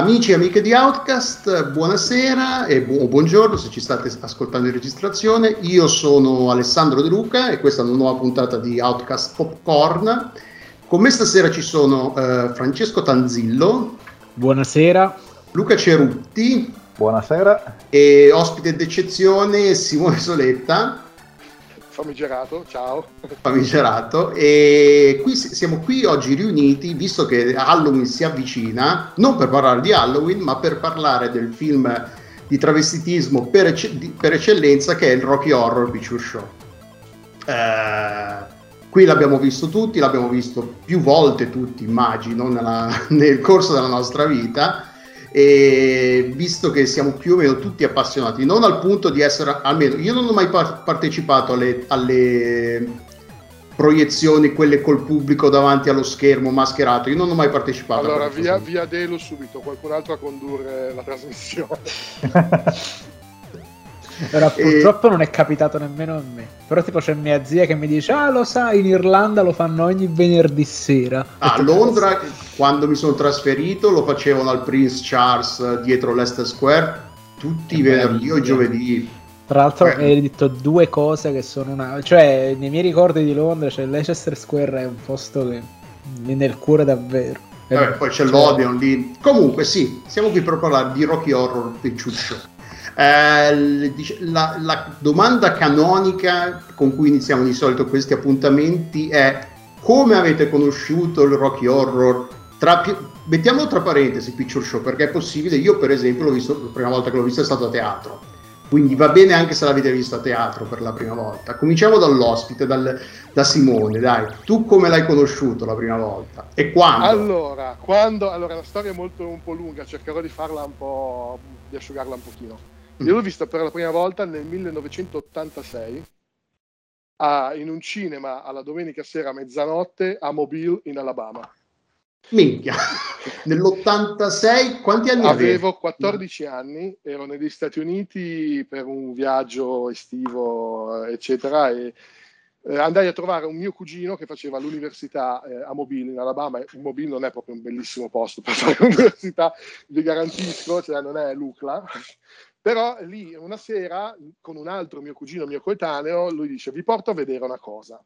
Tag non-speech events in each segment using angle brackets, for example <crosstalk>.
Amici e amiche di Outcast, buonasera e bu- buongiorno se ci state ascoltando in registrazione. Io sono Alessandro De Luca e questa è una nuova puntata di Outcast Popcorn. Con me stasera ci sono eh, Francesco Tanzillo. Buonasera. Luca Cerutti. Buonasera. E ospite d'eccezione Simone Soletta famigerato, ciao. Famigerato. E qui siamo qui oggi riuniti, visto che Halloween si avvicina, non per parlare di Halloween, ma per parlare del film di travestitismo per, ecce- per eccellenza che è il Rocky Horror Picture Show. Eh, qui l'abbiamo visto tutti, l'abbiamo visto più volte tutti, immagino, nella, nel corso della nostra vita e visto che siamo più o meno tutti appassionati, non al punto di essere, almeno io non ho mai par- partecipato alle, alle, proiezioni, quelle col pubblico davanti allo schermo mascherato, io non ho mai partecipato. Allora via, via Delo subito, qualcun altro a condurre la trasmissione. <laughs> Ora, purtroppo e... non è capitato nemmeno a me. Però tipo c'è mia zia che mi dice, ah lo sai, in Irlanda lo fanno ogni venerdì sera. A Londra, quando mi sono trasferito, lo facevano al Prince Charles dietro Leicester Square tutti i venerdì o i giovedì. Tra l'altro Beh. hai detto due cose che sono una... Cioè, nei miei ricordi di Londra, cioè Leicester Square è un posto che è nel cuore davvero. Vabbè, poi c'è cioè... l'Odeon lì. Comunque sì, siamo qui per parlare di Rocky Horror Picture Show. Eh, la, la, domanda canonica con cui iniziamo di solito questi appuntamenti è come avete conosciuto il Rocky Horror? Tra, mettiamolo tra parentesi, Picture Show, perché è possibile. Io, per esempio, l'ho visto la prima volta che l'ho visto è stato a teatro. Quindi va bene anche se l'avete visto a teatro per la prima volta. Cominciamo dall'ospite, dal, da Simone, dai. Tu come l'hai conosciuto la prima volta? E quando? Allora, quando, allora la storia è molto un po' lunga, cercherò di farla un po', di asciugarla un pochino. Io l'ho vista per la prima volta nel 1986 a, in un cinema alla domenica sera a mezzanotte a Mobile in Alabama. Minchia, <laughs> nell'86 quanti anni? Avevo 14 anni, ero negli Stati Uniti per un viaggio estivo, eccetera, e eh, andai a trovare un mio cugino che faceva l'università eh, a Mobile in Alabama. Mobile non è proprio un bellissimo posto per fare <laughs> l'università, vi garantisco, cioè non è l'UCLA, però lì una sera, con un altro mio cugino mio coetaneo, lui dice: Vi porto a vedere una cosa.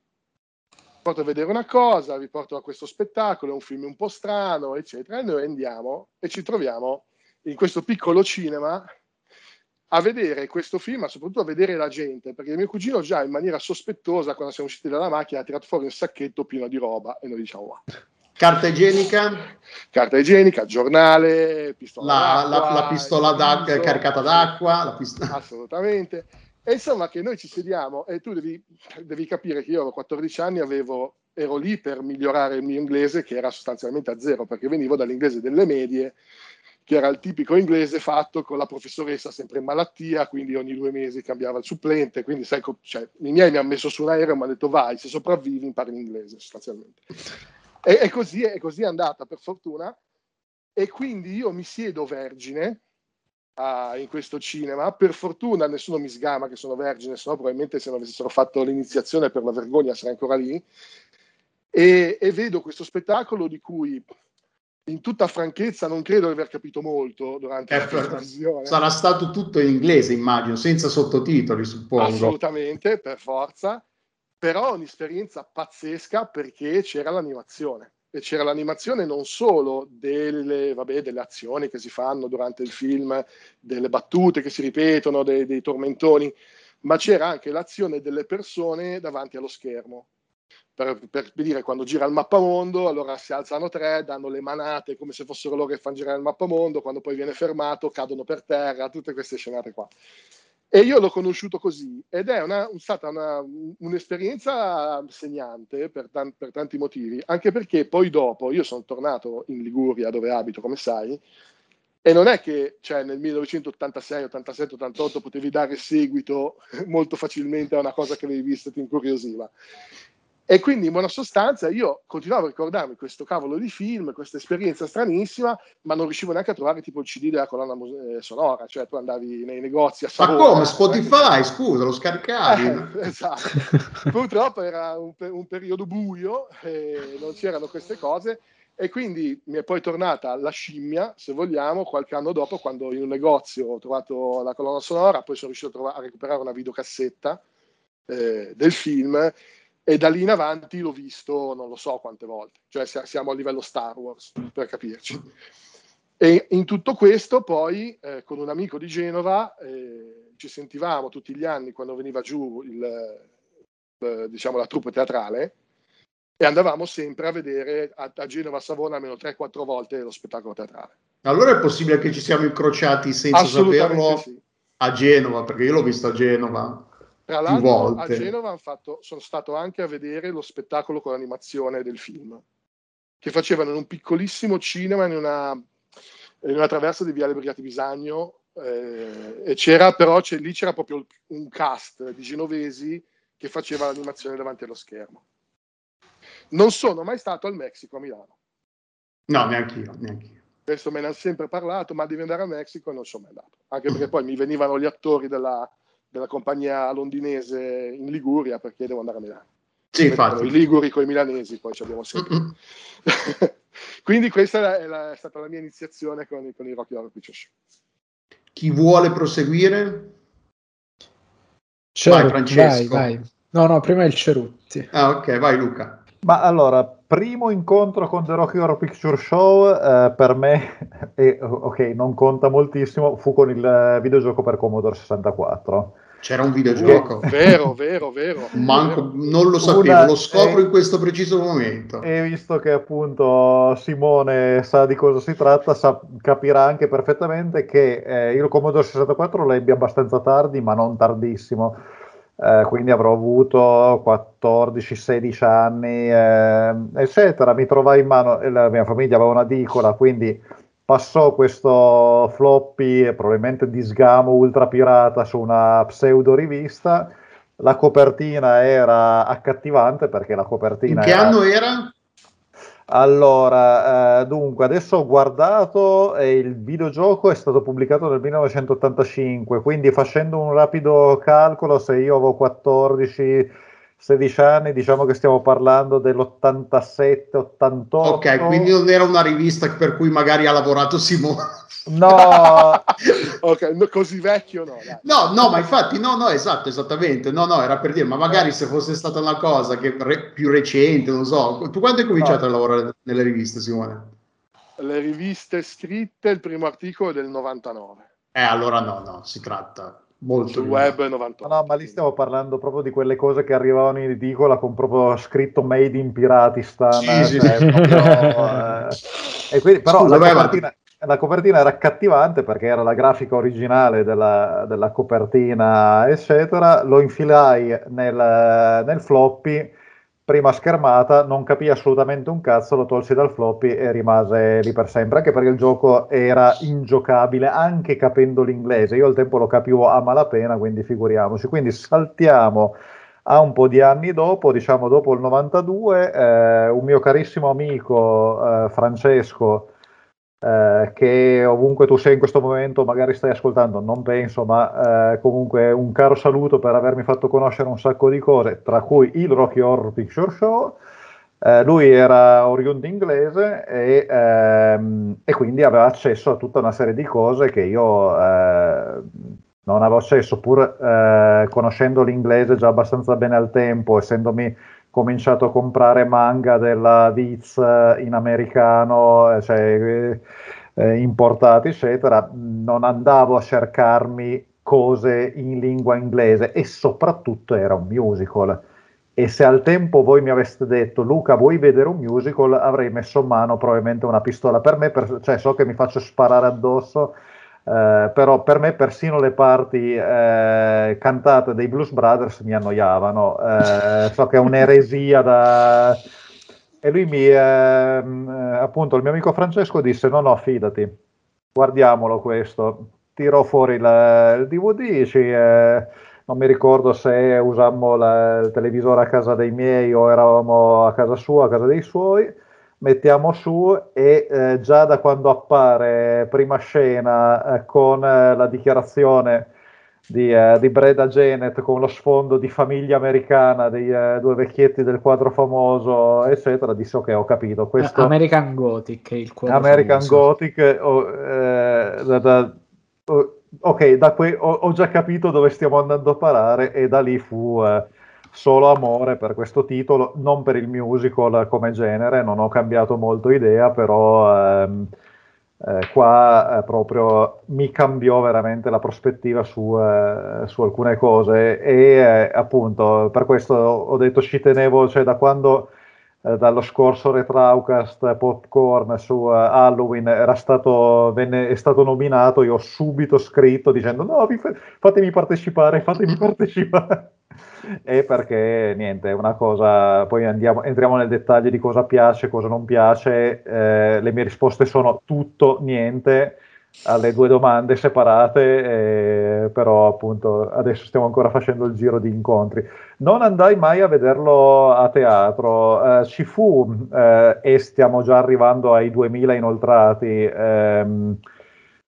Vi porto a vedere una cosa, vi porto a questo spettacolo, è un film un po' strano, eccetera. E noi andiamo e ci troviamo in questo piccolo cinema a vedere questo film, ma soprattutto a vedere la gente, perché mio cugino già in maniera sospettosa, quando siamo usciti dalla macchina, ha tirato fuori un sacchetto pieno di roba e noi diciamo, wow. Carta igienica? Carta igienica, giornale, pistola la, d'acqua, la, la pistola d'acqua, caricata d'acqua. Pistola... <laughs> Assolutamente. E insomma che noi ci sediamo e tu devi, devi capire che io avevo 14 anni, avevo, ero lì per migliorare il mio inglese che era sostanzialmente a zero perché venivo dall'inglese delle medie che era il tipico inglese fatto con la professoressa sempre in malattia, quindi ogni due mesi cambiava il supplente, quindi sai, cioè, i miei mi hanno messo su un aereo e mi hanno detto vai, se sopravvivi impari l'inglese sostanzialmente. E, e così, è così è andata, per fortuna. E quindi io mi siedo vergine uh, in questo cinema. Per fortuna nessuno mi sgama che sono vergine, se no probabilmente se non avessero fatto l'iniziazione per la vergogna sarei ancora lì. E, e, vedo questo spettacolo di cui in tutta franchezza non credo di aver capito molto durante eh, la visione. Sarà stato tutto in inglese, immagino, senza sottotitoli, suppongo. Assolutamente, per forza però un'esperienza pazzesca perché c'era l'animazione e c'era l'animazione non solo delle, vabbè, delle, azioni che si fanno durante il film, delle battute che si ripetono, dei, dei tormentoni, ma c'era anche l'azione delle persone davanti allo schermo. Per, per, dire quando gira il mappamondo, allora si alzano tre, danno le manate come se fossero loro che fanno girare il mappamondo, quando poi viene fermato cadono per terra, tutte queste scenate qua. E io l'ho conosciuto così ed è una, stata una, un'esperienza segnante per, tan- per, tanti motivi, anche perché poi dopo io sono tornato in Liguria dove abito, come sai, e non è che cioè, nel 1986, 87, 88 potevi dare seguito <laughs> molto facilmente a una cosa che avevi visto e ti incuriosiva. E quindi in buona sostanza io continuavo a ricordarmi questo cavolo di film, questa esperienza stranissima, ma non riuscivo neanche a trovare tipo il CD della colonna eh, sonora, cioè tu andavi nei negozi a Savona. Ma come? Spotify, eh? scusa, lo scaricavi? <laughs> Eh, esatto. <laughs> Purtroppo era un, un, periodo buio e non c'erano queste cose E quindi mi è poi tornata la scimmia, se vogliamo, qualche anno dopo, quando in un negozio ho trovato la colonna sonora, poi sono riuscito a, trovare, a recuperare una videocassetta eh, del film e da lì in avanti l'ho visto non lo so quante volte, cioè siamo a livello Star Wars, per capirci. E in tutto questo poi eh, con un amico di Genova eh, ci sentivamo tutti gli anni quando veniva giù il, eh, diciamo, la troupe teatrale e andavamo sempre a vedere a, a Genova Savona almeno 3-4 volte lo spettacolo teatrale. Allora è possibile che ci siamo incrociati senza saperlo sì. a Genova, perché io l'ho visto a Genova. Tra l'altro a Genova fatto, sono stato anche a vedere lo spettacolo con l'animazione del film, che facevano in un piccolissimo cinema in una, in una traversa di Viale Brigati Bisagno, eh, e c'era però c'è, lì c'era proprio un cast di genovesi che faceva l'animazione davanti allo schermo. Non sono mai stato al Messico a Milano. No, neanche io, neanche io. Questo me ne hanno sempre parlato, ma devi andare al Messico e non sono mai andato. Anche perché poi mi venivano gli attori della, della compagnia londinese in Liguria perché devo andare a Milano. Sì, infatti. I Liguri con i milanesi, poi ci abbiamo sempre. <laughs> Quindi questa è, la, è, stata la mia iniziazione con, con i Rocky Horror Picture Show. Chi vuole proseguire? Certo, vai, Francesco. Vai, vai. No, no, prima il Cerutti. Ah, ok, vai Luca. Ma allora, primo incontro con The Rocky Horror Picture Show eh, per me, <laughs> e, ok, non conta moltissimo, fu con il videogioco per Commodore 64. C'era un videogioco. Vero, vero, vero. Manco, non lo sapevo, Una, lo scopro e, in questo preciso momento. E visto che appunto Simone sa di cosa si tratta, sa, capirà anche perfettamente che eh, io il Commodore 64 l'ebbi abbastanza tardi, ma non tardissimo eh, quindi avrò avuto 14-16 anni, eh, eccetera. Mi trovai in mano, la mia famiglia aveva un'edicola, quindi passò questo floppy, probabilmente di sgamo ultra pirata, su una pseudo rivista. La copertina era accattivante perché la copertina. In che era... anno era? Allora, eh, dunque, adesso ho guardato e il videogioco è stato pubblicato nel 1985, quindi facendo un rapido calcolo, se io avevo 14, 16 anni, diciamo che stiamo parlando dell'87, 88. Ok, quindi non era una rivista per cui magari ha lavorato Simone. No, <laughs> ok, così vecchio no. Dai. No, no, ma infatti, no, no, esatto, esattamente. No, no, era per dire, ma magari se fosse stata una cosa che re, più recente, non so. Tu quando hai cominciato no. a lavorare nelle riviste, Simone? Le riviste scritte, il primo articolo è del 99. Eh, allora no, no, si tratta molto sul web 98. No, ma lì stiamo parlando proprio di quelle cose che arrivavano in edicola con proprio scritto made in Piratistan. Sì, sì, cioè, sì. Proprio, <laughs> eh, e quindi, però Scusa, la copertina, la copertina era accattivante perché era la grafica originale della, della copertina, eccetera. Lo infilai nel, nel, floppy, prima schermata, non capì assolutamente un cazzo, lo tolsi dal floppy e rimase lì per sempre, anche perché il gioco era ingiocabile, anche capendo l'inglese. Io al tempo lo capivo a malapena, quindi figuriamoci. Quindi saltiamo a un po' di anni dopo, diciamo dopo il 92, eh, un mio carissimo amico eh, Francesco eh, che ovunque tu sei in questo momento magari stai ascoltando, non penso, ma eh, comunque un caro saluto per avermi fatto conoscere un sacco di cose, tra cui il Rocky Horror Picture Show. Eh, lui era oriundo inglese e, ehm, e, quindi aveva accesso a tutta una serie di cose che io eh, non avevo accesso, pur eh, conoscendo l'inglese già abbastanza bene al tempo, essendomi cominciato a comprare manga della Viz eh, in americano, eh, cioè, eh, eh, importati, eccetera, non andavo a cercarmi cose in lingua inglese e soprattutto era un musical. E se al tempo voi mi aveste detto Luca vuoi vedere un musical, avrei messo in mano probabilmente una pistola per me, per, cioè so che mi faccio sparare addosso eh, però per me persino le parti eh, cantate dei Blues Brothers mi annoiavano. Eh, so che è un'eresia da... E lui mi, ehm, eh, appunto, il mio amico Francesco disse: No, no, fidati, guardiamolo questo. Tirò fuori la, il DVD, ci, eh, non mi ricordo se usammo la, il televisore a casa dei miei o eravamo a casa sua, a casa dei suoi mettiamo su e eh, già da quando appare prima scena eh, con eh, la dichiarazione di, uh, di Breda Janet con lo sfondo di famiglia americana dei uh, due vecchietti del quadro famoso, eccetera, disse ok, ho capito. Questo... American Gothic è il quadro American famoso. Gothic, oh, eh, da, da, oh, ok, da que- ho, ho, già capito dove stiamo andando a parare e da lì fu eh, solo amore per questo titolo, non per il musical come genere, non ho cambiato molto idea, però ehm, eh, qua eh, proprio mi cambiò veramente la prospettiva su, eh, su alcune cose e eh, appunto per questo ho detto ci tenevo, cioè da quando eh, dallo scorso Retraucast Popcorn su uh, Halloween era stato, venne, è stato nominato, io ho subito scritto dicendo no, fatemi partecipare, fatemi partecipare. <laughs> e perché niente, è una cosa, poi andiamo, entriamo nel dettaglio di cosa piace, cosa non piace, eh, le mie risposte sono tutto, niente alle due domande separate, eh, però appunto adesso stiamo ancora facendo il giro di incontri. Non andai mai a vederlo a teatro, eh, ci fu, eh, e stiamo già arrivando ai 2000 inoltrati, ehm,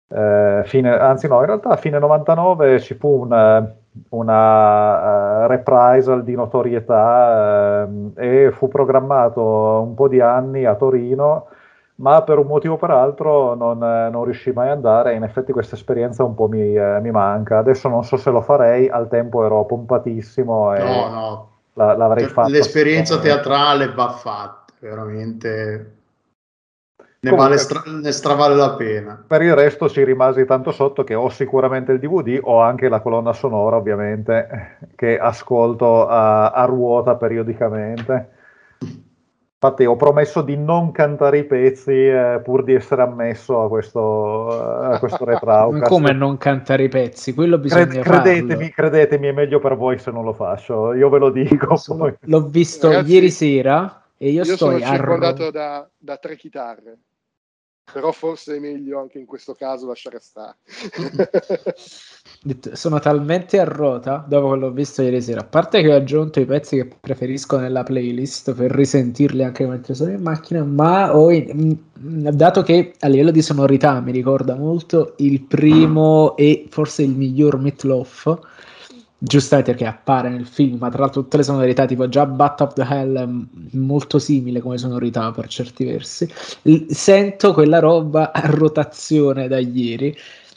eh, fine, anzi no, in realtà a fine 99 ci fu un, una uh, reprisal di notorietà uh, e fu programmato un po' di anni a Torino ma per un motivo o per altro non, eh, non riuscì mai ad andare e in effetti questa esperienza un po' mi, eh, mi, manca. Adesso non so se lo farei, al tempo ero pompatissimo e no, no. La, l'avrei cioè, fatta. L'esperienza teatrale va fatta, veramente ne, vale stra- ne stravale la pena. Per il resto ci rimasi tanto sotto che ho sicuramente il DVD, ho anche la colonna sonora ovviamente, che ascolto a, a ruota periodicamente Infatti ho promesso di non cantare i pezzi eh, pur di essere ammesso a questo, a questo <laughs> retraucast. Come non cantare i pezzi? Quello bisogna Cred- credetemi, credetemi, è meglio per voi se non lo faccio, io ve lo dico. L'ho visto Ragazzi, ieri sera e io, io sono circondato da, da tre chitarre però forse è meglio anche in questo caso lasciare stare. sono talmente a rota dopo che l'ho visto ieri sera. A parte che ho aggiunto i pezzi che preferisco nella playlist per risentirli anche mentre sono in macchina, ma in, mm, dato che a livello di sonorità mi ricorda molto il primo e forse il miglior Meatloaf giustamente perché appare nel film, ma tra l'altro tutte le sonorità, tipo già Bat of the Hell è molto simile come sonorità per certi versi. L- sento quella roba a rotazione da ieri,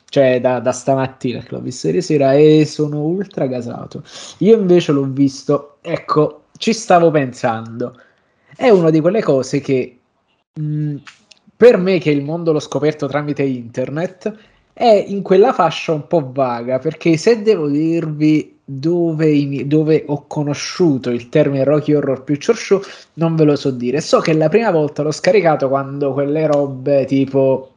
cioè da, da, stamattina che l'ho visto ieri sera e sono ultra gasato. Io invece l'ho visto, ecco, ci stavo pensando. È una di quelle cose che mh, per me che il mondo l'ho scoperto tramite internet è in quella fascia un po' vaga, perché se devo dirvi dove, dove, ho conosciuto il termine Rocky Horror Picture Show, non ve lo so dire. So che la prima volta l'ho scaricato quando quelle robe tipo.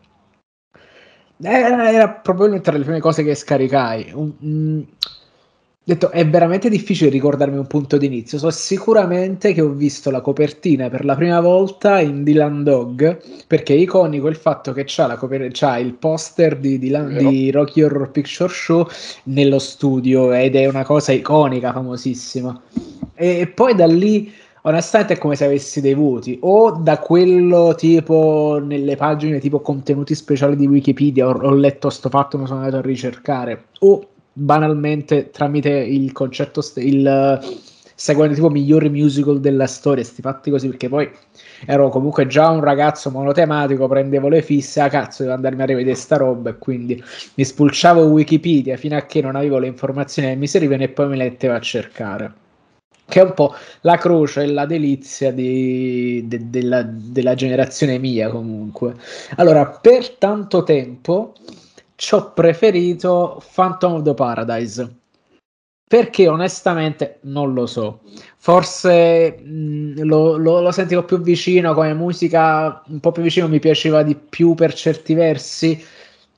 Era, era probabilmente tra le prime cose che scaricai. Un, un, detto, è veramente difficile ricordarmi un punto d'inizio. So sicuramente che ho visto la copertina per la prima volta in Dylan Dog perché è iconico il fatto che c'ha, la coper- c'ha il poster di, Dylan, di Rocky Horror Picture Show nello studio ed è una cosa iconica, famosissima. E, e poi da lì onestamente è come se avessi dei voti o da quello tipo nelle pagine tipo contenuti speciali di Wikipedia ho, ho letto sto fatto mi sono andato a ricercare o banalmente tramite il concetto, st- il seguendo tipo migliori musical della storia, sti fatti così, perché poi ero comunque già un ragazzo monotematico, prendevo le fisse, a ah, cazzo devo andarmi a rivedere sta roba e quindi mi spulciavo Wikipedia fino a che non avevo le informazioni che mi servivano e poi mi lettevo a cercare. Che è un po' la croce e la delizia di, de, della, della generazione mia comunque. Allora, per tanto tempo ci ho preferito Phantom of the Paradise. Perché onestamente non lo so. Forse mh, lo, lo, lo, sentivo più vicino come musica, un po' più vicino mi piaceva di più per certi versi.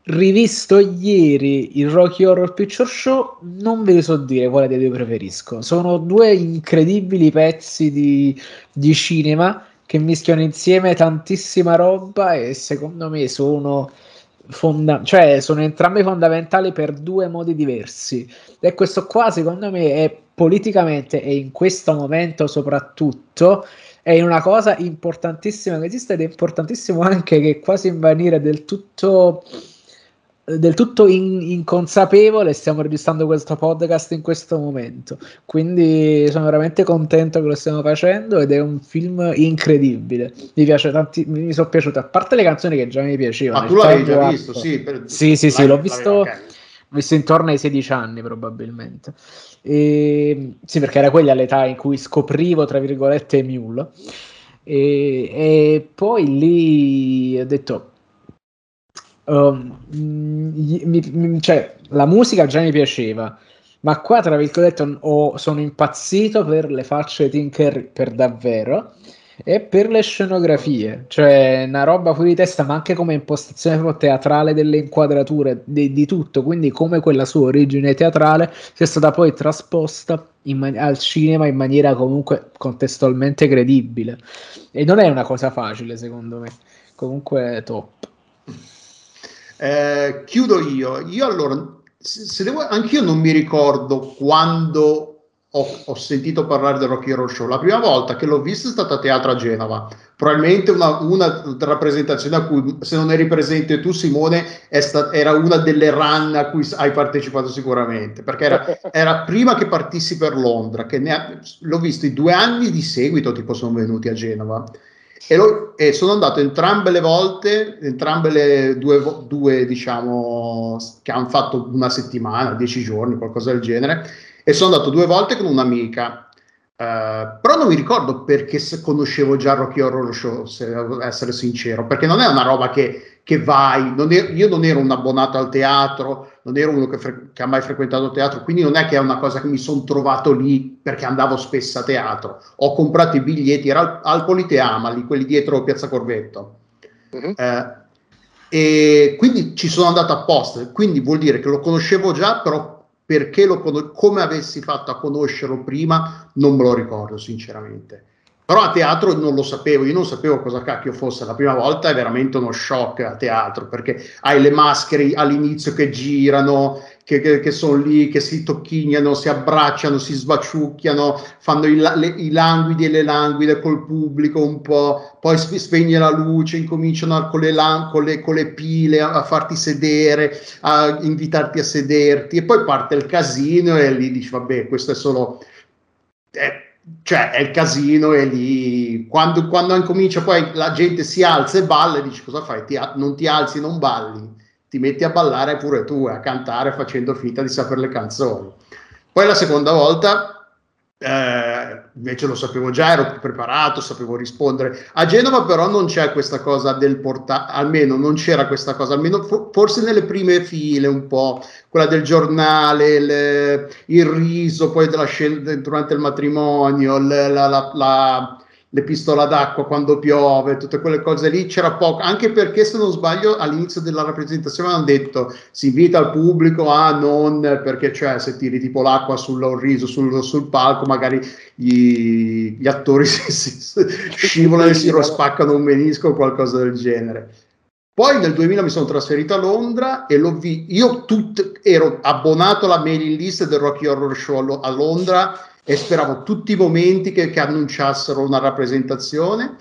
Rivisto ieri il Rocky Horror Picture Show, non ve lo so dire quale dei due preferisco. Sono due incredibili pezzi di, di cinema che mischiano insieme tantissima roba e secondo me sono fonda- cioè sono entrambi fondamentali per due modi diversi. E questo qua secondo me è politicamente e in questo momento soprattutto è una cosa importantissima che esiste ed è importantissimo anche che quasi in maniera del tutto del tutto in, inconsapevole stiamo registrando questo podcast in questo momento. Quindi sono veramente contento che lo stiamo facendo ed è un film incredibile. Mi piace tanti mi sono piaciute a parte le canzoni che già mi piacevano ma tu l'avevi già visto sì, per... sì sì sì l'ho visto, l'ho visto intorno ai 16 anni probabilmente. E, sì perché era quella l'età in cui scoprivo tra virgolette Mule. E, e poi lì ho detto Um, mi, mi, cioè, la musica già mi piaceva, ma qua tra virgolette ho, sono impazzito per le facce di Tinker per davvero e per le scenografie, cioè una roba fuori di testa, ma anche come impostazione teatrale delle inquadrature, di, di, tutto, quindi come quella sua origine teatrale sia stata poi trasposta man- al cinema in maniera comunque contestualmente credibile. E non è una cosa facile, secondo me. Comunque top. Eh, chiudo io. Io allora, se devo, anch'io non mi ricordo quando ho, ho, sentito parlare del Rocky Horror Show. La prima volta che l'ho visto è stata a Teatro a Genova. Probabilmente una, una rappresentazione a cui, se non eri presente tu, Simone, sta, era una delle run a cui hai partecipato sicuramente, perché era, <laughs> era prima che partissi per Londra, che ha, l'ho visto i due anni di seguito, tipo sono venuti a Genova. E, lo, e, sono andato entrambe le volte, entrambe le due, due, diciamo, che hanno fatto una settimana, dieci giorni, qualcosa del genere, e sono andato due volte con un'amica. Uh, però non mi ricordo perché conoscevo già Rocky Horror Show, se devo essere sincero, perché non è una roba che, che vai, non è, io non ero un abbonato al teatro, non ero uno che, fre- che, ha mai frequentato teatro, quindi non è che è una cosa che mi sono trovato lì perché andavo spesso a teatro. Ho comprato i biglietti, era al, al Politeama, lì, quelli dietro Piazza Corvetto. Uh-huh. Eh, e quindi ci sono andato apposta, quindi vuol dire che lo conoscevo già, però perché lo con- come avessi fatto a conoscerlo prima non me lo ricordo sinceramente. Però a teatro non lo sapevo, io non sapevo cosa cacchio fosse. La prima volta è veramente uno shock a teatro perché hai le maschere all'inizio che girano, che, che, che sono lì, che si tocchignano, si abbracciano, si sbaciucchiano, fanno i, le, i languidi e le languide col pubblico un po', poi spegne la luce, incominciano con le, con le, con le pile a, a, farti sedere, a invitarti a sederti e poi parte il casino e lì dici vabbè questo è solo... Eh, cioè è il casino e lì quando, quando incomincia poi la gente si alza e balla e dici cosa fai? Ti, non ti alzi, non balli, ti metti a ballare pure tu, a cantare facendo finta di sapere le canzoni. Poi la seconda volta eh, invece lo sapevo già, ero preparato, sapevo rispondere. A Genova però non c'è questa cosa del portare, almeno non c'era questa cosa, almeno forse nelle prime file un po', quella del giornale, le, il riso poi della scena durante il matrimonio, la, la, la l'epistola d'acqua quando piove, tutte quelle cose lì, c'era poco, anche perché se non sbaglio all'inizio della rappresentazione hanno detto si invita il pubblico a non, perché cioè se tiri tipo l'acqua sul riso sul, sul palco magari gli, gli attori <laughs> si, si, scivolano e si spaccano un menisco o qualcosa del genere. Poi nel 2000 mi sono trasferito a Londra e l'ho visto, io tut, ero abbonato alla mailing list del Rocky Horror Show a Londra e speravo tutti i momenti che, che annunciassero una rappresentazione.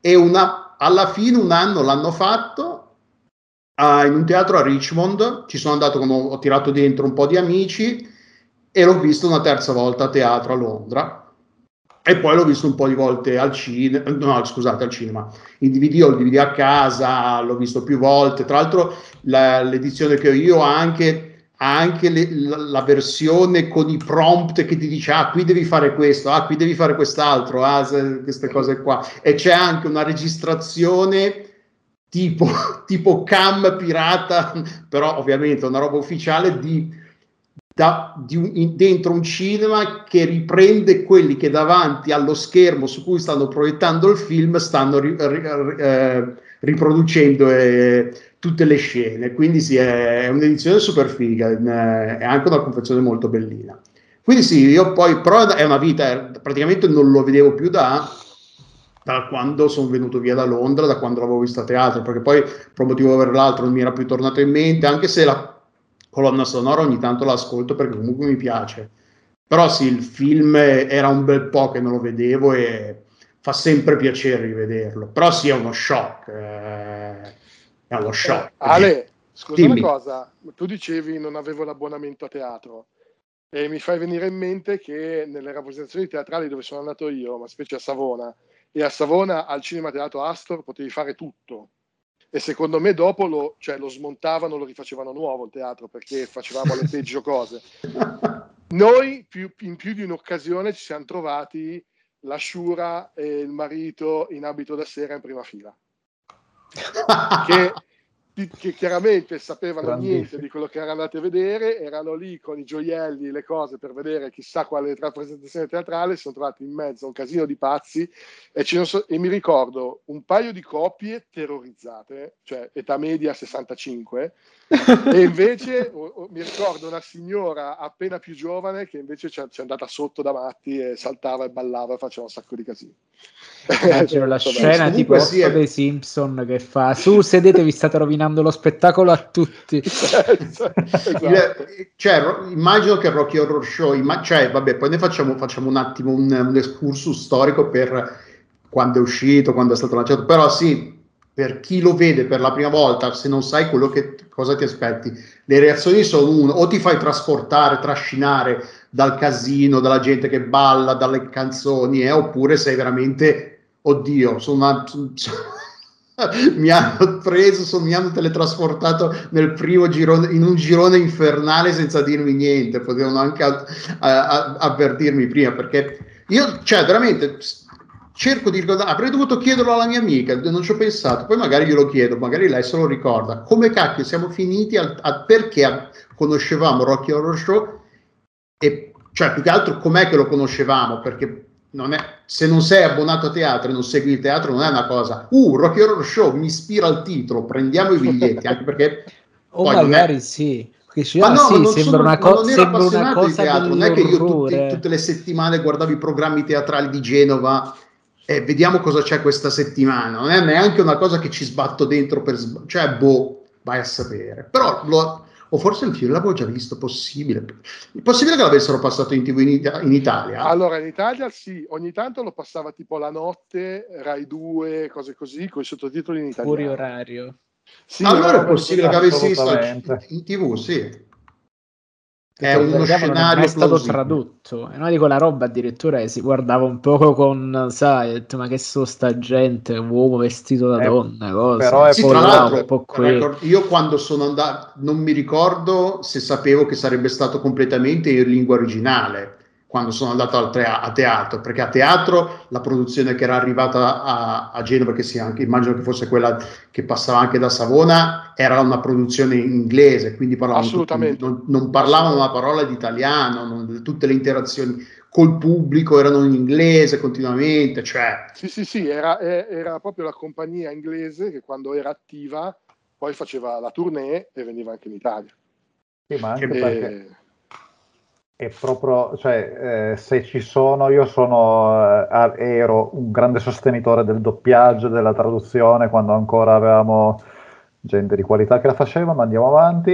E una, alla fine un anno l'hanno fatto uh, in un teatro a Richmond, ci sono andato, come ho tirato dentro un po' di amici e l'ho visto una terza volta a teatro a Londra. E poi l'ho visto un po' di volte al cinema, no scusate al cinema, in DVD o il DVD a casa, l'ho visto più volte, tra l'altro la, l'edizione che ho io ha anche ha anche le, la, la, versione con i prompt che ti dice ah qui devi fare questo, ah qui devi fare quest'altro, ah queste cose qua. E c'è anche una registrazione tipo, <laughs> tipo cam pirata, però ovviamente una roba ufficiale di, da, di un, in, dentro un cinema che riprende quelli che davanti allo schermo su cui stanno proiettando il film stanno ri, ri, ri, eh, riproducendo eh, tutte le scene, quindi sì, è un'edizione super figa, è anche una confezione molto bellina. Quindi sì, io poi, però è una vita, eh, praticamente non lo vedevo più da, da quando sono venuto via da Londra, da quando l'avevo visto a teatro, perché poi per un motivo o per l'altro non mi era più tornato in mente, anche se la colonna sonora ogni tanto l'ascolto perché comunque mi piace. Però sì, il film era un bel po' che non lo vedevo e fa sempre piacere rivederlo. Però sì, è uno shock. Eh uno shock. Eh, Ale, Scusa Dimmi. una cosa, tu dicevi non avevo l'abbonamento a teatro e mi fai venire in mente che nelle rappresentazioni teatrali dove sono andato io, ma specie a Savona, e a Savona al Cinema Teatro Astor potevi fare tutto. E secondo me dopo lo, cioè, lo smontavano, lo rifacevano nuovo il teatro perché facevamo le peggio <laughs> cose. Noi più, in più di un'occasione ci siamo trovati la Shura e il marito in abito da sera in prima fila. Che che chiaramente sapevano niente di quello che erano andati a vedere, erano lì con i gioielli, le cose per vedere chissà quale rappresentazione teatrale, si sono trovati in mezzo a un casino di pazzi e, so, e mi ricordo un paio di coppie terrorizzate, cioè età media 65, <laughs> e invece o, o, mi ricordo una signora appena più giovane che invece ci è andata sotto da matti e saltava e ballava e faceva un sacco di casini. C'era la scena tipo sì, è... dei Simpson che fa su sedetevi state rovinando lo spettacolo a tutti <laughs> esatto. cioè, immagino che Rocky Horror Show imma- cioè vabbè poi ne facciamo, facciamo un attimo un, un excursus storico per quando è uscito quando è stato lanciato però sì per chi lo vede per la prima volta, se non sai quello che cosa ti aspetti, le reazioni sono uno, o ti fai trasportare, trascinare dal casino, dalla gente che balla, dalle canzoni, eh, oppure sei veramente, oddio, sono una, mi hanno preso, sono, mi hanno teletrasportato nel primo girone, in un girone infernale senza dirmi niente, potevano anche a, a, a, avvertirmi prima, perché io, cioè, veramente cerco di ricordare, avrei dovuto chiederlo alla mia amica, non ci ho pensato, poi magari glielo chiedo, magari lei se lo ricorda. Come cacchio siamo finiti al, a, perché conoscevamo Rocky Horror Show e cioè più che altro com'è che lo conoscevamo? Perché non è, se non sei abbonato a teatro e non segui il teatro non è una cosa, uh, Rocky Horror Show mi ispira al titolo, prendiamo i biglietti, anche perché... <laughs> o magari è... sì. Ma ah, no, sì, sembra, sono, una co- sembra una cosa di teatro, non è che io tutte, tutte le settimane guardavo i programmi teatrali di Genova e vediamo cosa c'è questa settimana. Non è neanche una cosa che ci sbatto dentro per sb- cioè, boh, vai a sapere. Però lo, o forse il film l'avevo già visto, possibile. È possibile che l'avessero passato in tv in, in, Italia? Allora, in Italia sì, ogni tanto lo passava tipo la notte, Rai 2, cose così, con i sottotitoli in italiano. Fuori orario. Sì, allora è possibile che avessi visto in tv, sì è uno scenario è stato tradotto. E non dico la roba addirittura si guardava un poco con sai ma che so sta gente uomo vestito da eh, donna cosa? però è sì, tra l'altro io quando sono andato non mi ricordo se sapevo che sarebbe stato completamente in lingua originale quando sono andato al te- a teatro, perché a teatro la produzione che era arrivata a, a Genova, che sia anche, immagino che fosse quella che passava anche da Savona, era una produzione inglese, quindi parlavano non, non, parlavano una parola di italiano, non, tutte le interazioni col pubblico erano in inglese continuamente. Cioè. Sì, sì, sì, era, era proprio la compagnia inglese che quando era attiva poi faceva la tournée e veniva anche in Italia. Sì, ma anche e... perché è proprio, cioè, eh, se ci sono, io sono, eh, ero un grande sostenitore del doppiaggio, della traduzione, quando ancora avevamo gente di qualità che la faceva, ma andiamo avanti.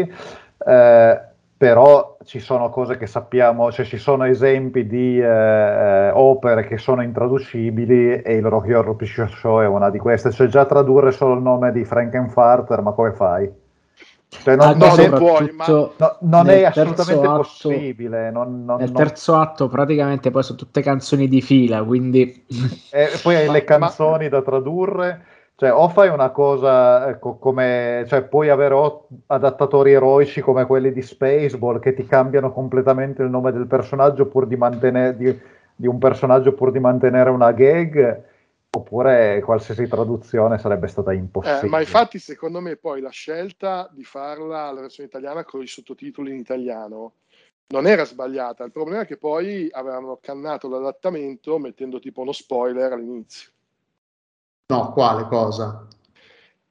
Eh, però ci sono cose che sappiamo, cioè ci sono esempi di eh, opere che sono intraducibili e il Rocky Horror Picture Show è una di queste. Cioè già tradurre solo il nome di Frankenfarter, ma come fai? Cioè, non, non, è, puoi, ma... no, non è assolutamente atto, possibile. Non, non, nel terzo atto, praticamente, poi sono tutte canzoni di fila, quindi. E poi hai <laughs> ma, le canzoni ma... da tradurre. Cioè, o fai una cosa ecco, come, cioè, puoi avere adattatori eroici come quelli di Spaceball che ti cambiano completamente il nome del personaggio pur di mantenere di, di un personaggio pur di mantenere una gag oppure qualsiasi traduzione sarebbe stata impossibile. Eh, ma infatti, secondo me, poi la scelta di farla la versione italiana con i sottotitoli in italiano non era sbagliata. Il problema è che poi avevano cannato l'adattamento mettendo tipo uno spoiler all'inizio. No, quale cosa?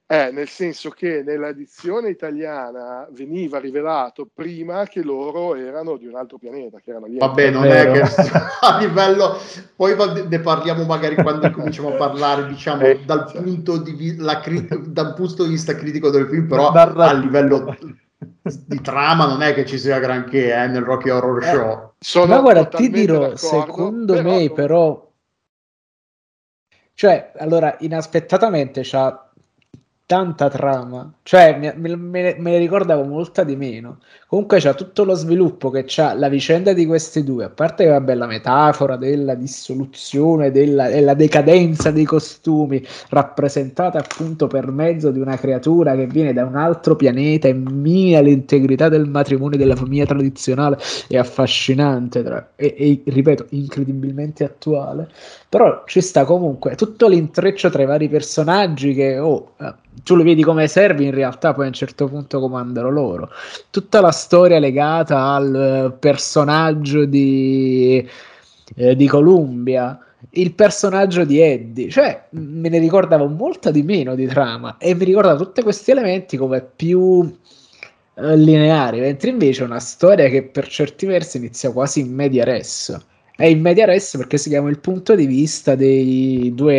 Eh, nel senso che nell'edizione italiana veniva rivelato prima che loro erano di un altro pianeta, che erano gli Vabbè, non è che <laughs> a livello... Poi ne parliamo magari quando cominciamo a parlare, diciamo, eh, dal, punto di vi... crit... dal punto di vista critico del film, però a livello di trama non è che ci sia granché eh, nel Rocky Horror eh, Show. Sono Ma guarda, ti dirò, secondo però... me però... Cioè, allora, inaspettatamente c'ha tanta trama, cioè me, me, me, ne ricordavo molta di meno. Comunque c'è tutto lo sviluppo che c'ha la vicenda di questi due, a parte vabbè la metafora della dissoluzione della, e la decadenza dei costumi, rappresentata appunto per mezzo di una creatura che viene da un altro pianeta e mina l'integrità del matrimonio della famiglia tradizionale, è affascinante tra, e, e ripeto, incredibilmente attuale. Però ci sta comunque tutto l'intreccio tra i vari personaggi che oh, eh, tu lo vedi come servi, in realtà poi a un certo punto comandano loro. Tutta la legata al eh, personaggio di, eh, di Columbia, il personaggio di Eddie, cioè me ne ricordavo molto di meno di trama e mi ricordavo tutti questi elementi come più eh, lineari, mentre invece è una storia che per certi versi inizia quasi in media res è in media res perché si chiama il punto di vista dei due,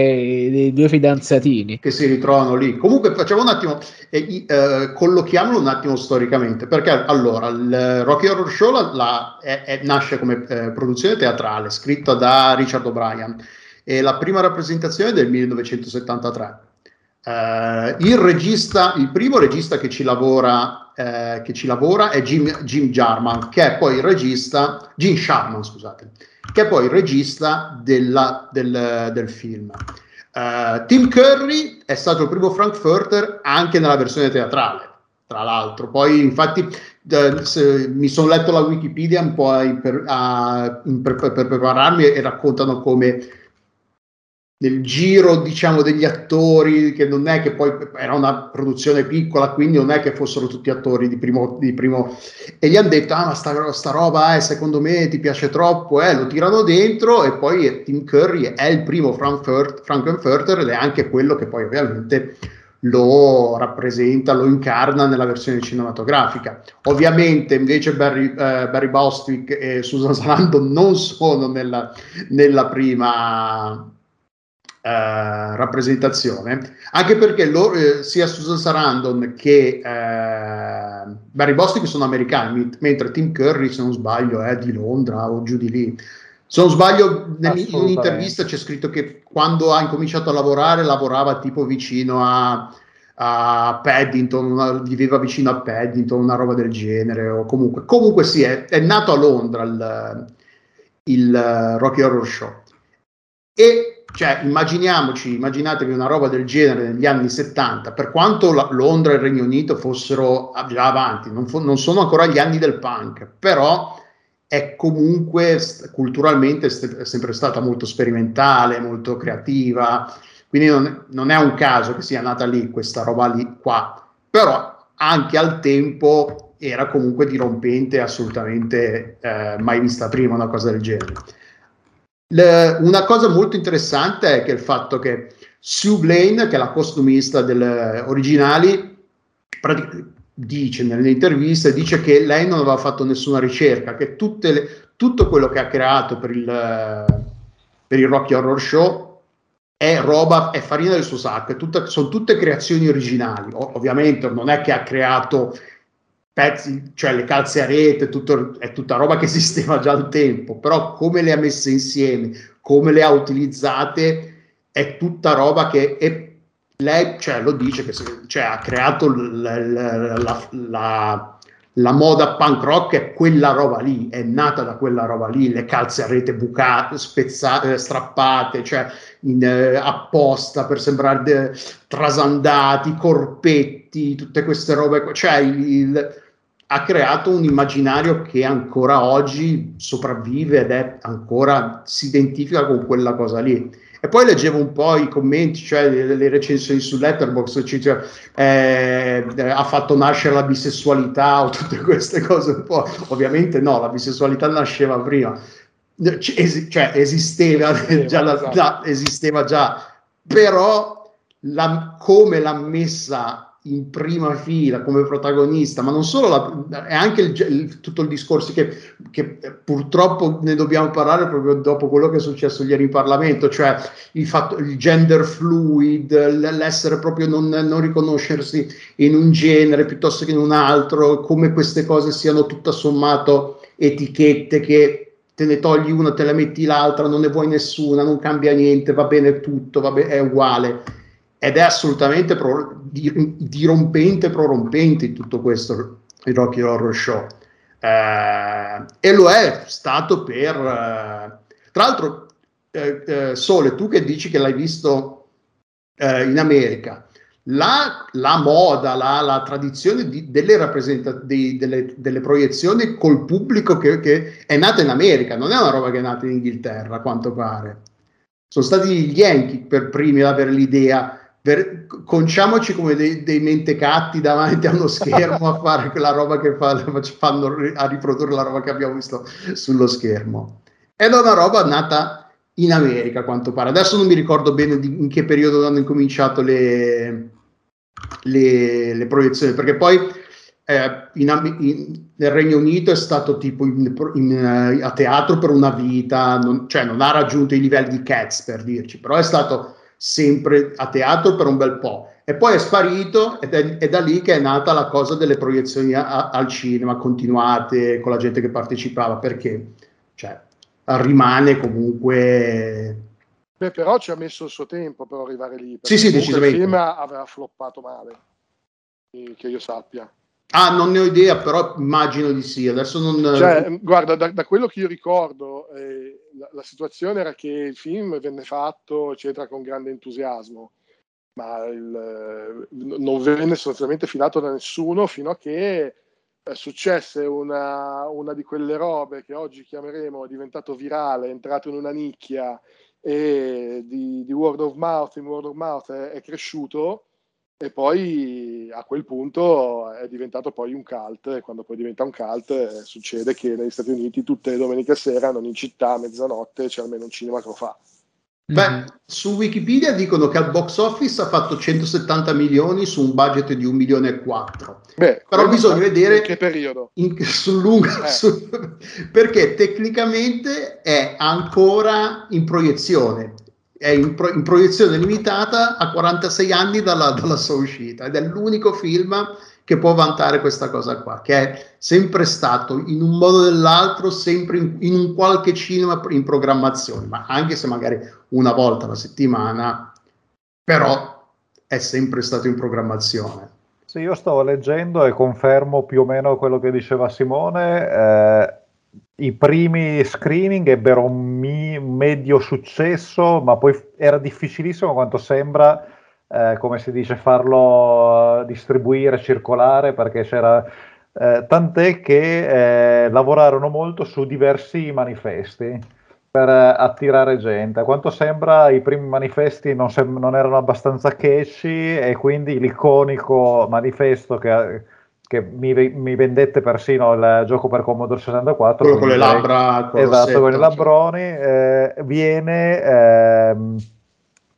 dei due fidanzatini che si ritrovano lì. Comunque facciamo un attimo, eh, eh, collochiamolo un attimo storicamente, perché allora il Rocky Horror Show la, la, è, è, nasce come eh, produzione teatrale scritta da Richard O'Brien e la prima rappresentazione è del 1973. Uh, il regista, il primo regista che ci lavora, uh, che ci lavora è Jim, Jim Jarman, che è poi il regista, Jim Sharman, scusate, che è poi il regista della, del, del, film. Uh, Tim Curry è stato il primo Frankfurter anche nella versione teatrale, tra l'altro. Poi, infatti, uh, mi sono letto la Wikipedia un po' per, uh, per, per, per prepararmi e raccontano come nel giro diciamo degli attori che non è che poi era una produzione piccola quindi non è che fossero tutti attori di primo, di primo e gli hanno detto ah ma sta, sta roba eh, secondo me ti piace troppo eh, lo tirano dentro e poi Tim Curry è il primo Frankfurt, Frankenfurter ed è anche quello che poi ovviamente lo rappresenta, lo incarna nella versione cinematografica. Ovviamente invece Barry, eh, Barry Bostwick e Susan Sarandon non sono nella, nella prima eh, rappresentazione, anche perché loro, eh, sia Susan Sarandon che eh, Barry Bostwick sono americani, mentre Tim Curry, se non sbaglio, è di Londra o giù di lì. Se non sbaglio, in un'intervista c'è scritto che quando ha incominciato a lavorare, lavorava tipo vicino a, a Paddington, una, viveva vicino a Paddington, una roba del genere, o comunque, comunque sì, è, è nato a Londra il, il Rocky Horror Show. E cioè, immaginiamoci, immaginatevi una roba del genere negli anni 70, per quanto la, Londra e il Regno Unito fossero già avanti, non, fo- non, sono ancora gli anni del punk, però è comunque culturalmente è sempre stata molto sperimentale, molto creativa, quindi non, non, è un caso che sia nata lì questa roba lì qua, però anche al tempo era comunque dirompente, assolutamente eh, mai vista prima una cosa del genere. Le, una cosa molto interessante è che il fatto che Sue Blaine, che è la costumista delle originali, dice nelle interviste dice che lei non aveva fatto nessuna ricerca, che le, tutto quello che ha creato per il, per il Rocky Horror Show è roba, è farina del suo sacco, tutta, sono tutte creazioni originali. O, ovviamente non è che ha creato pezzi, cioè le calze a rete, tutto, è tutta roba che <laughs> esisteva già al tempo, però come le ha messe insieme, come le ha utilizzate, è tutta roba che è, lei cioè, lo dice, che cioè, ha creato la, la, la, la, moda punk rock, è quella roba lì, è nata da quella roba lì, le calze a rete bucate, spezzate, strappate, cioè in, eh, apposta per sembrare de, trasandati, corpetti, tutte queste robe, cioè il ha creato un immaginario che ancora oggi sopravvive ed è ancora si identifica con quella cosa lì. E poi leggevo un po' i commenti, cioè le, le recensioni su Letterboxd, cioè, eh, ha fatto nascere la bisessualità o <laughs> tutte queste cose un po'. Ovviamente no, la bisessualità nasceva prima, cioè esisteva <laughs> già, la, la, esisteva già però la, come l'ha messa in prima fila come protagonista, ma non solo, la, è anche il, il, tutto il discorso che, che, purtroppo ne dobbiamo parlare proprio dopo quello che è successo ieri in Parlamento, cioè il, fatto, il gender fluid, l'essere proprio non, non, riconoscersi in un genere piuttosto che in un altro, come queste cose siano tutto sommato etichette che te ne togli una, te la metti l'altra, non ne vuoi nessuna, non cambia niente, va bene tutto, va be- è uguale ed è assolutamente pro, dirompente, prorompente tutto questo il Rocky Horror Show. Eh, e lo è stato per... Eh, tra l'altro, eh, eh, Sole, tu che dici che l'hai visto eh, in America, la, la moda, la, la, tradizione di, delle, rappresentazioni, delle, delle, proiezioni col pubblico che, che, è nata in America, non è una roba che è nata in Inghilterra, a quanto pare. Sono stati gli Yankee per primi ad avere l'idea, per, conciamoci come dei, dei, mentecatti davanti a uno schermo a fare <laughs> quella roba che fa, fanno a riprodurre la roba che abbiamo visto sullo schermo. Ed è una roba nata in America, a quanto pare. Adesso non mi ricordo bene di, in che periodo hanno incominciato le, le, le proiezioni, perché poi eh, in, in, nel Regno Unito è stato tipo in, in, a teatro per una vita, non, cioè non ha raggiunto i livelli di Cats per dirci, però è stato sempre a teatro per un bel po'. E poi è sparito ed è, è da lì che è nata la cosa delle proiezioni a, al cinema continuate con la gente che partecipava, perché cioè, rimane comunque Beh, però ci ha messo il suo tempo per arrivare lì. Sì, sì, decisamente. Il film aveva floppato male, che io sappia. Ah, non ne ho idea, però immagino di sì. Adesso non. Cioè, guarda, da, da quello che io ricordo, eh, la, la, situazione era che il film venne fatto, eccetera, con grande entusiasmo, ma il, non venne sostanzialmente filato da nessuno fino a che eh, successe una, una, di quelle robe che oggi chiameremo è diventato virale, è entrato in una nicchia e di, di, word of mouth in word of mouth è, è, cresciuto e poi a quel punto è diventato poi un cult e quando poi diventa un cult eh, succede che negli Stati Uniti tutte le domeniche sera non in città a mezzanotte c'è almeno un cinema che lo fa Beh, mm-hmm. su Wikipedia dicono che al box office ha fatto 170 milioni su un budget di 1 milione e 4. Beh, Però bisogna vedere in che periodo. In, sul lungo, eh. su, <laughs> perché tecnicamente è ancora in proiezione. È in, pro, in proiezione limitata a 46 anni dalla, dalla sua uscita ed è l'unico film che può vantare questa cosa qua, che è sempre stato in un modo o nell'altro, sempre in, in, un qualche cinema in programmazione, ma anche se magari una volta alla settimana, però è sempre stato in programmazione. Sì, io stavo leggendo e confermo più o meno quello che diceva Simone. Eh, I primi screening ebbero un, mi- medio successo, ma poi era difficilissimo quanto sembra eh, come si dice, farlo distribuire, circolare, perché c'era... Eh, tant'è che eh, lavorarono molto su diversi manifesti per attirare gente. A quanto sembra i primi manifesti non, sem- non erano abbastanza catchy e quindi l'iconico manifesto che, che mi, mi, vendette persino il gioco per Commodore 64 quello con le labbra con esatto, con i labbroni eh, viene ehm,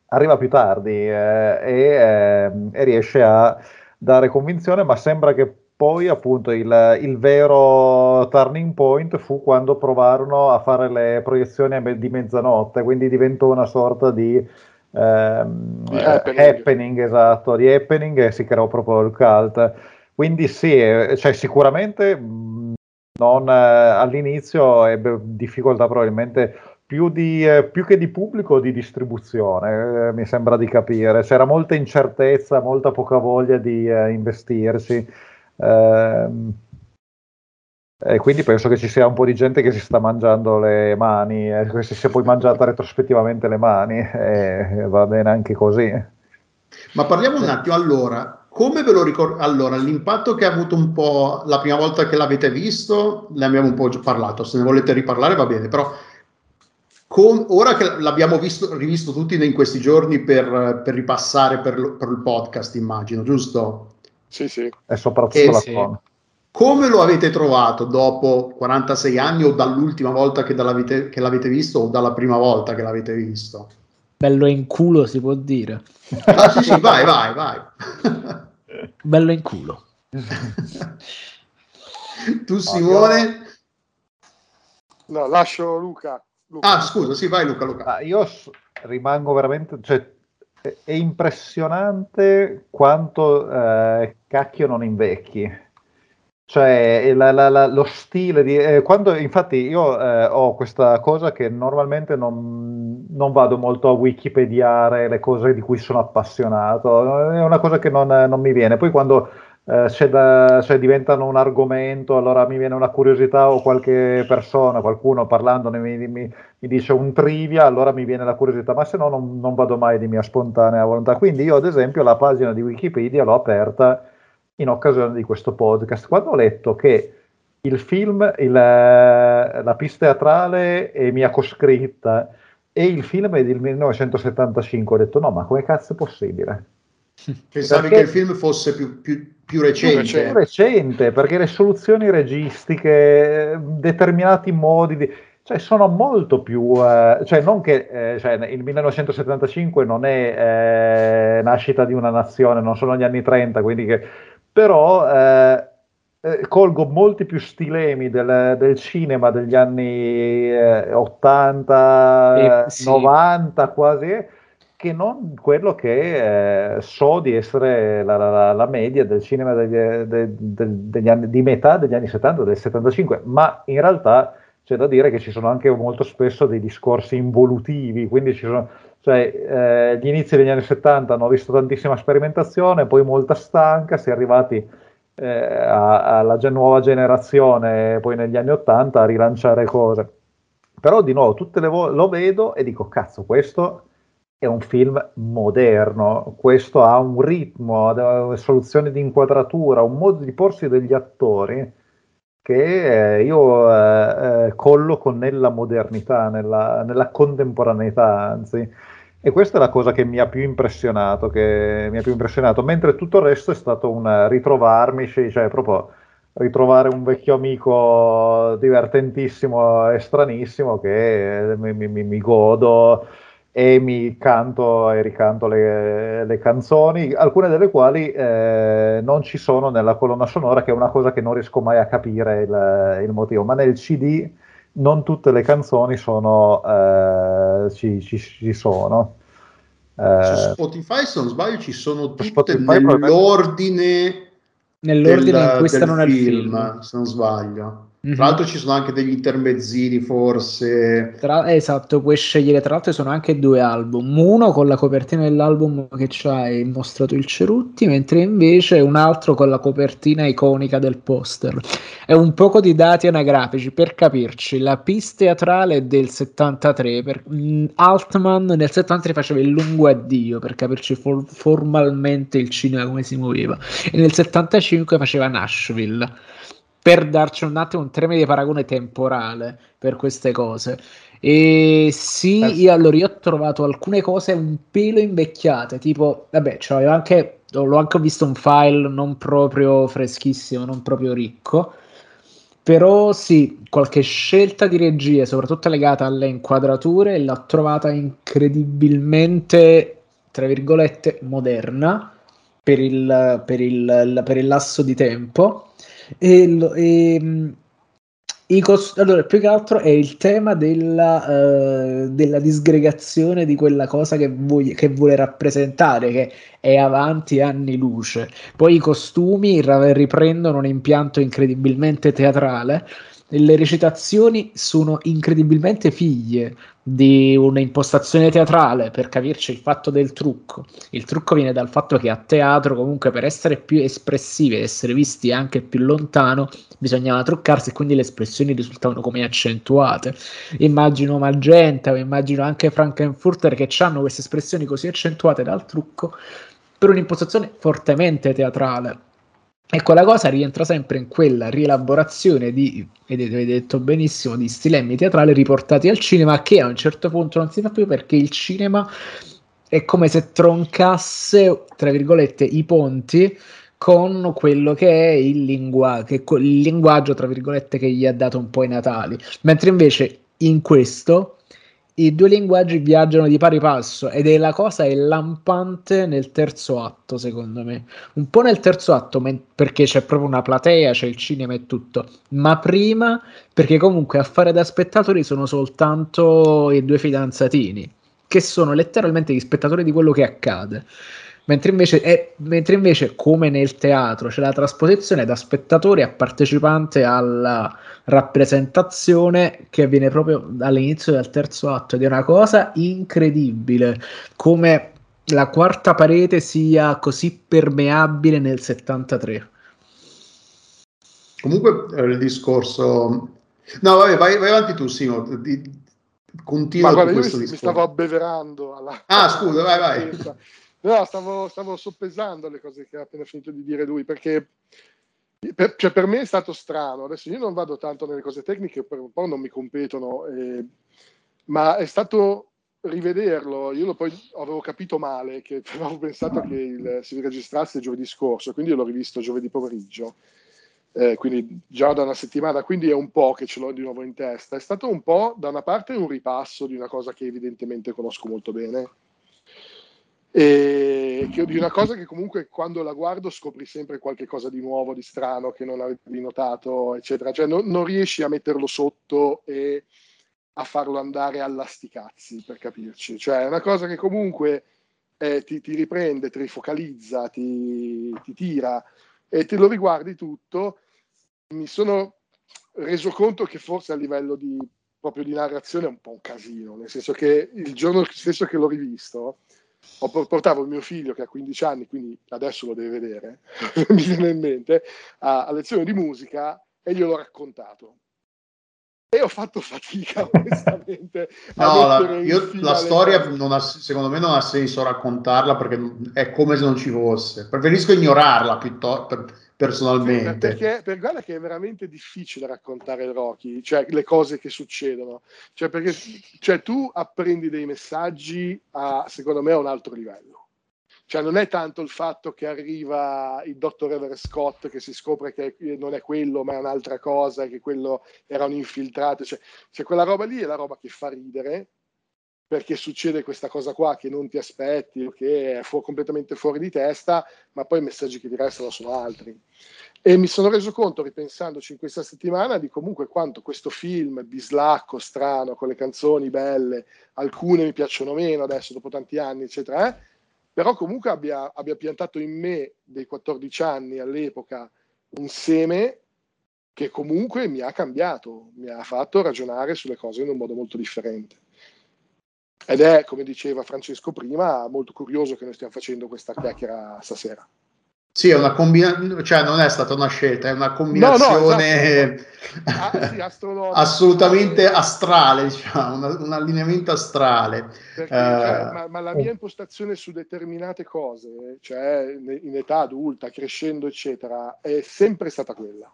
arriva più tardi eh, e, eh, e, riesce a dare convinzione, ma sembra che poi appunto il, il, vero turning point fu quando provarono a fare le proiezioni di mezzanotte, quindi diventò una sorta di, ehm, di happening. happening. esatto, di happening e si creò proprio il cult. Quindi sì, eh, cioè, sicuramente non, eh, all'inizio ebbe difficoltà probabilmente più, di, eh, più, che di pubblico di distribuzione, eh, mi sembra di capire. C'era molta incertezza, molta poca voglia di eh, investirci. Ehm, e quindi penso che ci sia un po' di gente che si sta mangiando le mani, e che si sia poi mangiata retrospettivamente le mani, <laughs> e va bene anche così. Ma parliamo un attimo allora, come ve lo ricordate? Allora, l'impatto che ha avuto un po' la prima volta che l'avete visto, ne abbiamo un po' già parlato, se ne volete riparlare va bene, però con, ora che l'abbiamo visto, rivisto tutti in questi giorni per, per ripassare per, per, il podcast, immagino, giusto? Sì, sì. E soprattutto eh, la sì. Come lo avete trovato dopo 46 anni o dall'ultima volta che l'avete, che l'avete visto o dalla prima volta che l'avete visto? Bello in culo si può dire. Ah, sì, sì, vai, vai, vai. <laughs> Bello in culo. <laughs> tu Simone? No, lascio Luca. Luca. Ah, scusa, sì, vai Luca. Luca. Ah, io rimango veramente, cioè, è impressionante quanto eh, cacchio non invecchi. Cioè, la, la, la, lo stile di... Eh, quando, infatti io eh, ho questa cosa che normalmente non, non, vado molto a wikipediare le cose di cui sono appassionato, è una cosa che non, non mi viene. Poi quando eh, se, da, se, diventano un argomento, allora mi viene una curiosità o qualche persona, qualcuno parlandone mi, mi, mi dice un trivia, allora mi viene la curiosità, ma se no non, non vado mai di mia spontanea volontà. Quindi io ad esempio la pagina di Wikipedia l'ho aperta in occasione di questo podcast. Quando ho letto che il film, il, la pista teatrale è mia coscritta e il film è del 1975, ho detto no, ma come cazzo è possibile? <laughs> Pensavi perché... che il film fosse più, più, più recente. Più recente, perché le soluzioni registiche, determinati modi di cioè sono molto più, eh, cioè non che eh, cioè il 1975 non è eh, nascita di una nazione, non sono gli anni 30, quindi che però eh, eh, colgo molti più stilemi del, del cinema degli anni eh, 80, eh, sì. 90 quasi, che non quello che eh, so di essere la, la, la, media del cinema degli, de, de, degli anni, di metà degli anni 70, del 75, ma in realtà c'è da dire che ci sono anche molto spesso dei discorsi involutivi, quindi ci sono cioè, eh, gli inizi degli anni 70 hanno visto tantissima sperimentazione, poi molta stanca, si è arrivati eh, alla nuova generazione, poi negli anni 80 a rilanciare cose. Però di nuovo tutte le volte lo vedo e dico, cazzo, questo è un film moderno, questo ha un ritmo, ha soluzioni di inquadratura, un modo di porsi degli attori che eh, io eh, eh, colloco nella modernità, nella, nella, contemporaneità, anzi. E questa è la cosa che mi ha più impressionato, che mi ha più impressionato, mentre tutto il resto è stato un ritrovarmi, cioè proprio ritrovare un vecchio amico divertentissimo e stranissimo che mi, mi, mi godo e mi canto e ricanto le, le canzoni, alcune delle quali eh, non ci sono nella colonna sonora, che è una cosa che non riesco mai a capire il, il motivo, ma nel CD non tutte le canzoni sono, eh, ci, ci, ci, sono. Eh, Su Spotify, se non sbaglio, ci sono tutte Spotify, nell'ordine, nell'ordine del, in cui stanno nel film, film, se non sbaglio. Mm-hmm. Tra l'altro ci sono anche degli intermezzini, forse. Tra, esatto, puoi scegliere, tra l'altro sono anche due album, uno con la copertina dell'album che c'ha mostrato il Cerutti, mentre invece un altro con la copertina iconica del poster. È un poco di dati anagrafici, per capirci, la pista teatrale è del 73, per, mm, Altman nel 73 faceva il lungo addio, per capirci for, formalmente il cinema come si muoveva, e nel 75 faceva Nashville per darci un attimo un termine di paragone temporale per queste cose. E sì, eh. io allora io ho trovato alcune cose un pelo invecchiate, tipo, vabbè, cioè anche, l'ho anche visto un file non proprio freschissimo, non proprio ricco, però sì, qualche scelta di regia, soprattutto legata alle inquadrature, l'ho trovata incredibilmente, tra virgolette, moderna per il, per il, per il lasso di tempo e, e, i cost- allora, più che altro è il tema della, uh, della disgregazione di quella cosa che, vuoi, che, vuole rappresentare, che è avanti anni luce. Poi i costumi riprendono un impianto incredibilmente teatrale le recitazioni sono incredibilmente figlie di un'impostazione teatrale, per capirci il fatto del trucco. Il trucco viene dal fatto che a teatro, comunque, per essere più espressivi ed essere visti anche più lontano, bisognava truccarsi e quindi le espressioni risultavano come accentuate. Immagino Magenta immagino anche Frankenfurter che hanno queste espressioni così accentuate dal trucco per un'impostazione fortemente teatrale e quella cosa rientra sempre in quella rielaborazione di, avete detto benissimo, di stilemmi teatrali riportati al cinema che a un certo punto non si fa più perché il cinema è come se troncasse, tra virgolette, i ponti con quello che è il, lingua- che il linguaggio, tra virgolette, che gli ha dato un po' i natali. Mentre invece in questo i due linguaggi viaggiano di pari passo ed è la cosa è lampante nel terzo atto, secondo me. Un po' nel terzo atto perché c'è proprio una platea, c'è il cinema e tutto, ma prima perché comunque a fare da spettatori sono soltanto i due fidanzatini, che sono letteralmente gli spettatori di quello che accade. Mentre invece, è, mentre invece, come nel teatro, c'è la trasposizione da spettatore a partecipante alla rappresentazione che avviene proprio dall'inizio del terzo atto ed è una cosa incredibile come la quarta parete sia così permeabile nel 73. Comunque eh, il discorso... No, vabbè, vai, vai avanti tu, Simo. Continua Ma guarda, io mi, mi, stavo abbeverando. Alla... Ah, scusa, vai, vai. <laughs> No, stavo, stavo soppesando le cose che ha appena finito di dire lui, perché per, cioè per me è stato strano. Adesso io non vado tanto nelle cose tecniche, per un po' non mi competono, eh, ma è stato rivederlo. Io poi avevo capito male, che <laughs> avevo pensato che il, si registrasse giovedì scorso, quindi l'ho rivisto giovedì pomeriggio. Eh, quindi già da una settimana, quindi è un po' che ce l'ho di nuovo in testa. È stato un po' da una parte un ripasso di una cosa che evidentemente conosco molto bene, e che, di una cosa che comunque quando la guardo scopri sempre qualche cosa di nuovo, di strano che non avevi notato, eccetera. Cioè non, non riesci a metterlo sotto e a farlo andare all'asticazzi, per capirci. Cioè è una cosa che comunque eh, ti, ti, riprende, ti rifocalizza, ti, ti tira e te lo riguardi tutto. Mi sono reso conto che forse a livello di, proprio di narrazione è un po' un casino, nel senso che il giorno stesso che l'ho rivisto ho, portavo il mio figlio che ha 15 anni, quindi adesso lo deve vedere, <laughs> mi viene in mente, a, a lezione di musica e gliel'ho raccontato. E ho fatto fatica, <laughs> onestamente. no, la, io, la storia ha, secondo me non ha senso raccontarla perché è come se non ci fosse. Preferisco ignorarla piuttosto. Per, personalmente. Perché per guarda che è veramente difficile raccontare Rocky, cioè le cose che succedono. Cioè, perché cioè, tu apprendi dei messaggi a, secondo me, a un altro livello. Cioè, non è tanto il fatto che arriva il dottor Everett Scott che si scopre che non è quello, ma è un'altra cosa, che quello era un infiltrato. Cioè, cioè quella roba lì è la roba che fa ridere, perché succede questa cosa qua che non ti aspetti o che è fu- completamente fuori di testa, ma poi i messaggi che ti restano sono altri. E mi sono reso conto, ripensandoci in questa settimana, di comunque quanto questo film bislacco, strano, con le canzoni belle, alcune mi piacciono meno adesso, dopo tanti anni, eccetera, eh? Però comunque abbia, abbia piantato in me dei 14 anni all'epoca un seme che comunque mi ha cambiato, mi ha fatto ragionare sulle cose in un modo molto differente. Ed è, come diceva Francesco prima, molto curioso che noi stiamo facendo questa chiacchiera stasera. Sì, è una combinazione, cioè non è stata una scelta, è una combinazione no, no, esatto. ah, <laughs> assolutamente astrale, diciamo, un, un allineamento astrale. Perché, uh, cioè, ma, ma, la mia impostazione su determinate cose, cioè in età adulta, crescendo, eccetera, è sempre stata quella.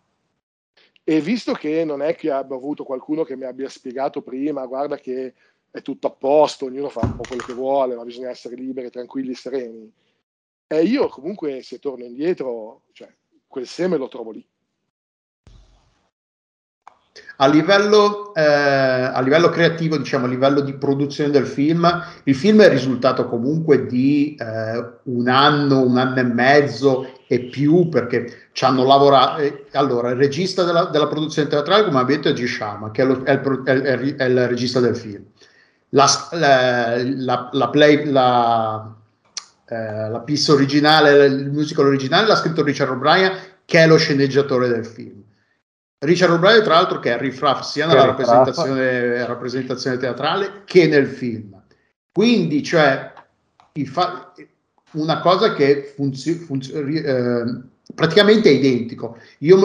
E visto che non è che abbia avuto qualcuno che mi abbia spiegato prima, guarda che è tutto a posto, ognuno fa un po' quello che vuole, ma bisogna essere liberi, tranquilli, sereni. E io comunque se torno indietro, cioè, quel seme lo trovo lì. A livello, eh, a livello, creativo, diciamo, a livello di produzione del film, il film è il risultato comunque di eh, un anno, un anno e mezzo e più, perché ci hanno lavorato. Eh, allora, il regista della, della, produzione teatrale, come abbiamo detto, è G. Che è, lo, è, il, è, il, è il regista del film la, la, la, play, la, eh, la pista originale, il musical originale l'ha scritto Richard O'Brien, che è lo sceneggiatore del film. Richard O'Brien, tra l'altro, che è riffraff sia nella rappresentazione, rappresentazione, teatrale che nel film. Quindi, cioè, fa- una cosa che funziona funzio- eh, praticamente è identico. Io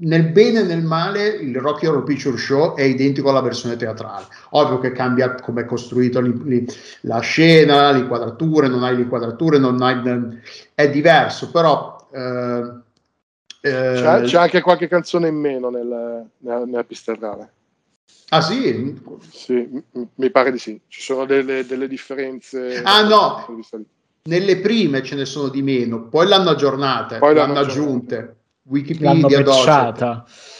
nel bene e nel male il Rocky Horror Picture Show è identico alla versione teatrale. Ovvio che cambia come è li, la scena, le inquadrature, non hai le inquadrature, non hai, è diverso, però... Eh, eh, c'è, c'è, anche qualche canzone in meno nel, nella, nella pista teatrale. Ah sì? Sì, mi pare di sì. Ci sono delle, delle differenze. Ah no, nelle prime ce ne sono di meno, poi l'hanno aggiornata, poi l'hanno, l'hanno aggiunte. Wikipedia l'hanno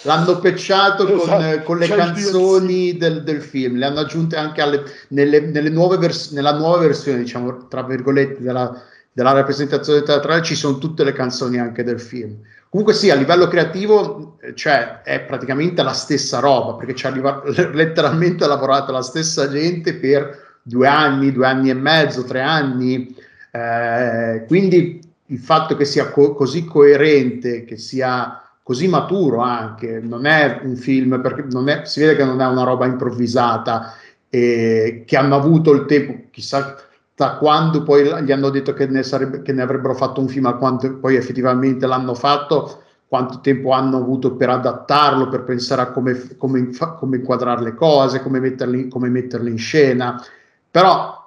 L'hanno pecciato con, esatto. con, le canzoni del, del, film, le hanno aggiunte anche alle, nelle, nelle nuove vers- nella nuova versione, diciamo, tra virgolette, della, della rappresentazione teatrale ci sono tutte le canzoni anche del film. Comunque sì, a livello creativo cioè, è praticamente la stessa roba, perché ci <laughs> ha letteralmente lavorato la stessa gente per due anni, due anni e mezzo, tre anni, Eh, quindi il fatto che sia co- così coerente, che sia così maturo anche, non è un film, perché è, si vede che non è una roba improvvisata, e che hanno avuto il tempo, chissà da quando poi gli hanno detto che ne, sarebbe, che ne avrebbero fatto un film a quanto poi effettivamente l'hanno fatto, quanto tempo hanno avuto per adattarlo, per pensare a come, come, come inquadrare le cose, come metterle, come metterle, in scena. Però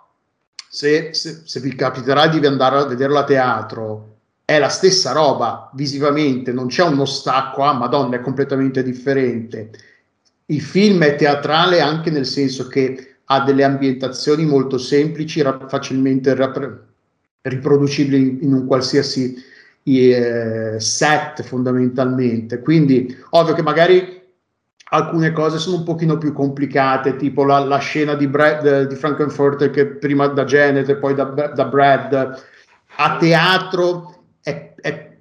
se, se, se, vi capiterà di andare a vederlo a teatro, è la stessa roba visivamente, non c'è uno stacco, ah madonna, è completamente differente. Il film è teatrale anche nel senso che ha delle ambientazioni molto semplici, facilmente riproducibili in, in un qualsiasi eh, set fondamentalmente. Quindi, ovvio che magari alcune cose sono un pochino più complicate, tipo la, la scena di, Brad, di Frankenfurter che prima da Janet e poi da, da Brad a teatro è, è,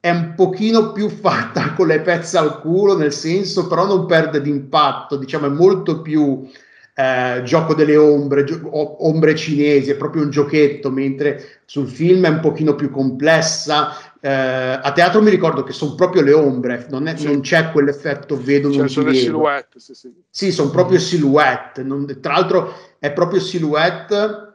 è, un pochino più fatta con le pezze al culo, nel senso, però non perde d'impatto, diciamo, è molto più eh, gioco delle ombre, gio- ombre cinesi, è proprio un giochetto, mentre sul film è un pochino più complessa. Eh, a teatro mi ricordo che sono proprio le ombre, non, è, sì. non c'è quell'effetto vedo cioè, non sono le silhouette, sì, sì. sì, sono proprio silhouette. Non, tra l'altro è proprio silhouette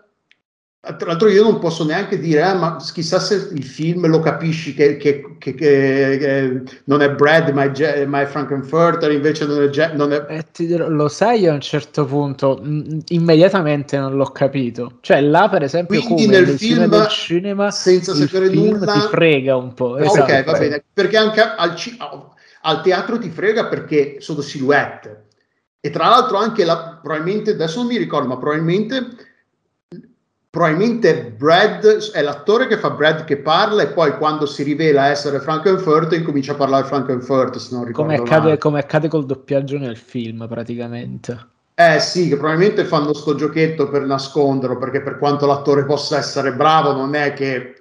tra l'altro io non posso neanche dire, eh, ma chissà se il film lo capisci che, che, che, che non è Brad ma è, ma è Frankenfurter, invece non è... Non è... Eh, dirò, lo sai a un certo punto, mh, immediatamente non l'ho capito. Cioè là per esempio Quindi nel film del cinema senza sapere nulla ti frega un po'. Esatto. Ok, va bene, perché anche al, al teatro ti frega perché sono silhouette. E tra l'altro anche la, probabilmente, adesso non mi ricordo, ma probabilmente probabilmente Brad è l'attore che fa Brad che parla e poi quando si rivela essere Frankenfurter incomincia a parlare Frankenfurter se non ricordo come accade, come accade col doppiaggio nel film praticamente. Eh sì, che probabilmente fanno sto giochetto per nasconderlo perché per quanto l'attore possa essere bravo non è che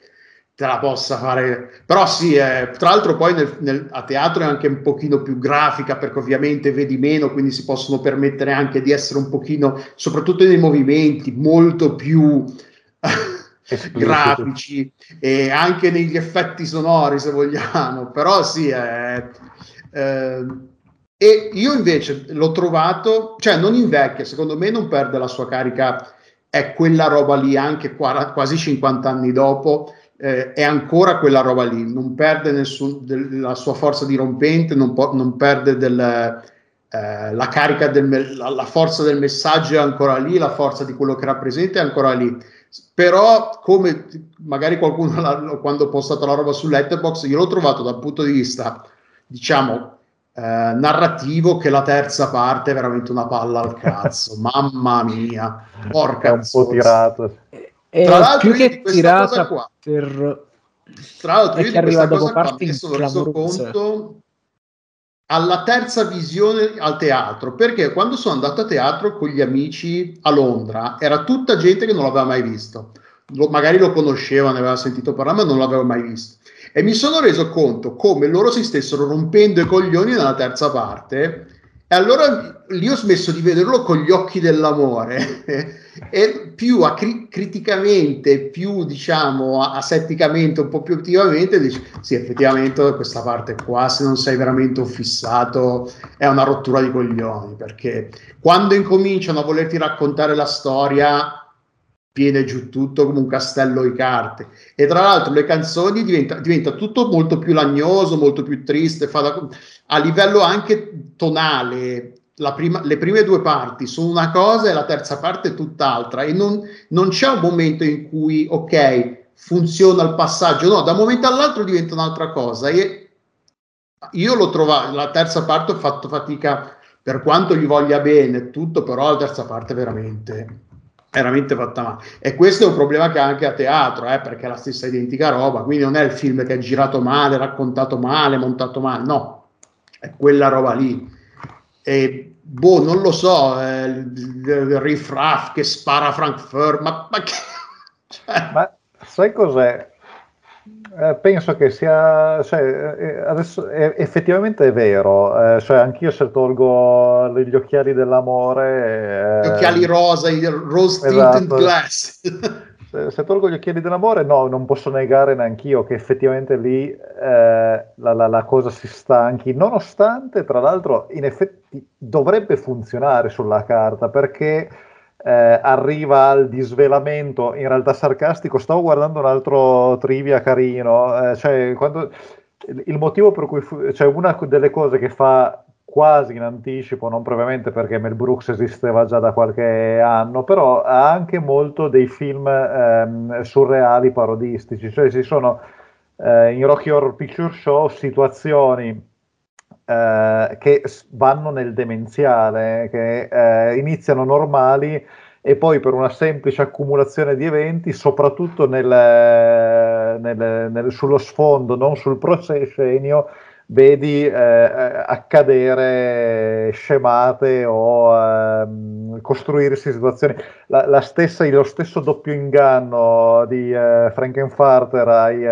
te la possa fare. Però sì, eh, tra l'altro poi nel, nel, a teatro è anche un pochino più grafica perché ovviamente vedi meno quindi si possono permettere anche di essere un pochino soprattutto nei movimenti molto più <laughs> grafici e anche negli effetti sonori se vogliamo. Però sì è, eh, e io invece l'ho trovato cioè non invecchia secondo me non perde la sua carica è quella roba lì anche qua, quasi 50 anni dopo eh, è ancora quella roba lì, non perde nessun, del, la sua forza dirompente, non, po- non perde del, eh, la carica, del, la, la, forza del messaggio è ancora lì, la forza di quello che rappresenta è ancora lì. Però, come magari qualcuno l'ha, quando ho postato la roba su Letterboxd, io l'ho trovato dal punto di vista, diciamo, eh, narrativo che la terza parte è veramente una palla al cazzo. <laughs> Mamma mia, porca è un po' tirato. È Tra l'altro, più che tirata qua, per... Tra l'altro, io di questa cosa qua mi sono reso conto alla terza visione al teatro, perché quando sono andato a teatro con gli amici a Londra, era tutta gente che non l'aveva mai visto. Lo, magari lo conosceva, ne aveva sentito parlare, ma non l'aveva mai visto. E mi sono reso conto come loro si stessero rompendo i coglioni nella terza parte e allora lì ho smesso di vederlo con gli occhi dell'amore. <laughs> E più acri- criticamente, più diciamo asetticamente, un po' più attivamente, dici sì, effettivamente questa parte qua, se non sei veramente un fissato, è una rottura di coglioni, perché quando incominciano a volerti raccontare la storia viene giù tutto come un castello di carte. E tra l'altro le canzoni diventa, diventa tutto molto più lagnoso molto più triste da, a livello anche tonale. Prima, le prime due parti sono una cosa e la terza parte è tutt'altra. E non, non c'è un momento in cui ok funziona il passaggio. No da un momento all'altro diventa un'altra cosa. E io l'ho trovato la terza parte ho fatto fatica per quanto gli voglia bene tutto però la terza parte veramente veramente fatta male. E questo è un problema che ha anche a teatro, eh, perché è la stessa identica roba, quindi non è il film che è girato male, raccontato male, montato male, no, è quella roba lì. E boh, non lo so, eh, il, riff raff che spara Frankfurt, ma, ma che... <laughs> Cioè... Ma sai cos'è? Eh, penso che sia, cioè, eh, adesso è, effettivamente è vero, eh, cioè anch'io se tolgo gli occhiali dell'amore... gli occhiali rosa, i rose esatto. tinted glass. <laughs> se, se, tolgo gli occhiali dell'amore, no, non posso negare neanch'io che effettivamente lì eh, la, la, la, cosa si stanchi, nonostante tra l'altro in effetti dovrebbe funzionare sulla carta perché eh, arriva al disvelamento, in realtà sarcastico, stavo guardando un altro trivia carino, eh, cioè quando, il motivo per cui, fu, cioè una delle cose che fa quasi in anticipo, non propriamente perché Mel Brooks esisteva già da qualche anno, però ha anche molto dei film ehm, surreali parodistici, cioè ci sono eh, in Rocky Horror Picture Show situazioni eh, che vanno nel demenziale, che eh, iniziano normali e poi per una semplice accumulazione di eventi, soprattutto nel, nel, nel, sullo sfondo, non sul proscenio, vedi eh, accadere scemate o eh, costruirsi situazioni. La, la stessa, lo stesso doppio inganno di eh, Frankenfarter ai,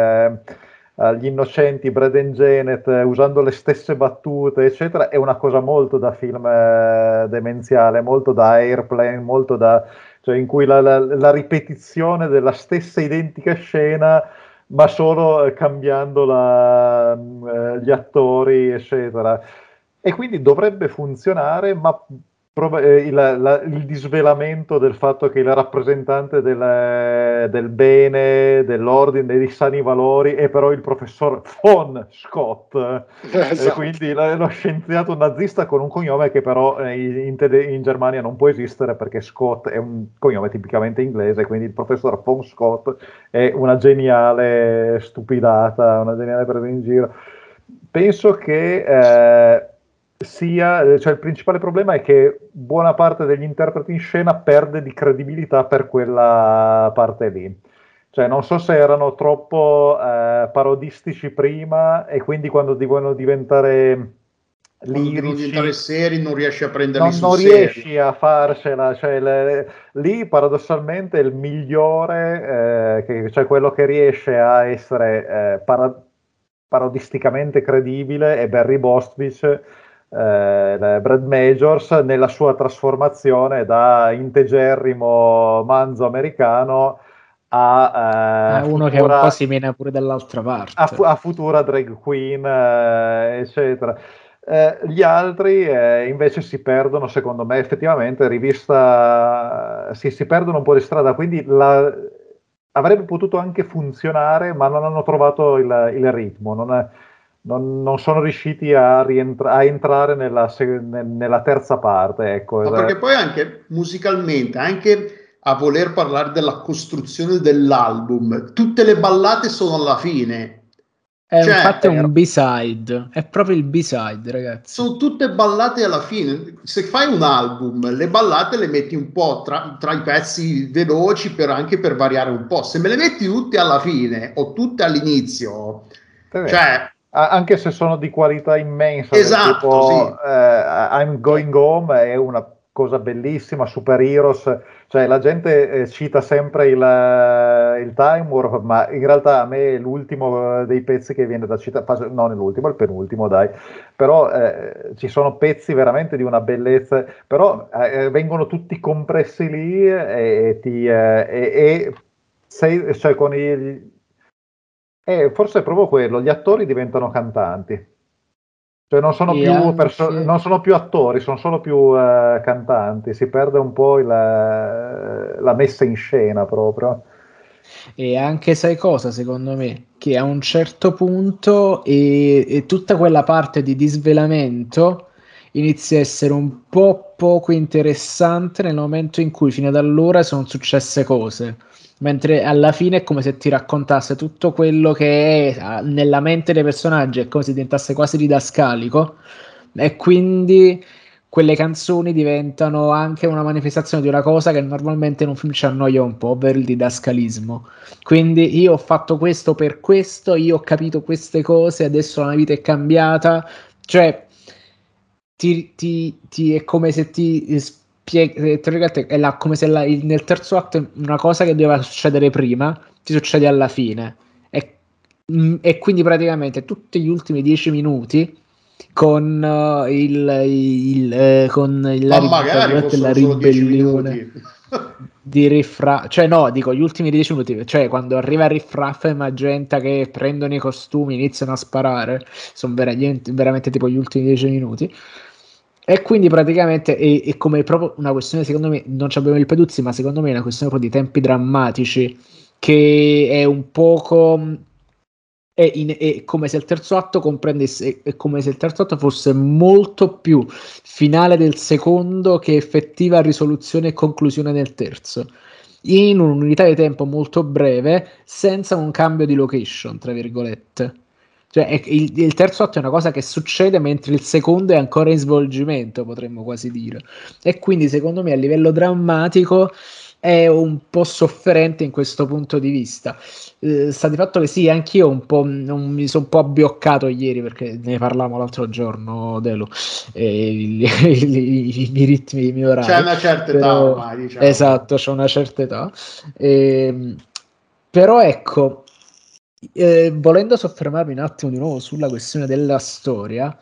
agli innocenti Braden Janet eh, usando le stesse battute, eccetera, è una cosa molto da film eh, demenziale, molto da airplane, molto da... cioè in cui la, la, la ripetizione della stessa identica scena ma solo eh, cambiando la, mm, eh, gli attori, eccetera. E quindi dovrebbe funzionare, ma eh, il, la, il, disvelamento del fatto che il rappresentante del, del, bene, dell'ordine, dei sani valori è però il professor von Scott, esatto. quindi lo scienziato nazista con un cognome che però in, in, Germania non può esistere perché Scott è un cognome tipicamente inglese, quindi il professor von Scott è una geniale stupidata, una geniale presa in giro. Penso che... Eh, sia, cioè il principale problema è che buona parte degli interpreti in scena perde di credibilità per quella parte lì. Cioè, non so se erano troppo eh, parodistici prima e quindi quando devono diventare lirici, diventare seri non riesci a prenderli non, non riesci a farcela cioè, le, lì paradossalmente il migliore eh, che, cioè quello che riesce a essere eh, para- parodisticamente credibile è Barry Bostwick eh, Brad Majors nella sua trasformazione da integerrimo manzo americano a, eh, uno futura, che un po' si viene pure dall'altra parte. A, a futura drag queen eh, eccetera. Eh, gli altri eh, invece si perdono secondo me effettivamente rivista si, si perdono un po' di strada quindi la, avrebbe potuto anche funzionare ma non hanno trovato il, il ritmo non è, non, non, sono riusciti a, rientra- a entrare nella, nella, terza parte. Ecco, no, perché poi anche musicalmente, anche a voler parlare della costruzione dell'album, tutte le ballate sono alla fine. È cioè, infatti è un B-side, è proprio il B-side, ragazzi. Sono tutte ballate alla fine. Se fai un album, le ballate le metti un po' tra, tra i pezzi veloci, per, anche per variare un po'. Se me le metti tutte alla fine o tutte all'inizio, cioè anche se sono di qualità immensa, esatto, tipo, sì. eh, I'm Going Home è una cosa bellissima, Super Heroes, cioè la gente eh, cita sempre il, eh, il, Time Warp, ma in realtà a me è l'ultimo eh, dei pezzi che viene da citare, non l'ultimo, il penultimo dai, però eh, ci sono pezzi veramente di una bellezza, però eh, vengono tutti compressi lì e, e ti... e, e sei, cioè con i eh, forse è proprio quello, gli attori diventano cantanti. Cioè non sono, più, anche... perso- non sono più attori, sono solo più uh, cantanti, si perde un po' il, uh, la messa in scena proprio. E anche sai cosa, secondo me? Che a un certo punto e, e tutta quella parte di disvelamento inizia a essere un po' poco interessante nel momento in cui fino ad allora sono successe cose mentre alla fine è come se ti raccontasse tutto quello che è ah, nella mente dei personaggi, è come se diventasse quasi didascalico e quindi quelle canzoni diventano anche una manifestazione di una cosa che normalmente in un film ci annoia un po', ovvero il didascalismo. Quindi io ho fatto questo per questo, io ho capito queste cose, adesso la mia vita è cambiata, cioè ti, ti, ti è come se ti spiega, è la, come se la, il, nel terzo atto una cosa che doveva succedere prima ti succede alla fine. E, mm, e quindi praticamente tutti gli ultimi dieci minuti con uh, il, il, il, uh, con la, magari la ribellione di riffraff, cioè no, dico gli ultimi 10 minuti, cioè quando arriva il riffraff e magenta che prendono i costumi, iniziano a sparare, sono veramente, veramente tipo gli ultimi 10 minuti. E quindi praticamente è, è, come proprio una questione, secondo me, non abbiamo il Peduzzi, ma secondo me è una questione proprio di tempi drammatici, che è un poco è, in, è, come se il terzo atto comprendesse, è come se il terzo atto fosse molto più finale del secondo che effettiva risoluzione e conclusione del terzo. In un'unità di tempo molto breve, senza un cambio di location, tra virgolette. Cioè, il, il, terzo atto è una cosa che succede mentre il secondo è ancora in svolgimento, potremmo quasi dire. E quindi, secondo me, a livello drammatico è un po' sofferente in questo punto di vista. Eh, sta di fatto che sì, anch'io un po', un, mi sono un po' abbioccato ieri perché ne parlavamo l'altro giorno, Delu, eh, i, i, i, i, ritmi, i miei orari. C'è una certa età ormai, diciamo. Esatto, c'è una certa età. Eh, però ecco, eh, volendo soffermarmi un attimo di nuovo sulla questione della storia,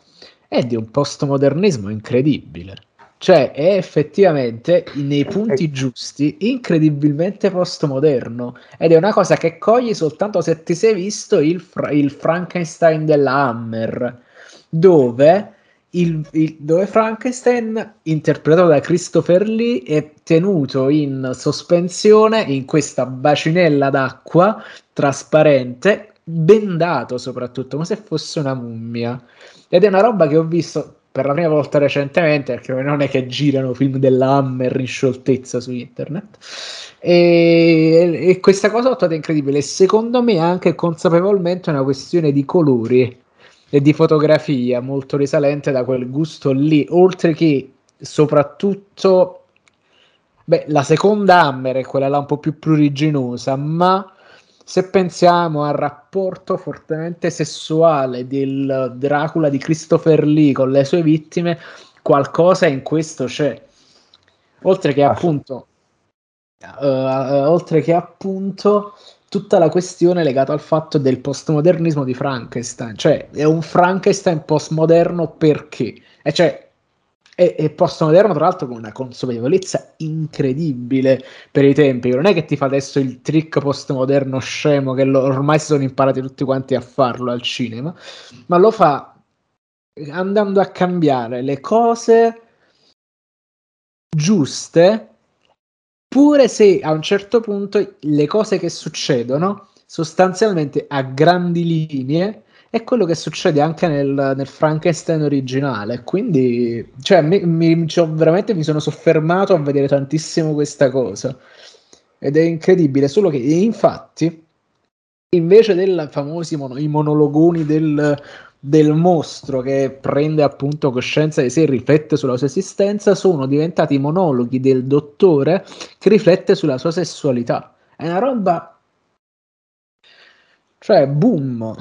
è di un postmodernismo incredibile cioè, è effettivamente nei punti giusti, incredibilmente postmoderno. Ed è una cosa che cogli soltanto se ti sei visto il, fra- il Frankenstein della Hammer, dove, il, il, dove Frankenstein, interpretato da Christopher Lee, è tenuto in sospensione in questa bacinella d'acqua trasparente, bendato soprattutto, come se fosse una mummia. Ed è una roba che ho visto per la prima volta recentemente, perché non è che girano film della Hammer in scioltezza su internet. E, e questa cosa l'ho trovata incredibile. Secondo me, anche consapevolmente, è una questione di colori e di fotografia molto risalente da quel gusto lì, oltre che soprattutto. Beh, la seconda Hammer è quella là un po' più pruriginosa, ma se pensiamo al rapporto fortemente sessuale del Dracula di Christopher Lee con le sue vittime, qualcosa in questo c'è. Oltre che ah. appunto, uh, oltre che appunto tutta la questione legata al fatto del postmodernismo di Frankenstein, cioè è un Frankenstein postmoderno perché? E cioè e, e postmoderno tra l'altro con una consapevolezza incredibile per i tempi non è che ti fa adesso il trick postmoderno scemo che lo, ormai si sono imparati tutti quanti a farlo al cinema ma lo fa andando a cambiare le cose giuste pure se a un certo punto le cose che succedono sostanzialmente a grandi linee è quello che succede anche nel, nel Frankenstein originale. Quindi, cioè, mi, mi, cioè, veramente mi sono soffermato a vedere tantissimo questa cosa. Ed è incredibile. Solo che, infatti, invece dei famosi mono, monologoni del, del mostro che prende appunto coscienza di sé e riflette sulla sua esistenza, sono diventati monologhi del dottore che riflette sulla sua sessualità. È una roba. Cioè, boom.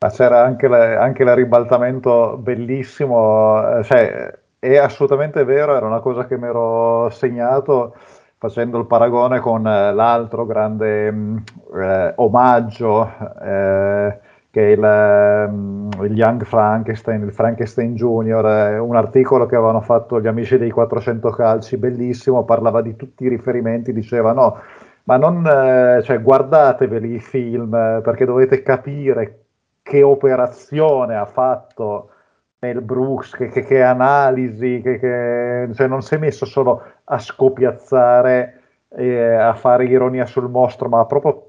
Ma c'era anche, le, anche il ribaltamento bellissimo, eh, cioè è assolutamente vero, era una cosa che mi ero segnato facendo il paragone con eh, l'altro grande mm, eh, omaggio eh, che il, mm, il, Young Frankenstein, il Frankenstein Junior, eh, un articolo che avevano fatto gli amici dei 400 calci, bellissimo, parlava di tutti i riferimenti, diceva no, ma non, eh, cioè, guardateveli i film perché dovete capire che operazione ha fatto Mel Brooks, che, che, che analisi, che, che, cioè non si è messo solo a scopiazzare e a fare ironia sul mostro, ma ha proprio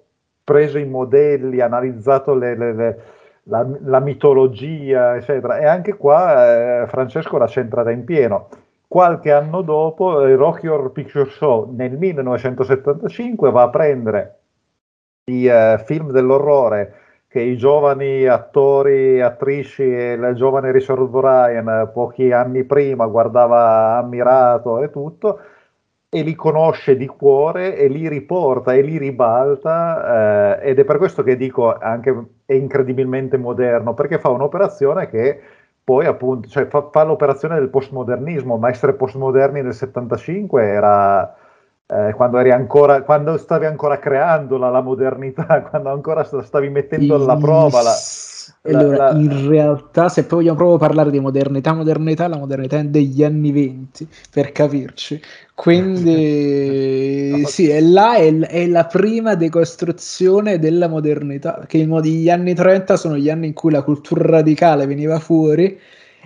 preso i modelli, analizzato le, le, le, la, la, mitologia, eccetera. E anche qua eh, Francesco l'ha centrata in pieno. Qualche anno dopo, il Rocky Horror Picture Show nel 1975 va a prendere i eh, film dell'orrore che i giovani attori attrici e il giovane Richard O'Brien pochi anni prima guardava ammirato e tutto e li conosce di cuore e li riporta e li ribalta eh, ed è per questo che dico anche è incredibilmente moderno perché fa un'operazione che poi appunto cioè fa, fa l'operazione del postmodernismo ma essere postmoderni nel 75 era eh, quando, ancora, quando stavi ancora creando la, la modernità, <laughs> quando ancora stavi mettendo alla prova la, allora, la, in realtà, se poi vogliamo proprio parlare di modernità, modernità, la modernità è degli anni 20, per capirci. Quindi, <laughs> sì, è là, è, è, la prima decostruzione della modernità, che gli anni 30 sono gli anni in cui la cultura radicale veniva fuori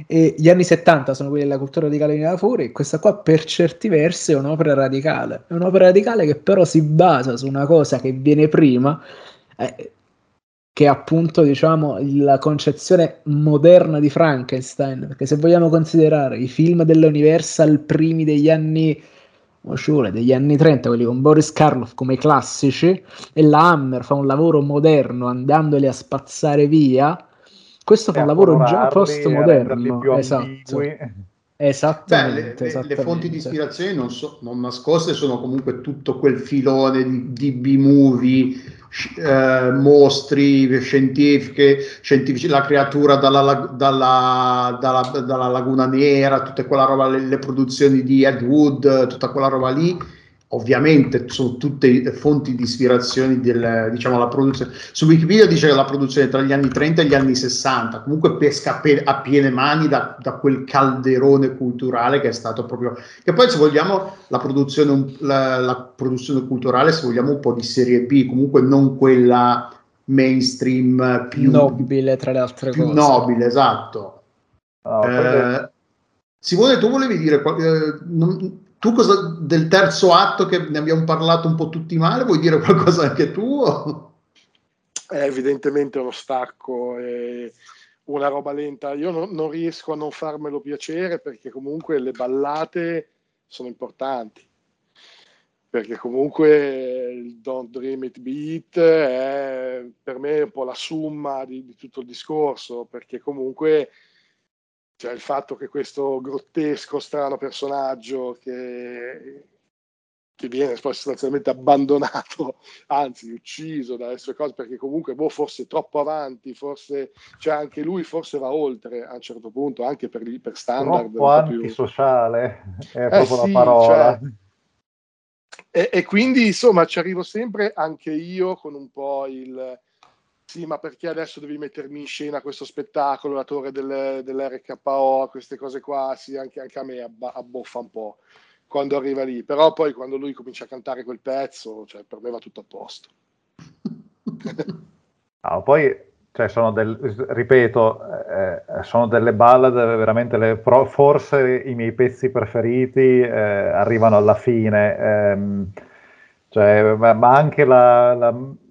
e gli anni 70 sono quelli della cultura radicale veniva fuori e questa qua per certi versi è un'opera radicale. È un'opera radicale che però si basa su una cosa che viene prima. Eh, che è appunto diciamo la concezione moderna di Frankenstein perché se vogliamo considerare i film dell'Universal primi degli anni oh, degli anni 30 quelli con Boris Karloff come classici e la Hammer fa un lavoro moderno andandoli a spazzare via questo fa un lavoro già postmoderno. esatto. Esattamente, Beh, le, le, le, fonti di ispirazione non, so, non, nascoste sono comunque tutto quel filone di, di B-movie eh, mostri scientifiche, scientifici, la creatura dalla, dalla, dalla, dalla, Laguna Nera, tutta quella roba, le, le produzioni di Ed Wood, tutta quella roba lì ovviamente sono tutte fonti di ispirazione del, diciamo, la produzione. Su Wikipedia dice che la produzione tra gli anni 30 e gli anni 60, comunque pesca a piene mani da, da, quel calderone culturale che è stato proprio... Che poi se vogliamo la produzione, la, la produzione culturale, se vogliamo un po' di serie B, comunque non quella mainstream più nobile tra le altre più cose. nobile, esatto. Oh, eh, Simone, tu volevi dire... Eh, non, tu cosa del terzo atto che ne abbiamo parlato un po' tutti male, vuoi dire qualcosa anche tu? È evidentemente uno stacco, è una roba lenta. Io non, non riesco a non farmelo piacere perché comunque le ballate sono importanti perché comunque il Don't Dream It Beat è per me un po' la summa di, di tutto il discorso, perché comunque cioè il fatto che questo grottesco, strano personaggio che, che viene poi sostanzialmente abbandonato, <laughs> anzi ucciso dalle sue cose, perché comunque boh, forse troppo avanti, forse cioè anche lui forse va oltre a un certo punto, anche per, per standard. Troppo antisociale, più... è proprio eh, la parola. Cioè, e, e, quindi insomma ci arrivo sempre anche io con un po' il sì, ma perché adesso devi mettermi in scena questo spettacolo, la torre del, dell'RKO, queste cose qua, sì, anche, anche a me abboffa un po' quando arriva lì, però poi quando lui comincia a cantare quel pezzo, cioè, per me va tutto a posto. no, <laughs> poi, cioè, sono del, ripeto, eh, sono delle ballad veramente, le, forse i miei pezzi preferiti eh, arrivano alla fine, ehm, cioè, ma, ma, anche la, la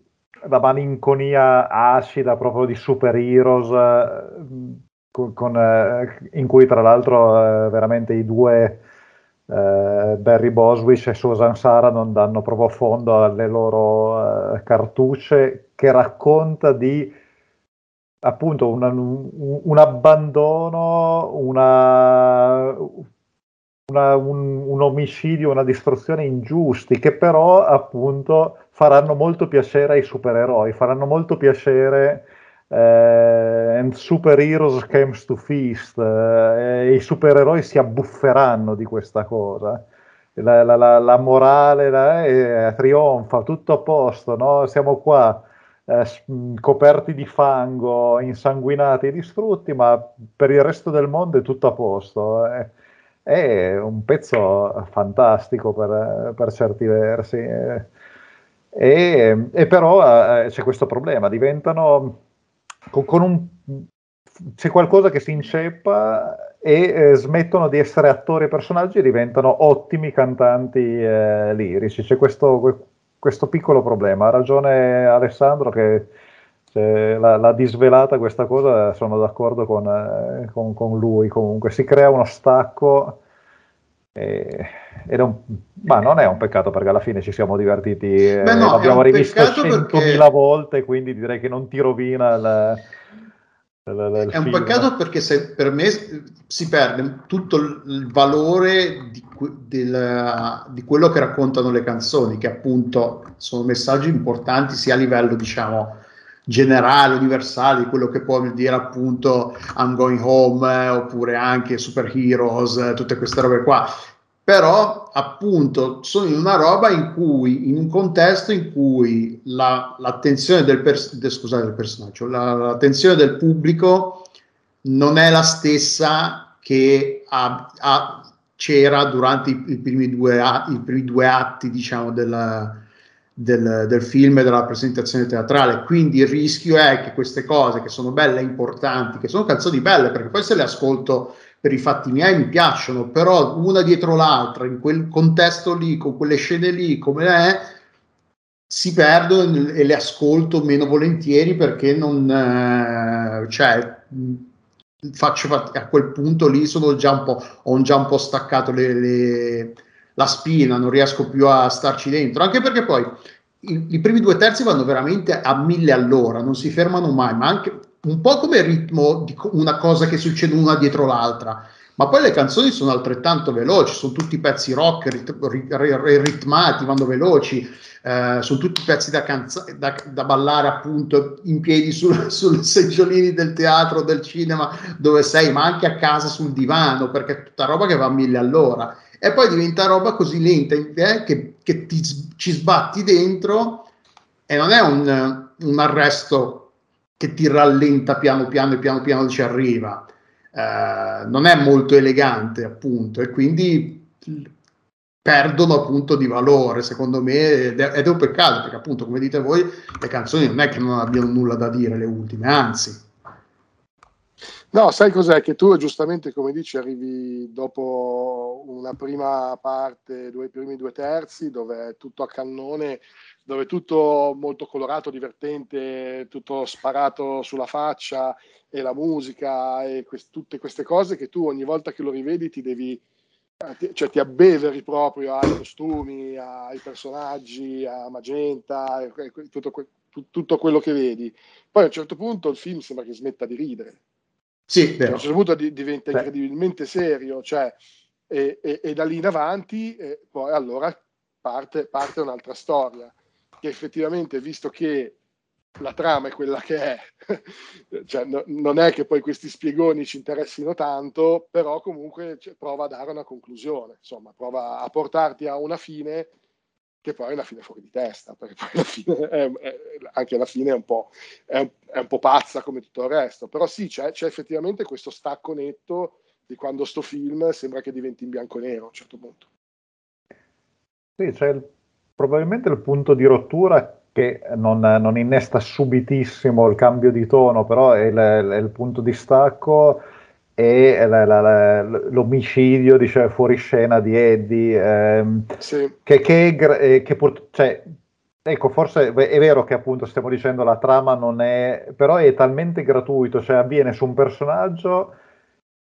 la malinconia acida proprio di Super Heroes, eh, con, con, eh, in cui tra l'altro eh, veramente i due eh, Barry Boswich e Susan Sara non danno proprio fondo alle loro eh, cartucce, che racconta di appunto una, un, un, abbandono, una, una, un, un, omicidio, una distruzione ingiusti, che però appunto faranno molto piacere ai supereroi, faranno molto piacere eh, and super heroes comes to feast, eh, i supereroi si abbufferanno di questa cosa. La, la, la, la morale eh, trionfa, tutto a posto, no? siamo qua eh, coperti di fango, insanguinati e distrutti, ma per il resto del mondo è tutto a posto. Eh. È un pezzo fantastico per, per certi versi. E, e però eh, c'è questo problema, diventano con, con un, c'è qualcosa che si inceppa e eh, smettono di essere attori e personaggi e diventano ottimi cantanti eh, lirici. C'è questo, questo, piccolo problema. Ha ragione Alessandro che l'ha, l'ha, disvelata questa cosa, sono d'accordo con, eh, con, con lui. Comunque si crea uno stacco e, ed è un, ma non è un peccato perché alla fine ci siamo divertiti, eh, no, l'abbiamo rivisto centomila perché... volte, quindi direi che non ti rovina il, il, il È un peccato perché se, per me si perde tutto il valore di, del, di, quello che raccontano le canzoni, che appunto sono messaggi importanti sia a livello, diciamo, generale, universale, quello che può dire appunto I'm Going Home eh, oppure anche Super Heroes, eh, tutte queste robe qua. però appunto sono in una roba in cui, in un contesto in cui la, l'attenzione del, pers- de, scusate, del personaggio, la, l'attenzione del pubblico non è la stessa che ha, ha, c'era durante i, i, primi due, i, primi due, atti, diciamo, della, del, del, film e della rappresentazione teatrale. Quindi il rischio è che queste cose che sono belle e importanti, che sono canzoni belle, perché poi se le ascolto per i fatti miei mi piacciono, però una dietro l'altra, in quel contesto lì, con quelle scene lì, come è, si perdono e le ascolto meno volentieri perché non, eh, cioè, faccio a quel punto lì sono già un po', ho già un po' staccato le, le, la spina, non riesco più a starci dentro, anche perché poi i, i primi due terzi vanno veramente a mille all'ora, non si fermano mai, ma anche un po' come ritmo di una cosa che succede una dietro l'altra, ma poi le canzoni sono altrettanto veloci, sono tutti pezzi rock rit- ritmati, vanno veloci, eh, sono tutti pezzi da, canza- da, da, ballare appunto in piedi <laughs> sul seggiolini del teatro, del cinema, dove sei, ma anche a casa sul divano, perché è tutta roba che va a mille all'ora. E poi diventa roba così lenta eh, che, che ti, ci sbatti dentro e non è un, un arresto che ti rallenta piano piano e piano piano ci arriva. Eh, non è molto elegante, appunto, e quindi perdono appunto di valore, secondo me, ed è, è un peccato, perché appunto, come dite voi, le canzoni non è che non abbiano nulla da dire, le ultime, anzi. No, sai cos'è? Che tu giustamente, come dici, arrivi dopo una prima parte, due, primi due terzi, dove è tutto a cannone dove è tutto molto colorato, divertente, tutto sparato sulla faccia e la musica e quest- tutte queste cose che tu ogni volta che lo rivedi ti devi, cioè ti abbeveri proprio ai costumi, ai personaggi, a Magenta, tutto, que- tutto quello che vedi. Poi a un certo punto il film sembra che smetta di ridere. Sì, cioè, a un certo punto diventa incredibilmente serio, cioè, e, e, e, da lì in avanti, eh, poi allora parte, parte un'altra storia che effettivamente, visto che la trama è quella che è, <laughs> cioè, no, non è che poi questi spiegoni ci interessino tanto, però comunque cioè, prova a dare una conclusione, insomma, prova a portarti a una fine che poi è una fine fuori di testa, perché poi alla fine è, è, anche alla fine è un, po', è, un po' pazza come tutto il resto, però sì, c'è, c'è effettivamente questo stacco netto di quando sto film sembra che diventi in bianco e nero a un certo punto. Sì, c'è il probabilmente il punto di rottura che non, non, innesta subitissimo il cambio di tono, però è, il, è il punto di stacco e la, la, la, l'omicidio diciamo, fuori scena di Eddie, ehm, sì. che, che, eh, che pur, cioè, ecco, forse è vero che appunto stiamo dicendo la trama non è, però è talmente gratuito, cioè avviene su un personaggio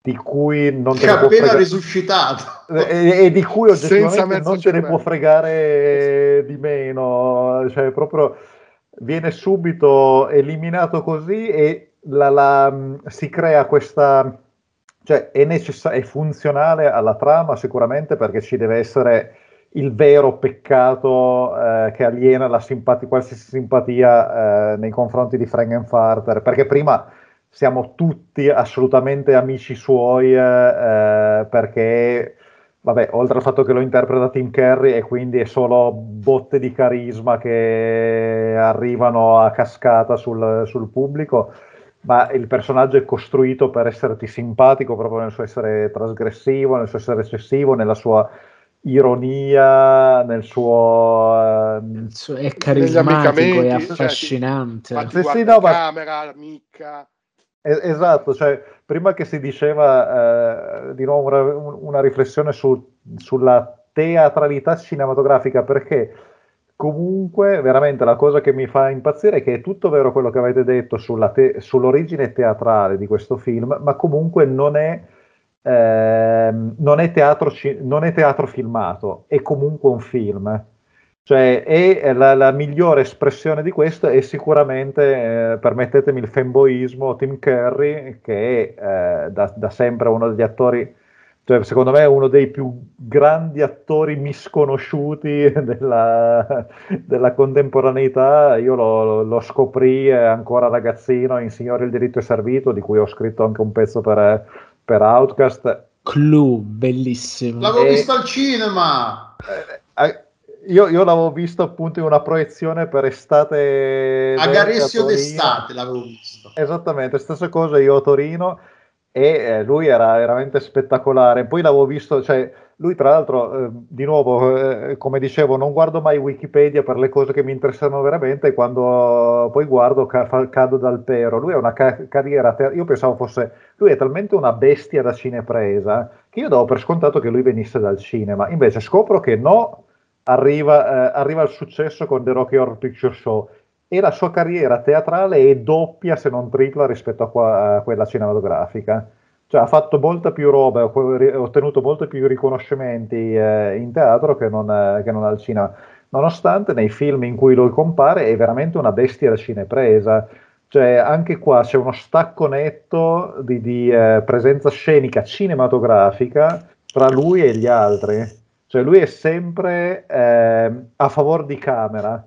di cui non che te appena fregare... risuscitato. E, e, di cui oggettivamente non te ne può fregare di meno cioè proprio viene subito eliminato così e la, la, si crea questa cioè è, necess- è funzionale alla trama sicuramente perché ci deve essere il vero peccato eh, che aliena la simpatia, qualsiasi simpatia eh, nei confronti di Frankenfarter perché prima siamo tutti assolutamente amici suoi eh, eh, perché, vabbè, oltre al fatto che lo interpreta Tim Curry e quindi è solo botte di carisma che arrivano a cascata sul, sul pubblico, ma il personaggio è costruito per esserti simpatico proprio nel suo essere trasgressivo, nel suo essere eccessivo, nella sua ironia, nel suo... Uh, è carismatico, è affascinante. Cioè, sì, sì, no, ma... camera, mica esatto, cioè, prima che si diceva eh, di nuovo una, una riflessione su, sulla teatralità cinematografica, perché comunque veramente la cosa che mi fa impazzire è che è tutto vero quello che avete detto te- sull'origine teatrale di questo film, ma comunque non è, eh, non, è teatro, non è teatro filmato, è comunque un film. Cioè, è la, la, migliore espressione di questo è sicuramente, eh, permettetemi il fanboismo, Tim Curry, che è eh, da, da, sempre uno degli attori, cioè, secondo me è uno dei più grandi attori misconosciuti <laughs> della, della contemporaneità. Io lo, lo, scoprì ancora ragazzino in Signore il diritto è servito, di cui ho scritto anche un pezzo per, per Outcast Clue, bellissimo. L'avevo e... visto al cinema. Eh, eh, io, io, l'avevo visto appunto in una proiezione per estate. A Garessio d'estate l'avevo visto. Esattamente, stessa cosa io a Torino e eh, lui era veramente spettacolare. Poi l'avevo visto, cioè lui, tra l'altro, eh, di nuovo, eh, come dicevo, non guardo mai Wikipedia per le cose che mi interessano veramente quando poi guardo ca- cado dal pero. Lui ha una ca- carriera, ter- io pensavo fosse, lui è talmente una bestia da cinepresa che io davo per scontato che lui venisse dal cinema. Invece scopro che no, arriva, eh, arriva il successo con The Rocky Horror Picture Show e la sua carriera teatrale è doppia se non tripla rispetto a, qua- a quella cinematografica cioè, ha fatto molta più roba, ha ottenuto molti più riconoscimenti eh, in teatro che non, eh, che non, al cinema, nonostante nei film in cui lui compare è veramente una bestia da cinepresa. Cioè, anche qua c'è uno stacco netto di, di eh, presenza scenica cinematografica tra lui e gli altri. Cioè, lui è sempre eh, a favore di camera,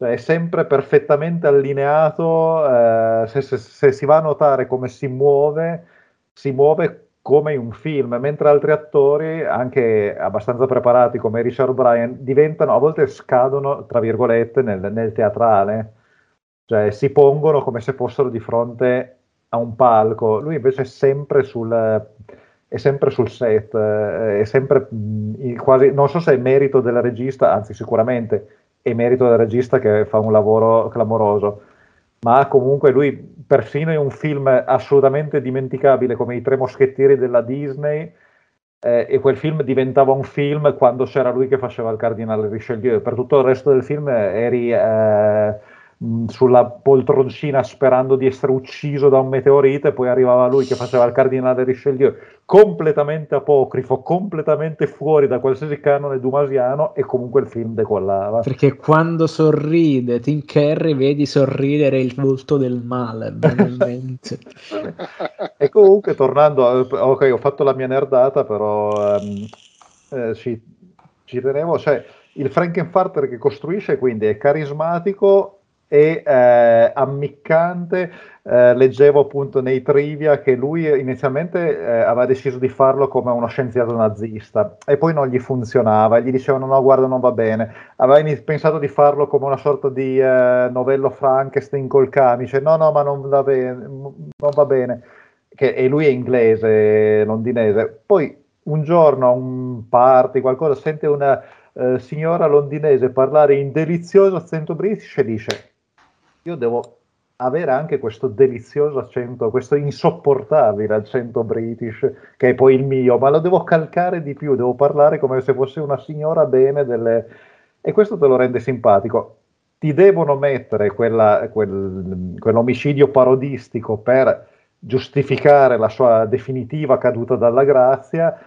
cioè, è sempre perfettamente allineato. Eh, se, se, se si va a notare come si muove, si muove come in un film, mentre altri attori, anche abbastanza preparati come Richard Bryan, diventano, a volte scadono, tra virgolette, nel, nel teatrale, cioè si pongono come se fossero di fronte a un palco, lui invece è sempre sul, è sempre sul set, è sempre quasi, non so se è merito del regista, anzi sicuramente è merito del regista che fa un lavoro clamoroso, ma comunque lui perfino in un film assolutamente dimenticabile come I Tre Moschettieri della Disney, eh, e quel film diventava un film quando c'era lui che faceva il cardinale Richelieu. Per tutto il resto del film eri eh, sulla poltroncina sperando di essere ucciso da un meteorite, e poi arrivava lui che faceva il cardinale Richelieu, completamente apocrifo, completamente fuori da qualsiasi canone dumasiano e comunque il film decollava. Perché quando sorride Tim Curry vedi sorridere il volto del male, banalmente. <laughs> e comunque tornando, a, ok ho fatto la mia nerdata, però um, eh, ci, ci tenevo, cioè il Frankenfarter che costruisce quindi è carismatico e eh, ammiccante. Eh, leggevo appunto nei trivia che lui inizialmente eh, aveva deciso di farlo come uno scienziato nazista e poi non gli funzionava gli dicevano no guarda non va bene aveva pensato di farlo come una sorta di eh, novello Frankenstein col camice no no ma non va bene, non va bene. Che, e lui è inglese londinese poi un giorno a un party qualcosa sente una eh, signora londinese parlare in delizioso accento british e dice io devo avere anche questo delizioso accento, questo insopportabile accento british, che è poi il mio, ma lo devo calcare di più, devo parlare come se fosse una signora bene delle... e questo te lo rende simpatico. Ti devono mettere quella, quel, quell'omicidio parodistico per giustificare la sua definitiva caduta dalla grazia,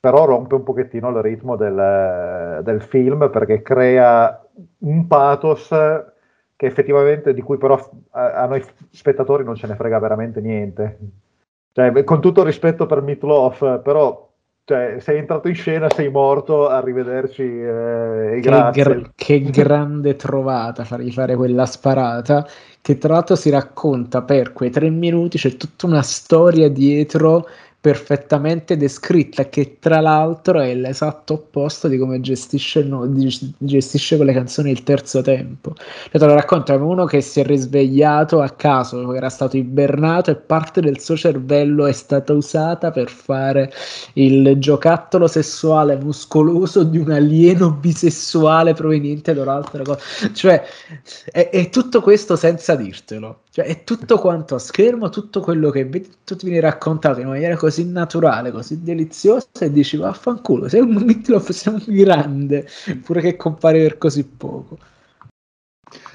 però rompe un pochettino il ritmo del, del film perché crea un pathos che effettivamente di cui però a, a, noi spettatori non ce ne frega veramente niente. Cioè, con tutto rispetto per Meatloaf, però cioè, sei entrato in scena, sei morto, arrivederci eh, che, gra- che grande trovata fargli fare quella sparata, che tra l'altro si racconta per quei tre minuti, c'è tutta una storia dietro perfettamente descritta, che tra l'altro è l'esatto opposto di come gestisce, gestisce con le canzoni il terzo tempo. Cioè, te lo racconta come uno che si è risvegliato a caso, era stato ibernato e parte del suo cervello è stata usata per fare il giocattolo sessuale muscoloso di un alieno bisessuale proveniente da un'altra cosa. Cioè, è, è tutto questo senza dirtelo. Cioè, è tutto quanto a schermo, tutto quello che vedi, tutto ti viene raccontato in maniera così naturale, così deliziosa, e dici vaffanculo, sei un Meatloaf, sei un grande, pure che compare per così poco.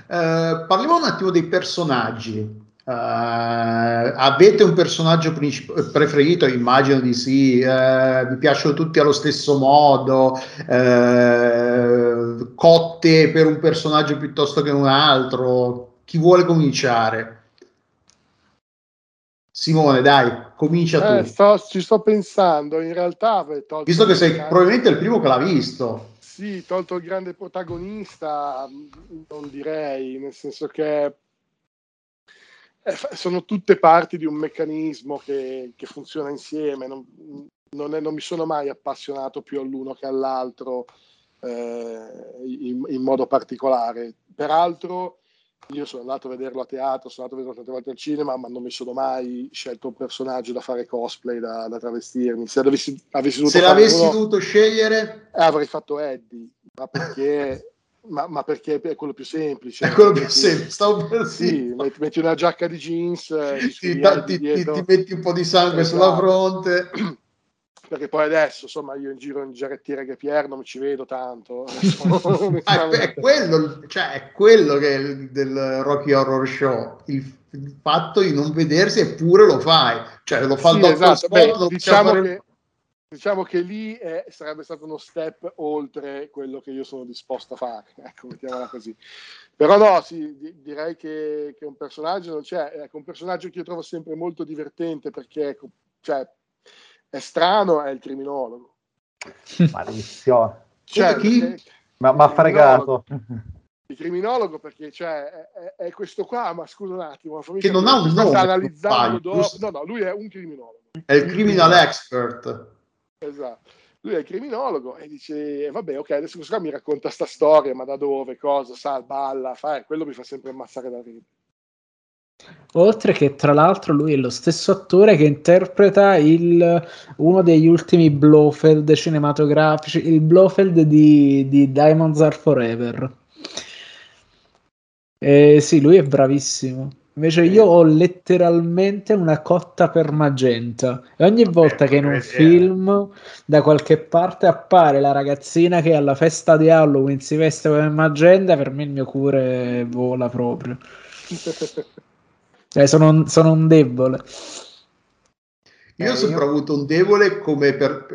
Uh, parliamo un attimo dei personaggi. Uh, avete un personaggio princip- preferito? Immagino di sì. Uh, vi piacciono tutti allo stesso modo? cotte per un personaggio piuttosto che un altro? Chi vuole cominciare? Simone, dai, comincia eh, tu. Sto, ci sto pensando, in realtà... Visto che sei grande... probabilmente il primo che l'ha visto. Sì, tolto il grande protagonista, non direi, nel senso che eh, sono tutte parti di un meccanismo che, che funziona insieme. Non, non, è, non, mi sono mai appassionato più all'uno che all'altro eh, in, in, modo particolare. Peraltro, io sono andato a vederlo a teatro, sono andato a vederlo tante volte al cinema, ma non mi sono mai scelto un personaggio da fare cosplay, da, da travestirmi. Se, avessi, avessi Se l'avessi uno, dovuto scegliere, eh, avrei fatto Eddie, ma perché. <laughs> Ma, ma, perché è quello più semplice. È quello più semplice, stavo per sì, metti, metti, una giacca di jeans, eh, ti, ti, ti, ti, metti un po' di sangue esatto. sulla fronte. <clears throat> perché poi adesso insomma io in giro in giarettiere che Pier non ci vedo tanto <laughs> ah, <laughs> è, quello, cioè, è quello che è il, del Rocky Horror Show. Il, il, fatto di non vedersi eppure lo fai. Cioè lo fa sì, il esatto. Beh, diciamo, fare... che, diciamo che lì è, sarebbe stato uno step oltre quello che io sono disposto a fare <laughs> ecco mettiamola così. Però no sì, di, direi che, che, un personaggio non c'è ecco, un personaggio che io trovo sempre molto divertente perché ecco, cioè, è strano è il criminologo. <laughs> Malissimo. Cioè, chi? Ma ha fregato. Il criminologo perché cioè, è, è, questo qua, ma scusa un attimo. Che non ha un nome. Sta analizzando. No, no, lui è un criminologo. È il criminal expert. Esatto. Lui è il criminologo e dice, vabbè, ok, adesso questo qua mi racconta sta storia, ma da dove, cosa, sa, balla, fa, quello mi fa sempre ammazzare da ridere. Oltre che tra l'altro lui è lo stesso attore che interpreta il, uno degli ultimi Blofeld cinematografici, il Blofeld di, di Diamonds Are Forever. Eh, sì, lui è bravissimo. Invece io ho letteralmente una cotta per Magenta e ogni Vabbè, volta che in un film da qualche parte appare la ragazzina che alla festa di Halloween si veste come Magenta, per me il mio cuore vola proprio. <laughs> Cioè, sono, un, sono un debole. Io ho sempre io... avuto un debole come per...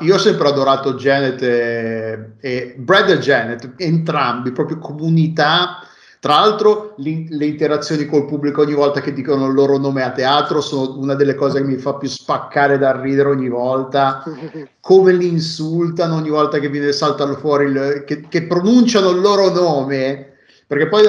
Io ho sempre adorato Janet e, e Brad e Janet, entrambi, proprio comunità. Tra l'altro le interazioni col pubblico ogni volta che dicono il loro nome a teatro sono una delle cose che mi fa più spaccare dal ridere ogni volta. <laughs> Come li insultano ogni volta che viene saltano fuori, il, che, che pronunciano il loro nome perché poi,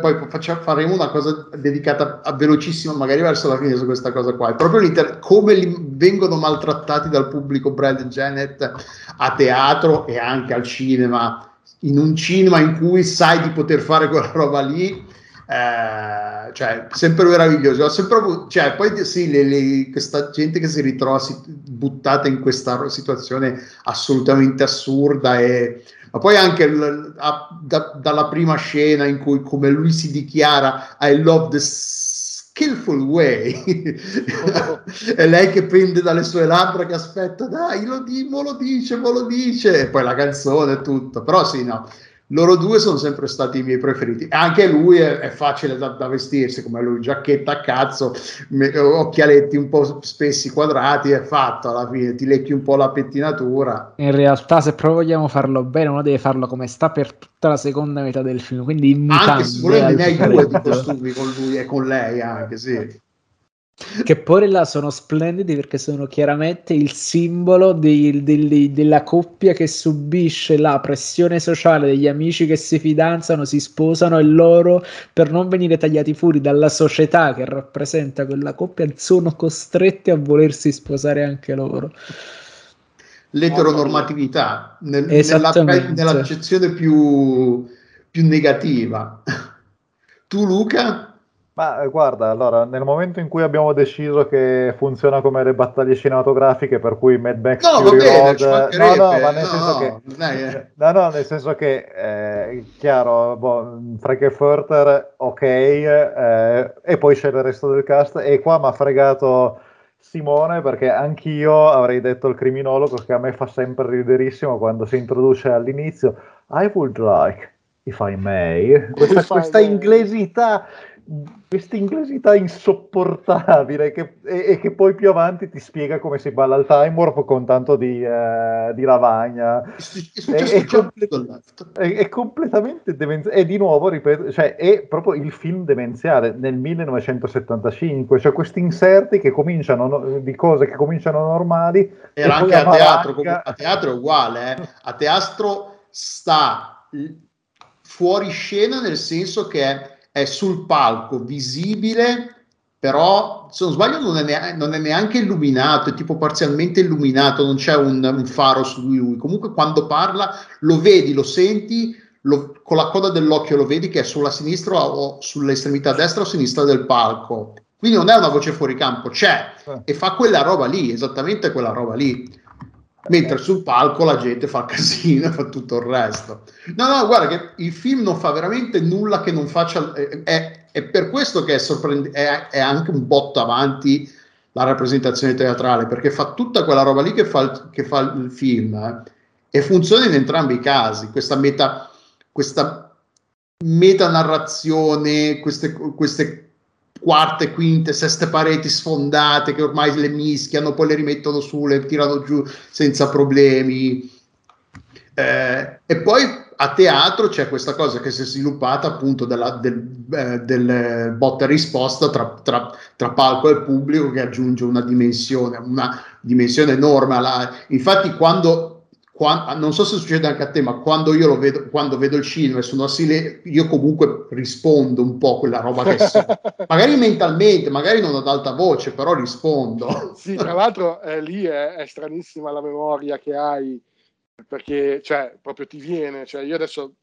poi facciamo, faremo una cosa dedicata a velocissima magari verso la fine su questa cosa qua. È proprio l'inter- come li, vengono maltrattati dal pubblico Brad e Janet a teatro e anche al cinema. In un cinema in cui sai di poter fare quella roba lì eh, cioè sempre meraviglioso. Sempre, cioè, poi sì, le, le, questa gente che si ritrova si, buttata in questa situazione assolutamente assurda e ma poi anche l, a, da, dalla prima scena in cui come lui si dichiara I love the skillful way <laughs> e lei che pende dalle sue labbra che aspetta dai lo, di, lo dice mo lo dice e poi la canzone e tutto. Però sì no loro due sono sempre stati i miei preferiti. Anche lui è, è facile da, da, vestirsi, come lui, giacchetta a cazzo, me, occhialetti un po' spessi quadrati, è fatto alla fine, ti lecchi un po' la pettinatura. In realtà, se proprio vogliamo farlo bene, uno deve farlo come sta per tutta la seconda metà del film, quindi in Anche se volendo ne hai due di costumi con lui e con lei, anche sì che pure là sono splendidi perché sono chiaramente il simbolo di, di, della coppia che subisce la pressione sociale degli amici che si fidanzano, si sposano e loro per non venire tagliati fuori dalla società che rappresenta quella coppia sono costretti a volersi sposare anche loro. L'eteronormatività nel, nella, nell'accezione più, più negativa. Tu Luca? Ma eh, guarda, allora, nel momento in cui abbiamo deciso che funziona come le battaglie cinematografiche, per cui Mad Max no, Fury bene, Road, no, no, ma nel no, senso che, eh. no, no, nel senso che, eh, chiaro, boh, Frankenfurter, ok, eh, e poi c'è il resto del cast, e qua mi ha fregato Simone perché anch'io avrei detto il criminologo che a me fa sempre riderissimo quando si introduce all'inizio, I would like, if I may, questa, questa inglesità questa inglesità insopportabile che, e, e, che poi più avanti ti spiega come si balla il time warp con tanto di, uh, di lavagna è, è, è, è completamente demenziale e di nuovo ripeto cioè, è proprio il film demenziale nel 1975 cioè questi inserti che cominciano di cose che cominciano normali era anche a, teatro a teatro è uguale eh? <laughs> a teatro sta fuori scena nel senso che è sul palco visibile però se non sbaglio non è, neanche, non è, neanche illuminato, è tipo parzialmente illuminato, non c'è un, un, faro su lui. Comunque quando parla lo vedi, lo senti, lo, con la coda dell'occhio lo vedi che è sulla sinistra o sull'estremità destra o sinistra del palco. Quindi non è una voce fuori campo, c'è eh. e fa quella roba lì, esattamente quella roba lì. Mentre sul palco la gente fa casino fa tutto il resto. No, no, guarda che il film non fa veramente nulla che non faccia. È, è per questo che è, sorprend- è, è, anche un botto avanti la rappresentazione teatrale, perché fa tutta quella roba lì che fa il, che fa il film eh, e funziona in entrambi i casi. Questa meta, questa metanarrazione, queste, queste quarte, quinte, seste pareti sfondate che ormai le mischiano, poi le rimettono su, le tirano giù senza problemi. Eh, e poi a teatro c'è questa cosa che si è sviluppata appunto della, del, eh, del botta e risposta tra, tra, tra, palco e pubblico che aggiunge una dimensione, una dimensione enorme. Alla, infatti quando, quando, non so se succede anche a te, ma quando io lo vedo, quando vedo il cinema e sono a silenzio, io comunque rispondo un po' quella roba che so. <laughs> magari mentalmente, magari non ad alta voce, però rispondo. sì, tra l'altro eh, lì è, è stranissima la memoria che hai perché cioè, proprio ti viene, cioè, io adesso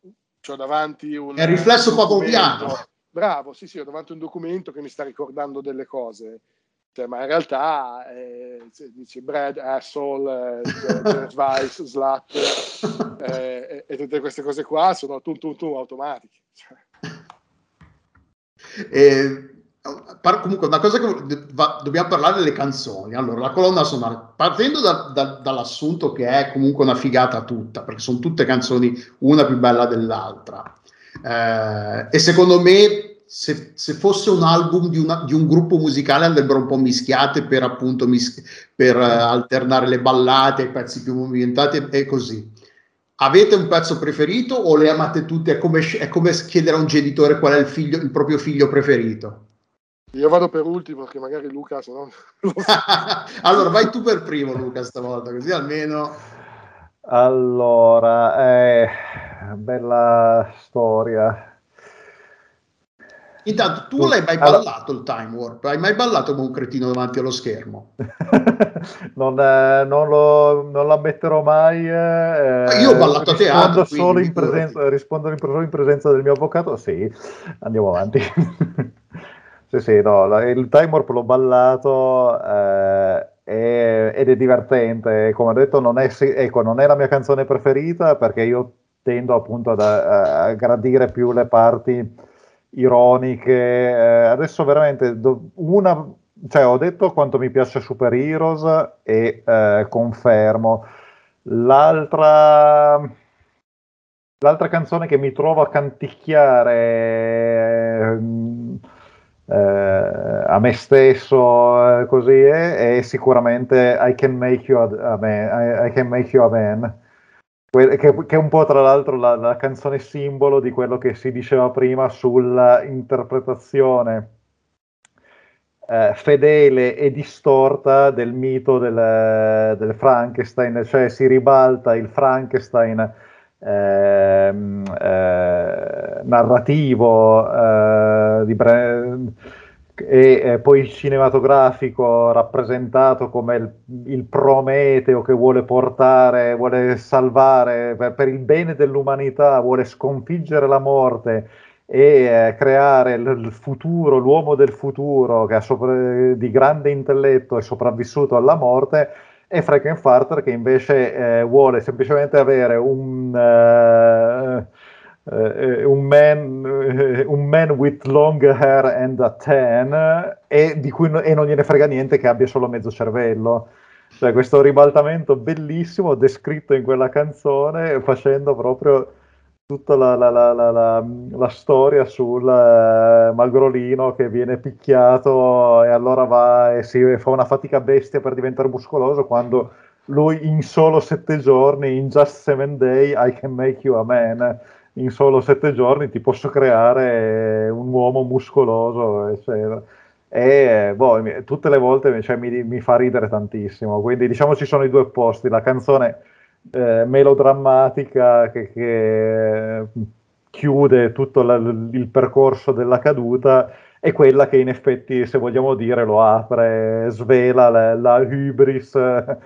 ho davanti un... È il riflesso pavloviano. Bravo, sì, sì, ho davanti un documento che mi sta ricordando delle cose, cioè, ma in realtà eh, dice Brad, Asshole, eh, <laughs> Weiss, Slut eh, e, tutte queste cose qua sono tum tum tum automatiche. Cioè. E comunque una cosa che va, dobbiamo parlare delle canzoni allora la colonna sonora partendo da, da, dall'assunto che è comunque una figata tutta perché sono tutte canzoni una più bella dell'altra eh, e secondo me se, se, fosse un album di, una, di, un gruppo musicale andrebbero un po' mischiate per appunto mis- per uh, alternare le ballate i pezzi più movimentati e così Avete un pezzo preferito o le amate tutte? È come, è come chiedere a un genitore qual è il, figlio, il proprio figlio preferito. Io vado per ultimo perché magari Luca se no... <laughs> allora vai tu per primo Luca stavolta così almeno... Allora, eh, bella storia. Intanto tu l'hai mai ballato il Time Warp? Hai mai ballato come un cretino davanti allo schermo? <laughs> non, eh, non, lo, non l'ammetterò mai. Eh, io ho ballato a teatro. Solo in presenza, rispondo solo in presenza del mio avvocato? Sì, andiamo avanti. <laughs> Sì, sì, no, il Time Warp l'ho ballato eh, ed è divertente. Come ho detto, non è, ecco, non è la mia canzone preferita perché io tendo appunto ad, a, a gradire più le parti ironiche. Eh, adesso veramente do, una, cioè, ho detto quanto mi piace Super Heroes e eh, confermo. L'altra, l'altra canzone che mi trovo a canticchiare eh, a me stesso, eh, così è, è, sicuramente I Can Make You a, a Man, I, I, Can Make You a Man, che, che, è un po' tra l'altro la, la, canzone simbolo di quello che si diceva prima sulla interpretazione eh, fedele e distorta del mito del, del Frankenstein, cioè si ribalta il Frankenstein Ehm, eh, narrativo eh, di Bre- e eh, poi cinematografico rappresentato come il, il, Prometeo che vuole portare, vuole salvare per, per, il bene dell'umanità, vuole sconfiggere la morte e eh, creare il, il, futuro, l'uomo del futuro che ha sopra, di grande intelletto è sopravvissuto alla morte e Frankenfarter che invece eh, vuole semplicemente avere un, uh, un, man, uh, un, man, with long hair and a tan e, no, e non gliene frega niente che abbia solo mezzo cervello. Cioè, questo ribaltamento bellissimo descritto in quella canzone facendo proprio tutta la, la, la, la, storia sul eh, magrolino che viene picchiato e allora va e si fa una fatica bestia per diventare muscoloso quando lui in solo sette giorni, in just seven day, I can make you a man. In solo sette giorni ti posso creare un uomo muscoloso, eccetera. E boh, tutte le volte cioè, mi, mi fa ridere tantissimo. Quindi diciamo ci sono i due opposti. La canzone eh, melodrammatica che, che, chiude tutto la, il percorso della caduta è quella che in effetti, se vogliamo dire, lo apre, svela la, la hubris eh,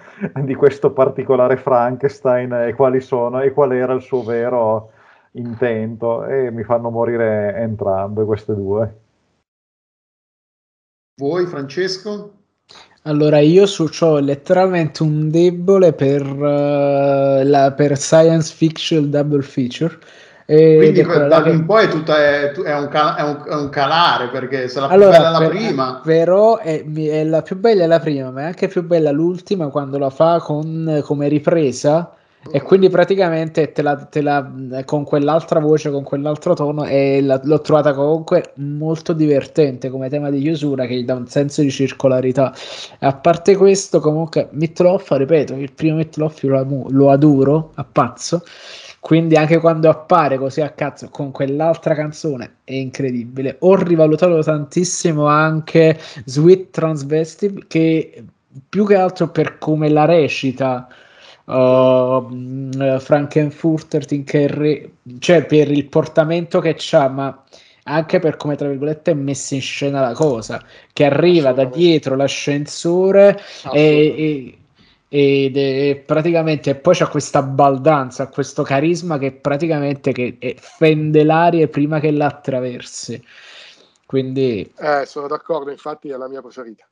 di questo particolare Frankenstein e quali sono e qual era il suo vero intento e mi fanno morire entrambe queste due. Voi Francesco? Allora, io su ho letteralmente un debole per, uh, la, per science fiction double feature e Quindi da lì in poi è, tutta, è, è, un cal- è, un, è, un, calare perché se la più allora, bella è la per, prima. Però è, la più bella è la prima, ma è anche più bella l'ultima quando la fa con, come ripresa. E mm. quindi praticamente te la, te la, con quell'altra voce, con quell'altro tono, e la, l'ho trovata comunque molto divertente come tema di chiusura che gli dà un senso di circolarità. E a parte questo, comunque, Mitloff, ripeto, il primo Mitloff lo, lo adoro a pazzo quindi anche quando appare così a cazzo con quell'altra canzone è incredibile. Ho rivalutato tantissimo anche Sweet Transvestite che più che altro per come la recita uh, Frankenfurter Tim Curry, cioè per il portamento che c'ha, ma anche per come tra virgolette è messa in scena la cosa che arriva da dietro l'ascensore e, e ed è praticamente poi c'è questa baldanza, questo carisma che praticamente che fende l'aria prima che la attraversi. Quindi eh, sono d'accordo, infatti è la mia preferita.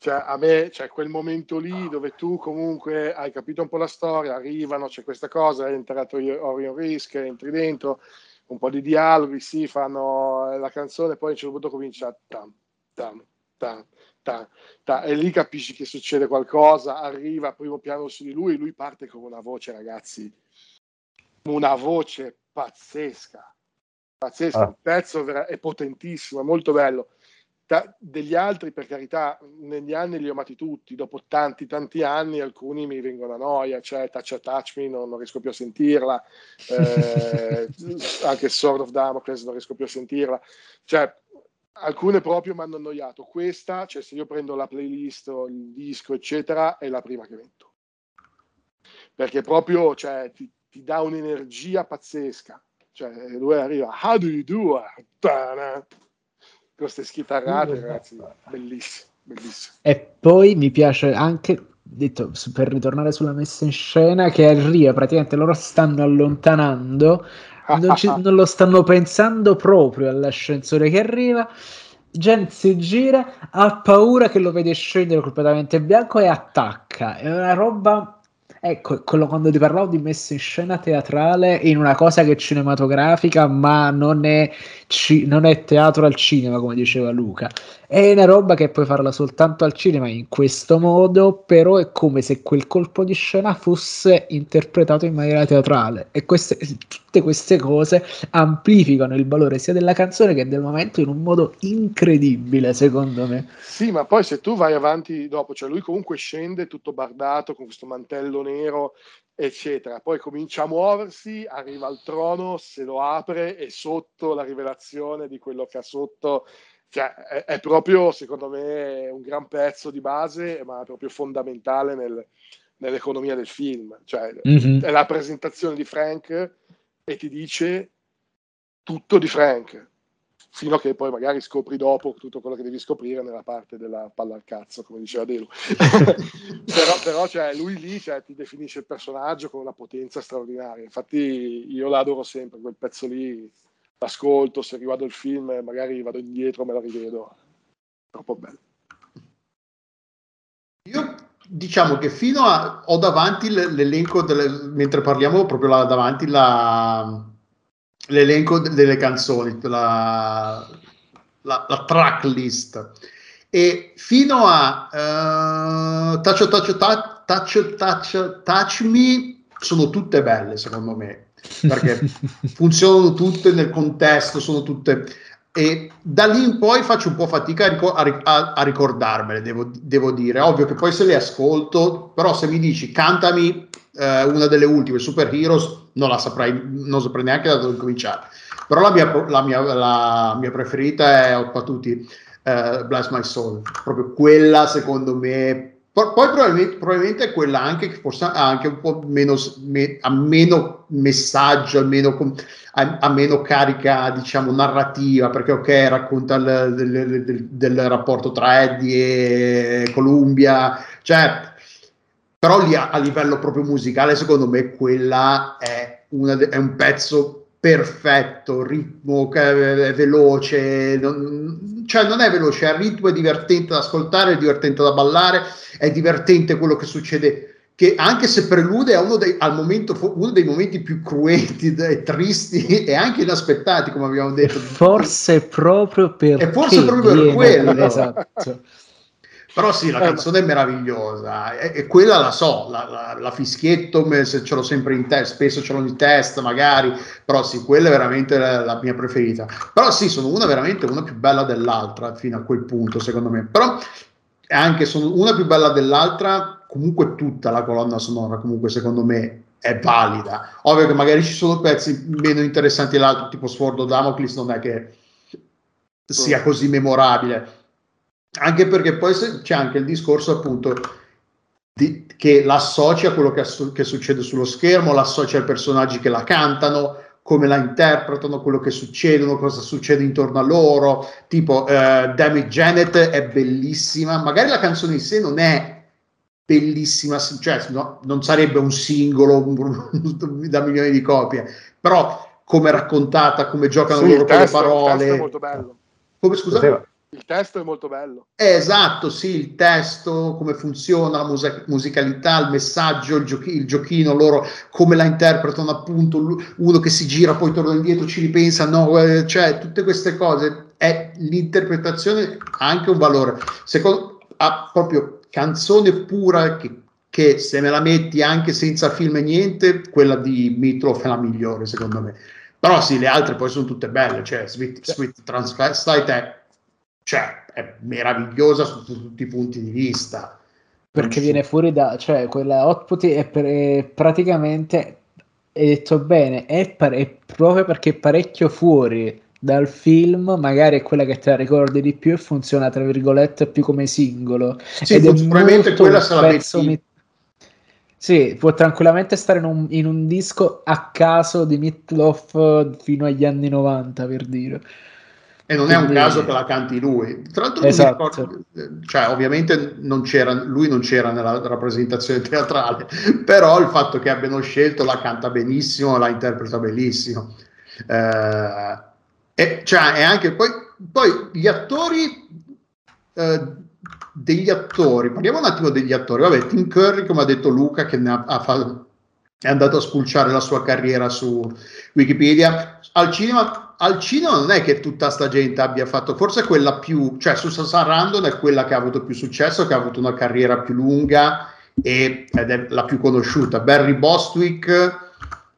Cioè, a me c'è quel momento lì dove tu comunque hai capito un po' la storia, arrivano, c'è questa cosa, è entrato Orion Risk, entri dentro, un po' di dialoghi, sì, fanno la canzone, poi a un certo punto comincia tam, tam, tam, ta, ta, e lì capisci che succede qualcosa, arriva primo piano su di lui, lui parte con una voce, ragazzi, una voce pazzesca, pazzesca, ah. il pezzo è potentissimo, è molto bello. Da, degli altri, per carità, negli anni li ho amati tutti, dopo tanti, tanti anni alcuni mi vengono a noia, cioè Touch Touch Me non, non riesco più a sentirla, eh, <laughs> anche Sword of Damocles non riesco più a sentirla, cioè alcune proprio mi hanno annoiato. Questa, cioè se io prendo la playlist, il disco, eccetera, è la prima che metto. Perché proprio cioè, ti, ti, dà un'energia pazzesca. Cioè, lui arriva, how do you do? Con queste schitarrate, ragazzi, bellissimo, bellissimo. E poi mi piace anche, detto, per ritornare sulla messa in scena, che arriva, praticamente loro stanno allontanando non, ci, <laughs> non, lo stanno pensando proprio all'ascensore che arriva. Jen si gira, ha paura che lo vede scendere completamente bianco e attacca. È una roba Ecco, quando ti parlavo di messa in scena teatrale in una cosa che è cinematografica, ma non è, ci, non è teatro al cinema, come diceva Luca. È una roba che puoi farla soltanto al cinema in questo modo, però è come se quel colpo di scena fosse interpretato in maniera teatrale. E queste, tutte queste cose amplificano il valore sia della canzone che del momento in un modo incredibile, secondo me. Sì, ma poi se tu vai avanti dopo, cioè lui comunque scende tutto bardato con questo mantello nero, eccetera. Poi comincia a muoversi, arriva al trono, se lo apre e sotto la rivelazione di quello che ha sotto. Cioè, è, è proprio, secondo me, un gran pezzo di base, ma è proprio fondamentale nel, nell'economia del film. Cioè, mm-hmm. è la presentazione di Frank e ti dice tutto di Frank fino a che poi magari scopri dopo tutto quello che devi scoprire nella parte della palla al cazzo, come diceva Delu. <laughs> però, però cioè, lui lì cioè, ti definisce il personaggio con una potenza straordinaria. Infatti io l'adoro sempre, quel pezzo lì l'ascolto, se riguardo il film magari vado indietro, me la rivedo. Troppo bello. Io diciamo che fino a ho davanti l'elenco delle, mentre parliamo proprio là davanti la l'elenco delle canzoni, la, la, la track list. E fino a uh, touch, touch, touch, touch, touch, touch Me sono tutte belle secondo me, perché funzionano tutte nel contesto, sono tutte... E da lì in poi faccio un po' fatica a, ric- a, a ricordarmele, devo, devo, dire. Ovvio che poi se le ascolto, però se mi dici cantami eh, una delle ultime, Super Heroes, non la saprei, non saprei neanche da dove cominciare. Però la mia, la mia, la mia preferita è Oppa uh, Bless My Soul, proprio quella secondo me poi probabilmente, probabilmente, è quella anche che forse ha anche un po' meno, me, ha meno messaggio, meno, ha, ha, meno carica, diciamo, narrativa, perché ok, racconta il, del, del, del, rapporto tra Eddie e Columbia, cioè, però lì a, a livello proprio musicale, secondo me, quella è, una, è un pezzo perfetto, ritmo eh, veloce, non, cioè non è veloce, il ritmo è divertente da ascoltare, è divertente da ballare, è divertente quello che succede, che anche se prelude è uno dei, al momento, uno dei momenti più cruenti <laughs> e tristi e anche inaspettati, come abbiamo detto. Forse proprio per... E forse proprio per quello. Esatto. Però sì, la eh, canzone è meravigliosa e, e quella la so, la, la, la fischietto se ce l'ho sempre in testa, spesso ce l'ho in testa magari, però sì, quella è veramente la, la, mia preferita. Però sì, sono una veramente una più bella dell'altra fino a quel punto secondo me. Però anche sono una più bella dell'altra, comunque tutta la colonna sonora comunque secondo me è valida. Ovvio che magari ci sono pezzi meno interessanti dell'altro, tipo Sword of Damocles non è che sia così memorabile. Anche perché poi c'è anche il discorso appunto di, che l'associa a quello che, che, succede sullo schermo, l'associa ai personaggi che la cantano, come la interpretano, quello che succede, cosa succede intorno a loro, tipo uh, Damage Janet è bellissima, magari la canzone in sé non è bellissima, cioè no, non sarebbe un singolo <laughs> da milioni di copie, però come raccontata, come giocano sì, loro con le parole. Il testo è molto bello. Come scusa? Il testo è molto bello. Eh, esatto, sì, il testo, come funziona, la music- musicalità, il messaggio, il, giochi- il, giochino, loro come la interpretano appunto, uno che si gira, poi torna indietro, ci ripensa, no, eh, cioè tutte queste cose, è, l'interpretazione ha anche un valore. Secondo, ha proprio canzone pura che, che, se me la metti anche senza film e niente, quella di Mitloff è la migliore secondo me. Però sì, le altre poi sono tutte belle, cioè Sweet, Sweet Transvestite è cioè è meravigliosa su tutti i punti di vista. Perché viene fuori da, cioè quella output è, per, è praticamente, hai detto bene, è, pare, è, proprio perché è parecchio fuori dal film, magari è quella che te la ricordi di più e funziona tra virgolette più come singolo. Sì, Ed probabilmente quella sarà metti... Sì, può tranquillamente stare in un, in un disco a caso di Mitloff fino agli anni 90, per dire. E non Quindi... è un caso che la canti lui. Tra l'altro, esatto. ricordo, cioè, ovviamente non c'era, lui non c'era nella rappresentazione <laughs> teatrale, però il fatto che abbiano scelto la canta benissimo, la interpreta benissimo. Eh, e cioè, è anche poi, poi gli attori. Eh, degli attori, parliamo un attimo degli attori. Vabbè, Tim Curry, come ha detto Luca, che ha, ha, è andato a spulciare la sua carriera su Wikipedia. Al cinema al cinema non è che tutta sta gente abbia fatto, forse quella più, cioè su Random è quella che ha avuto più successo, che ha avuto una carriera più lunga e, ed è la più conosciuta. Barry Bostwick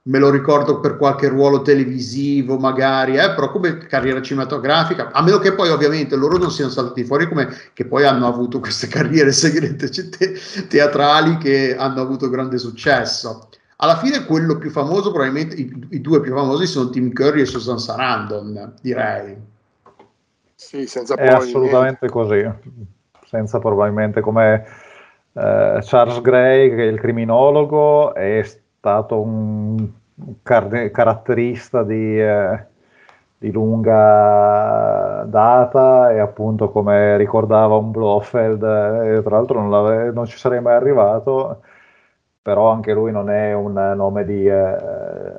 me lo ricordo per qualche ruolo televisivo magari, eh, però come carriera cinematografica, a meno che poi ovviamente loro non siano saltati fuori come che poi hanno avuto queste <laughs> carriere segrete <laughs> te- teatrali che hanno avuto grande successo. Alla fine quello più famoso, probabilmente i, i due più famosi sono Tim Curry e Susan Sarandon, direi. Sì, senza È assolutamente niente. così, senza probabilmente come eh, Charles Gray, che è il criminologo, è stato un car- caratterista di... Eh, di lunga data e appunto come ricordava un Blofeld, eh, tra l'altro non, non, ci sarei mai arrivato, però anche lui non è un nome di, eh,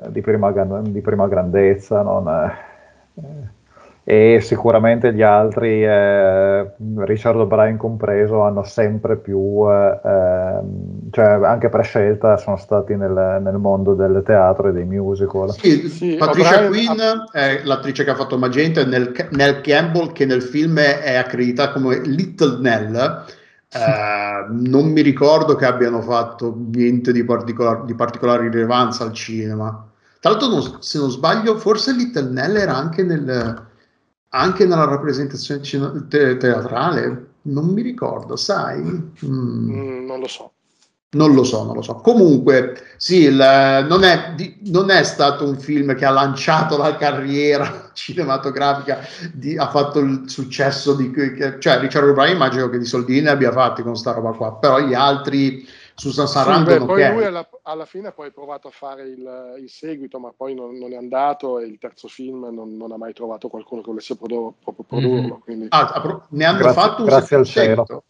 di, prima, di prima, grandezza, non, eh, e sicuramente gli altri, eh, Richard O'Brien compreso, hanno sempre più, eh, ehm, cioè anche per scelta sono stati nel, nel, mondo del teatro e dei musical. Sì, sì, Patricia Quinn è l'attrice che ha fatto Magenta, nel, nel Campbell che nel film è accreditata come Little Nell <laughs> eh, non mi ricordo che abbiano fatto niente di, particolar- di particolare rilevanza al cinema. Tra l'altro, non, se non sbaglio, forse Little Nell era anche, nel, anche nella rappresentazione te- teatrale. Non mi ricordo, sai? Mm. Mm, non lo so. Non lo so, non lo so. Comunque, sì, il, non, è, non, è, stato un film che ha lanciato la carriera <laughs> cinematografica, di, ha fatto il successo di... Che, cioè, Richard O'Brien immagino che di soldini ne abbia fatti con sta roba qua, però gli altri Susan Sarandon... Sì, poi lui alla, alla, fine poi ha provato a fare il, il seguito, ma poi non, non, è andato e il terzo film non, non ha mai trovato qualcuno che volesse produ- proprio produrlo. Mm-hmm. Ah, ne hanno grazie, fatto un grazie al cielo.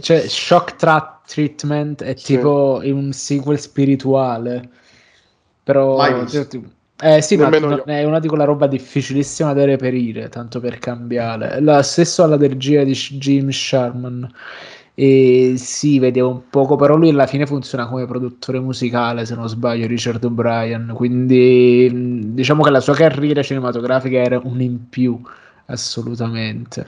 Cioè, Shock Tra- Treatment è sì. tipo un sequel spirituale. Però... Eh sì, ma è una di quella roba difficilissima da reperire, tanto per cambiare. La stesso alla regia di Jim Sharman. E sì, vedevo un poco, però lui alla fine funziona come produttore musicale, se non sbaglio, Richard O'Brien. Quindi diciamo che la sua carriera cinematografica era un in più, assolutamente.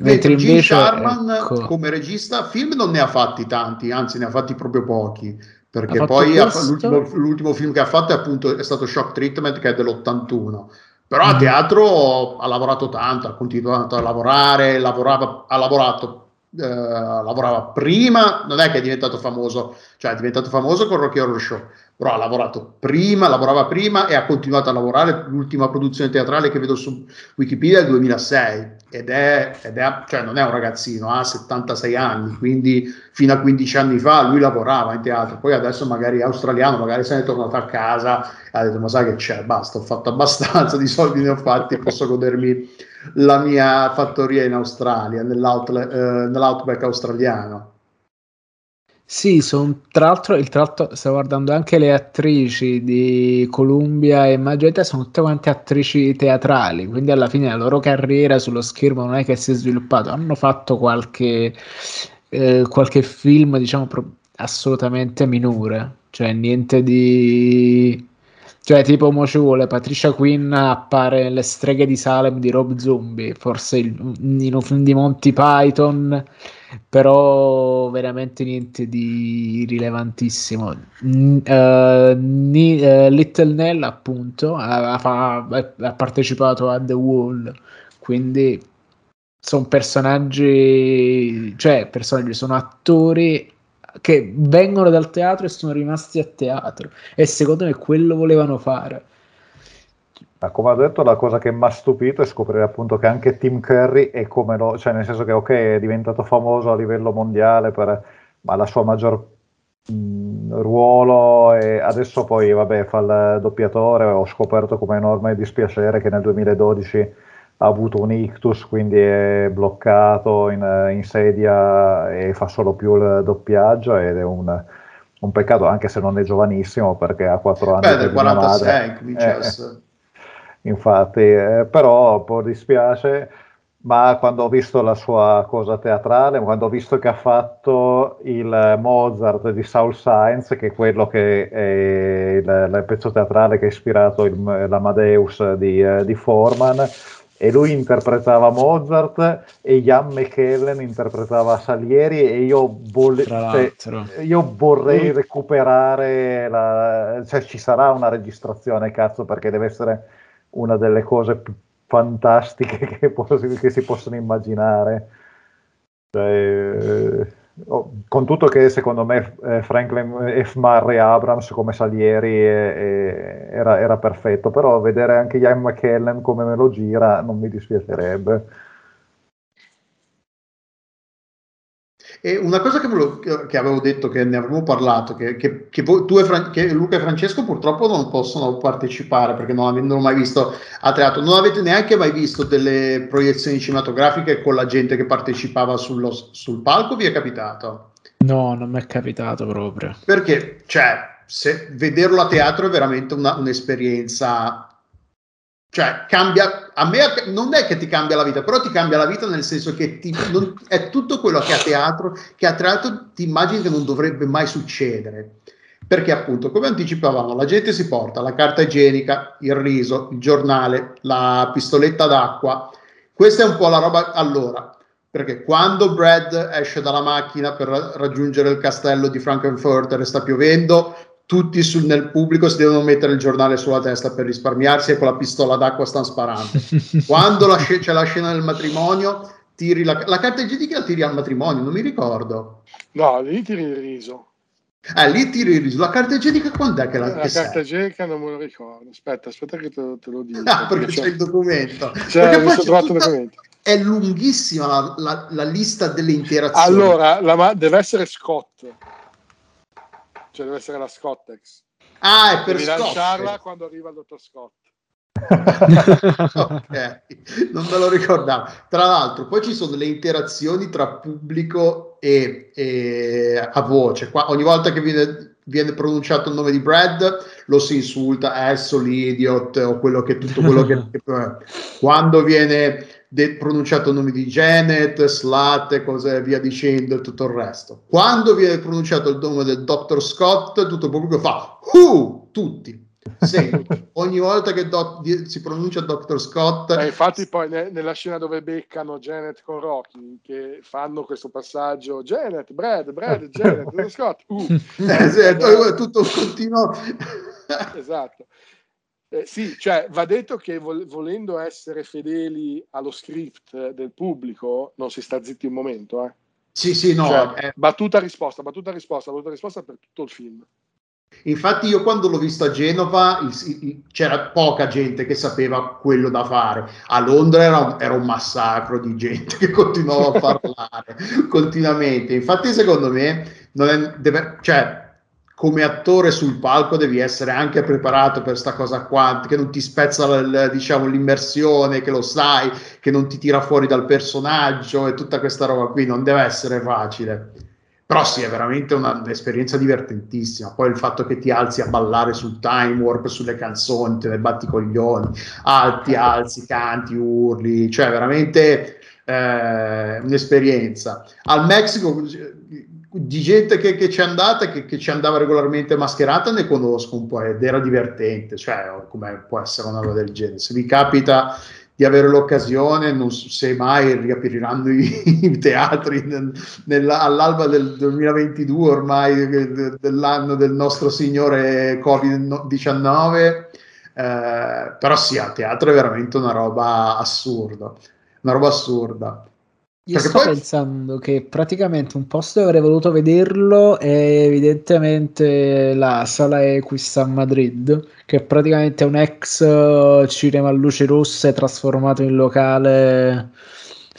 Mentre Jim invece, Sharman ecco... come regista film non ne ha fatti tanti, anzi ne ha fatti proprio pochi, perché poi ha, l'ultimo, l'ultimo, film che ha fatto è appunto è stato Shock Treatment che è dell'81. Però a mm. teatro ha lavorato tanto, ha continuato a lavorare, lavorava, ha lavorato eh, lavorava prima, non è che è diventato famoso, cioè è diventato famoso con Rocky Horror Show, però ha lavorato prima, lavorava prima e ha continuato a lavorare. L'ultima produzione teatrale che vedo su Wikipedia è il 2006 ed è, ed è cioè non è un ragazzino, ha 76 anni, quindi fino a 15 anni fa lui lavorava in teatro, poi adesso magari è australiano, magari se ne è tornato a casa e ha detto ma sai che c'è, basta, ho fatto abbastanza di soldi ne ho fatti, posso godermi la mia fattoria in Australia, nell'outlet, eh, nell'outback australiano. Sì, son, tra l'altro, l'altro stavo guardando anche le attrici di Columbia e Magenta, sono tutte quante attrici teatrali, quindi alla fine la loro carriera sullo schermo non è che si è sviluppata, hanno fatto qualche, eh, qualche film, diciamo, pro- assolutamente minore, cioè niente di... Cioè, tipo, mo Patricia Quinn appare nelle streghe di Salem di Rob Zombie, forse il, in un film di Monty Python però veramente niente di rilevantissimo. N- uh, ni- uh, Little Nell, appunto, ha, ha, ha, partecipato a The Wall, quindi sono personaggi, cioè personaggi, sono attori che vengono dal teatro e sono rimasti a teatro. E secondo me quello volevano fare. Ma come ho detto, la cosa che mi ha stupito è scoprire appunto che anche Tim Curry è come lo, cioè nel senso che ok, è diventato famoso a livello mondiale, per, ma la sua maggior mh, ruolo e adesso poi vabbè fa il doppiatore, ho scoperto come enorme dispiacere che nel 2012 ha avuto un ictus, quindi è bloccato in, in sedia e fa solo più il doppiaggio ed è un, un peccato anche se non è giovanissimo perché ha 4 anni. Beh, del 46 comincia eh, infatti, eh, però un po' dispiace, ma quando ho visto la sua cosa teatrale, quando ho visto che ha fatto il Mozart di Saul Sainz, che è quello che è il, il pezzo teatrale che ha ispirato il, l'Amadeus di, eh, di Forman, e lui interpretava Mozart e Ian McKellen interpretava Salieri e io, vole- cioè, io vorrei mm. recuperare la... cioè ci sarà una registrazione cazzo perché deve essere una delle cose più fantastiche <laughs> che, che si possono immaginare. Cioè, eh, con tutto che secondo me eh, Franklin F. Murray Abrams come Salieri eh, era, era, perfetto, però vedere anche Ian McKellen come me lo gira non mi dispiacerebbe. E una cosa che, volevo, che, avevo detto, che ne avremmo parlato, che, che, che tu e Fran- Luca e Francesco purtroppo non possono partecipare perché non avendo mai visto a teatro, non avete neanche mai visto delle proiezioni cinematografiche con la gente che partecipava sullo, sul palco, vi è capitato? No, non mi è capitato proprio. Perché, cioè, se, vederlo a teatro è veramente una, un'esperienza cioè, cambia, a me non è che ti cambia la vita, però ti cambia la vita nel senso che ti, non, è tutto quello che a teatro, che a teatro ti immagini che non dovrebbe mai succedere. Perché appunto, come anticipavamo, la gente si porta la carta igienica, il riso, il giornale, la pistoletta d'acqua. Questa è un po' la roba. Allora, perché quando Brad esce dalla macchina per raggiungere il castello di Frankenfurter e sta piovendo, tutti sul, nel pubblico si devono mettere il giornale sulla testa per risparmiarsi e con la pistola d'acqua stanno sparando. <laughs> Quando la, c'è la scena del matrimonio, tiri la, la carta igienica la tiri al matrimonio, non mi ricordo. No, lì tiri il riso. Eh, lì tiri la carta igienica quando è che la, la che carta igienica non me lo ricordo. Aspetta, aspetta che te, te lo dico. <laughs> Ah, perché, c'è, c'è il documento. Cioè, perché poi c'è tutta, documento. È lunghissima la, la, la, lista delle interazioni. Allora, la, deve essere Scott. Cioè deve essere la Scottex. Ah, è per Devi Scott. lanciarla quando arriva il dottor Scott. <laughs> ok, non me lo ricordavo. Tra l'altro, poi ci sono le interazioni tra pubblico e, e a voce. Qua, ogni volta che viene, viene, pronunciato il nome di Brad, lo si insulta, esso, l'idiot o quello che tutto quello che. <laughs> quando viene de- pronunciato il nome di Janet, slut e cose via dicendo e tutto il resto. Quando viene pronunciato il nome del dottor Scott, tutto il pubblico fa Who? Tutti sì, <laughs> ogni volta che doc, si pronuncia Dr. Scott. Eh, infatti, poi ne, nella scena dove beccano Janet con Rocky, che fanno questo passaggio: Janet, Brad, Brad, <laughs> Janet, Dr. Scott. Uh. eh, sì, è tutto continuo. esatto. Eh, sì, cioè va detto che vol- volendo essere fedeli allo script del pubblico, non si sta zitti un momento. Eh. Sì, sì, no. Cioè, eh. Battuta risposta, battuta risposta, battuta risposta per tutto il film. Infatti io quando l'ho visto a Genova il, il, c'era poca gente che sapeva quello da fare. A Londra era un, era un massacro di gente che continuava a <laughs> parlare continuamente. Infatti secondo me non è, deve, cioè, come attore sul palco devi essere anche preparato per questa cosa qua, che non ti spezza il, diciamo, l'immersione, che lo sai, che non ti tira fuori dal personaggio e tutta questa roba qui. Non deve essere facile. Però sì, è veramente una, un'esperienza divertentissima. Poi il fatto che ti alzi a ballare sul time warp, sulle canzoni, te ne batti coglioni, alti, alzi, canti, urli, cioè veramente eh, un'esperienza. Al Messico di gente che, che c'è andata, che, che ci andava regolarmente mascherata, ne conosco un po' ed era divertente, cioè come può essere una roba del genere. Se vi capita di avere l'occasione, non so se mai riapriranno i, <laughs> i teatri nel, nel, all'alba del 2022, ormai de, dell'anno del nostro Signore Covid-19, eh, però sì, a teatro è veramente una roba assurda, una roba assurda. Io Perché sto poi... pensando che praticamente un posto dove avrei voluto vederlo è evidentemente la sala Equis a Madrid, che è praticamente un ex eh, cinema a luci rosse trasformato in locale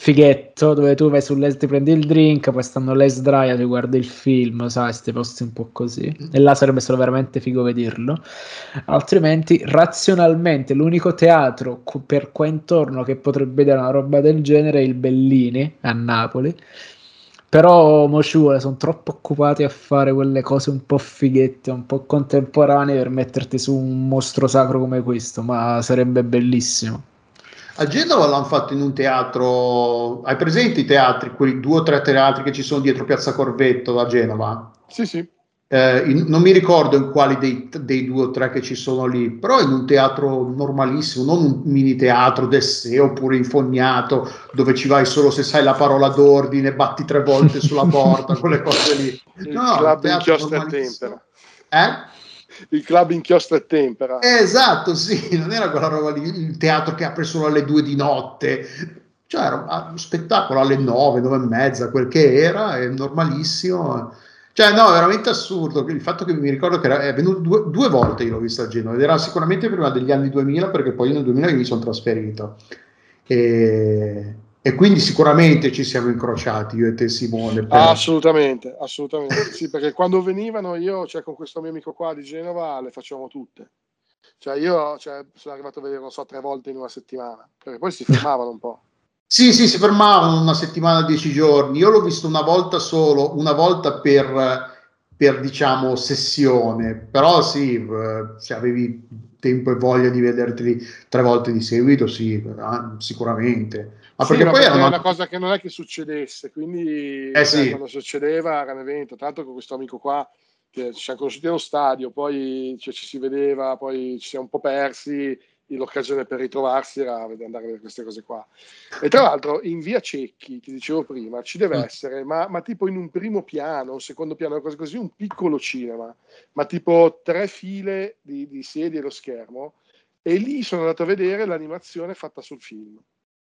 fighetto dove tu vai sull'es ti prendi il drink poi stanno le sdraia ti guardi il film sai questi posti un po' così. E là sarebbe stato veramente figo vederlo. Altrimenti razionalmente l'unico teatro per qua intorno che potrebbe dare una roba del genere è il Bellini a Napoli. Però mo ci vuole, sono troppo occupati a fare quelle cose un po' fighette, un po' contemporanee per metterti su un mostro sacro come questo, ma sarebbe bellissimo. A Genova l'hanno fatto in un teatro, hai presente i teatri, quei due o tre teatri che ci sono dietro Piazza Corvetto a Genova? Sì, sì. Eh, in, non mi ricordo in quali dei, dei, due o tre che ci sono lì, però in un teatro normalissimo, non un mini teatro d'essè oppure infognato dove ci vai solo se sai la parola d'ordine, batti tre volte sulla <laughs> porta, quelle cose lì. Il no, club inchiostro e tempera. Eh? Il club inchiostro e tempera. esatto, sì, non era quella roba lì, il teatro che apre solo alle due di notte. Cioè, era un spettacolo alle nove, nove e mezza, quel che era, è normalissimo. Cioè, no, veramente assurdo. Il fatto che mi ricordo che era, è venuto due, due volte, io l'ho visto a Genova, ed era sicuramente prima degli anni 2000, perché poi nel 2000 mi sono trasferito. E, e quindi sicuramente ci siamo incrociati io e te Simone. Per... assolutamente, assolutamente. sì, perché quando venivano io, cioè con questo mio amico qua di Genova, le facevamo tutte. Cioè io cioè, sono arrivato a vedere, non so, tre volte in una settimana, perché poi si fermavano un po'. Sì, sì, si fermavano una settimana, dieci giorni. Io l'ho visto una volta solo, una volta per, per diciamo, sessione, però sì, eh, se avevi tempo e voglia di vederti tre volte di seguito, sì, sicuramente. Ma perché sì, poi era una cosa che non è che succedesse, quindi eh, sì. quando succedeva era un evento. L'altro con questo amico qua che ci siamo conosciuti allo stadio, poi cioè, ci si vedeva, poi ci siamo un po' persi, l'occasione per ritrovarsi era andare a vedere queste cose qua. E tra l'altro in via Cecchi, ti dicevo prima, ci deve mm. essere, ma, ma, tipo in un primo piano, un secondo piano, una cosa così, un piccolo cinema, ma tipo tre file di, di sedie e lo schermo, e lì sono andato a vedere l'animazione fatta sul film.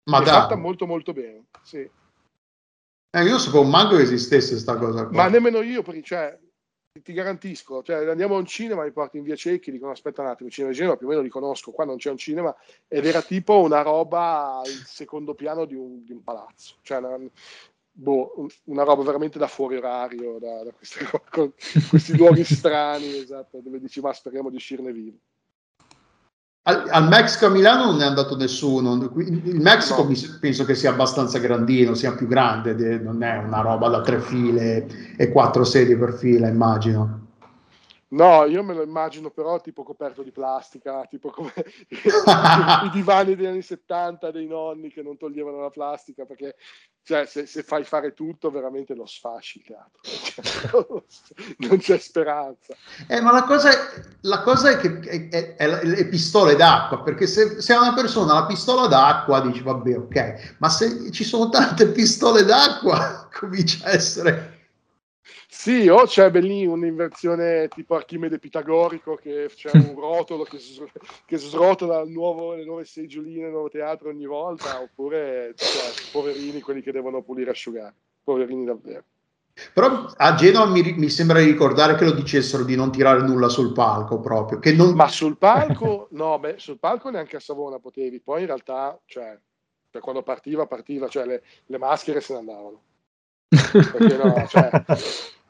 Ma è da. fatta molto molto bene, sì. Eh, io sapevo manco che esistesse questa cosa qua. Ma nemmeno io, perché cioè, ti garantisco, cioè andiamo a un cinema, mi porti in via Cecchi, dicono aspetta un attimo, il cinema di Genova più o meno li conosco, qua non c'è un cinema, ed era tipo una roba al secondo piano di un, di un palazzo, cioè una, boh, una roba veramente da fuori orario, da, da queste, <laughs> questi luoghi strani, esatto, dove dici ma speriamo di uscirne vivi. Al, al, Mexico a Milano non è andato nessuno. Il Mexico no. penso che sia abbastanza grandino, sia più grande, non è una roba da tre file e quattro sedie per fila, immagino. No, io me lo immagino però tipo coperto di plastica, tipo come <laughs> i divani degli anni 70 dei nonni che non toglievano la plastica, perché cioè, se, se fai fare tutto veramente lo sfasci il teatro, <laughs> non c'è speranza. Eh, ma la cosa, è, la cosa è che è, è, è, le pistole d'acqua, perché se, se una persona ha la pistola d'acqua dici vabbè ok, ma se ci sono tante pistole d'acqua <laughs> comincia a essere sì, o c'è lì un'inversione tipo Archimede pitagorico che c'è un <laughs> rotolo che, che srotola nuovo, le nuove seggioline, il nuovo teatro ogni volta, oppure cioè, poverini quelli che devono pulire e asciugare, poverini davvero. Però a Genova mi, mi, sembra di ricordare che lo dicessero di non tirare nulla sul palco proprio. Che non... Ma sul palco, no, beh, sul palco neanche a Savona potevi, poi in realtà, cioè, quando partiva, partiva, cioè le, le maschere se ne andavano. Perché no, <laughs> cioè,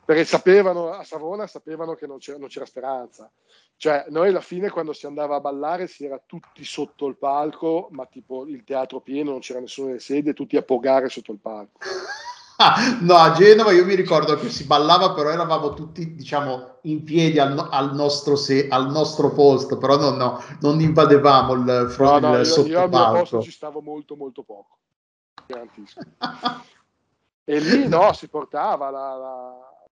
perché sapevano a Savona sapevano che non c'era, non c'era, speranza. Cioè, noi alla fine quando si andava a ballare si era tutti sotto il palco, ma tipo il teatro pieno, non c'era nessuno nelle sedie, tutti a pogare sotto il palco. Ah, <laughs> no, a Genova io mi ricordo che si ballava, però eravamo tutti, diciamo, in piedi al, al, nostro, se, al nostro, posto, però no, no, non invadevamo il fronte no, no, io, io al mio posto ci stavo molto, molto poco. Garantisco. <laughs> e lì <laughs> no, si portava la, la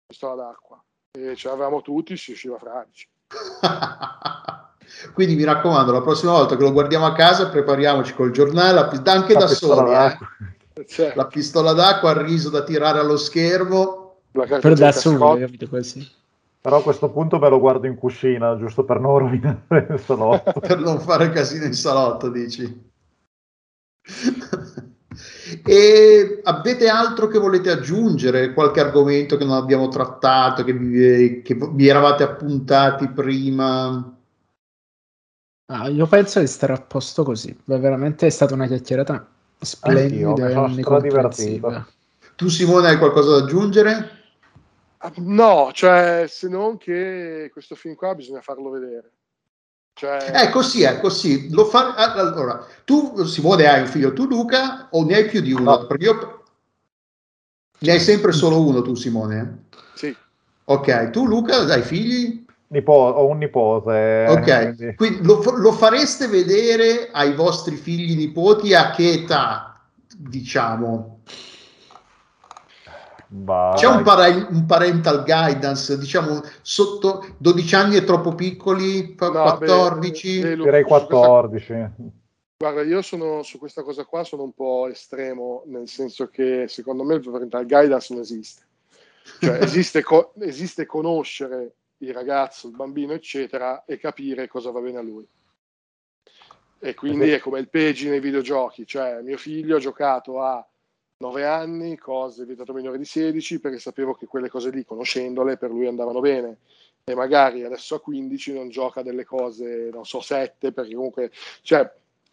pistola d'acqua e ce l'avevamo tutti, si usciva fradici. <laughs> Quindi mi raccomando, la prossima volta che lo guardiamo a casa, prepariamoci col giornale, anche la da soli. Eh. Certo. La pistola d'acqua, il riso da tirare allo schermo. Per da soli, capito così. Però a questo punto me lo guardo in cucina, giusto per non rovinare il salotto. <laughs> per non fare casino in salotto, dici. E avete altro che volete aggiungere? Qualche argomento che non abbiamo trattato, che vi, che vi eravate appuntati prima? Ah, io penso di stare a posto così. Veramente è stata una chiacchierata splendida e Tu Simone hai qualcosa da aggiungere? No, cioè se non che questo film qua bisogna farlo vedere. Cioè... È così, è così. Lo fa... Allora, tu Simone hai un figlio, tu Luca, o ne hai più di uno? No. Perché io... Ne hai sempre solo uno tu Simone? Sì. Ok, tu Luca hai figli? Nipo- ho un nipote. Ok, quindi, quindi lo, lo, fareste vedere ai vostri figli nipoti a che età, diciamo? Bah, C'è un, pare- un, parental guidance, diciamo sotto 12 anni è troppo piccoli, 14? No, Direi 14. Guarda, io sono su questa cosa qua sono un po' estremo, nel senso che secondo me il parental guidance non esiste. Cioè, <laughs> esiste, co- esiste conoscere il ragazzo, il bambino, eccetera, e capire cosa va bene a lui. E quindi è come il peggi nei videogiochi, cioè mio figlio ha giocato a 9 anni, cose vietato minore di 16, perché sapevo che quelle cose lì, conoscendole, per lui andavano bene. E magari adesso a 15 non gioca delle cose, non so, 7, perché comunque, cioè,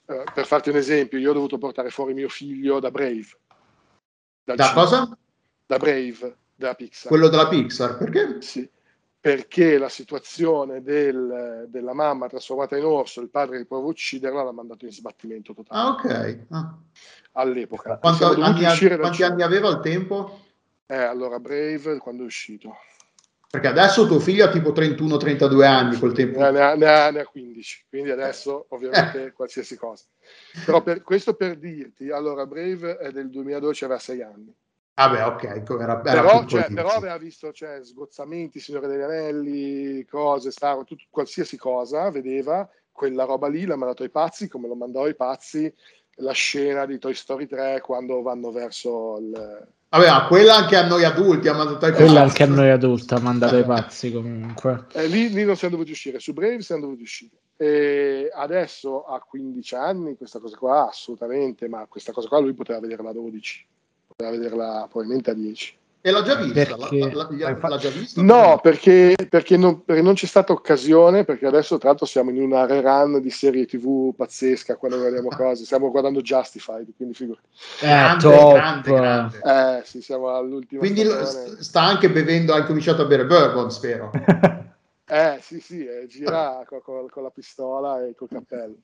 eh, per farti un esempio, io ho dovuto portare fuori mio figlio da Brave. Da cinema, cosa? Da Brave, della Pixar. Quello della Pixar, perché? Sì, perché la situazione del, della mamma trasformata in orso, il padre che prova a ucciderla, l'ha mandato in sbattimento totale. Ah, ok. Ah all'epoca. Quanto, anni, quanti anni aveva al tempo? Eh, allora Brave quando è uscito. Perché adesso tuo figlio ha tipo 31-32 anni col tempo. Ne ha, ne, ha, ne ha, 15, quindi adesso ovviamente eh. qualsiasi cosa. Però per, questo per dirti, allora Brave è del 2012, aveva 6 anni. Ah beh, ok, era, era però, cioè, però, aveva visto cioè, sgozzamenti, Signore degli Anelli, cose, Star, tutto, qualsiasi cosa, vedeva quella roba lì, l'ha mandato ai pazzi, come lo mandò ai pazzi la scena di Toy Story 3 quando vanno verso il... Vabbè, quella anche a noi adulti ha mandato ai pazzi. Quella anche a noi adulti ha mandato ai pazzi comunque. Eh, lì, lì, non siamo dovuti uscire, su Brave siamo dovuti uscire. E adesso a 15 anni questa cosa qua assolutamente, ma questa cosa qua lui poteva vederla a 12, poteva vederla probabilmente a 10. E l'ha già vista? Perché... La, la, la, l'ha già vista? No, perché, perché, non, perché, non, c'è stata occasione, perché adesso tra l'altro siamo in una rerun di serie tv pazzesca quando guardiamo <laughs> cose, stiamo guardando Justified, quindi figurati. Eh, grande, grande, grande. Eh, sì, siamo all'ultima Quindi stagione. sta anche bevendo, ha incominciato a bere bourbon, spero. <laughs> eh, sì, sì, eh, gira <laughs> con, con, con la pistola e col cappello.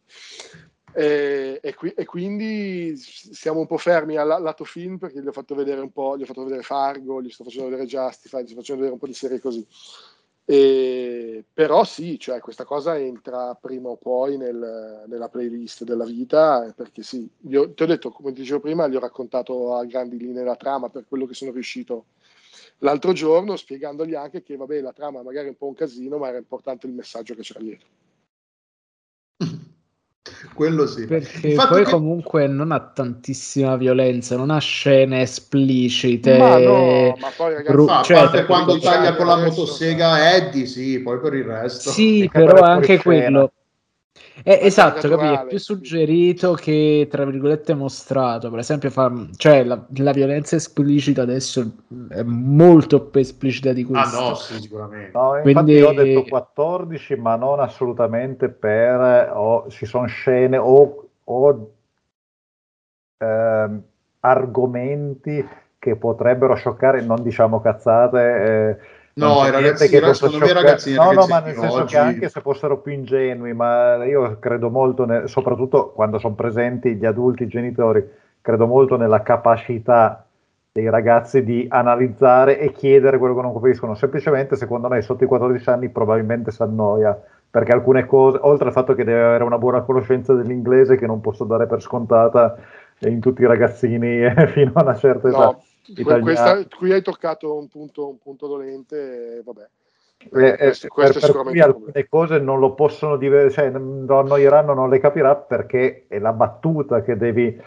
E, e, qui, e, quindi siamo un po' fermi al lato film perché gli ho fatto vedere un po', gli ho fatto vedere Fargo, gli sto facendo vedere Justified, gli sto facendo vedere un po' di serie così. E, però sì, cioè questa cosa entra prima o poi nel, nella playlist della vita perché sì, ho, ti ho detto, come dicevo prima, gli ho raccontato a grandi linee la trama per quello che sono riuscito l'altro giorno, spiegandogli anche che vabbè la trama magari è un po' un casino, ma era importante il messaggio che c'era dietro. Quello sì. Perché poi che... comunque non ha tantissima violenza, non ha scene esplicite. Ma no, ma poi ragazzi, Ru- cioè, a parte quando taglia con la motosega Eddie, sì, poi per il resto. Sì, però anche quello. Eh, esatto, capito? È più suggerito che, tra virgolette, mostrato. Per esempio, fa, cioè, la, la, violenza esplicita adesso è molto più esplicita di questo. Ah no, sì, sicuramente. No, Quindi... Infatti ho detto 14, ma non assolutamente per... O, ci sono scene o, o eh, argomenti che potrebbero scioccare, non diciamo cazzate... Eh, No, i ragazzi, che secondo me ragazzini, no, no, ma nel senso oggi... che anche se fossero più ingenui, ma io credo molto, ne, soprattutto quando sono presenti gli adulti, i genitori, credo molto nella capacità dei ragazzi di analizzare e chiedere quello che non capiscono. Semplicemente, secondo me, sotto i 14 anni probabilmente si annoia, perché alcune cose, oltre al fatto che deve avere una buona conoscenza dell'inglese, che non posso dare per scontata in tutti i ragazzini <laughs> fino a una certa età. No questa, qui hai toccato un punto, un punto dolente, e vabbè. Eh, questo, questo per, per cui alcune cose non lo possono dire, cioè non annoieranno, non le capirà perché è la battuta che devi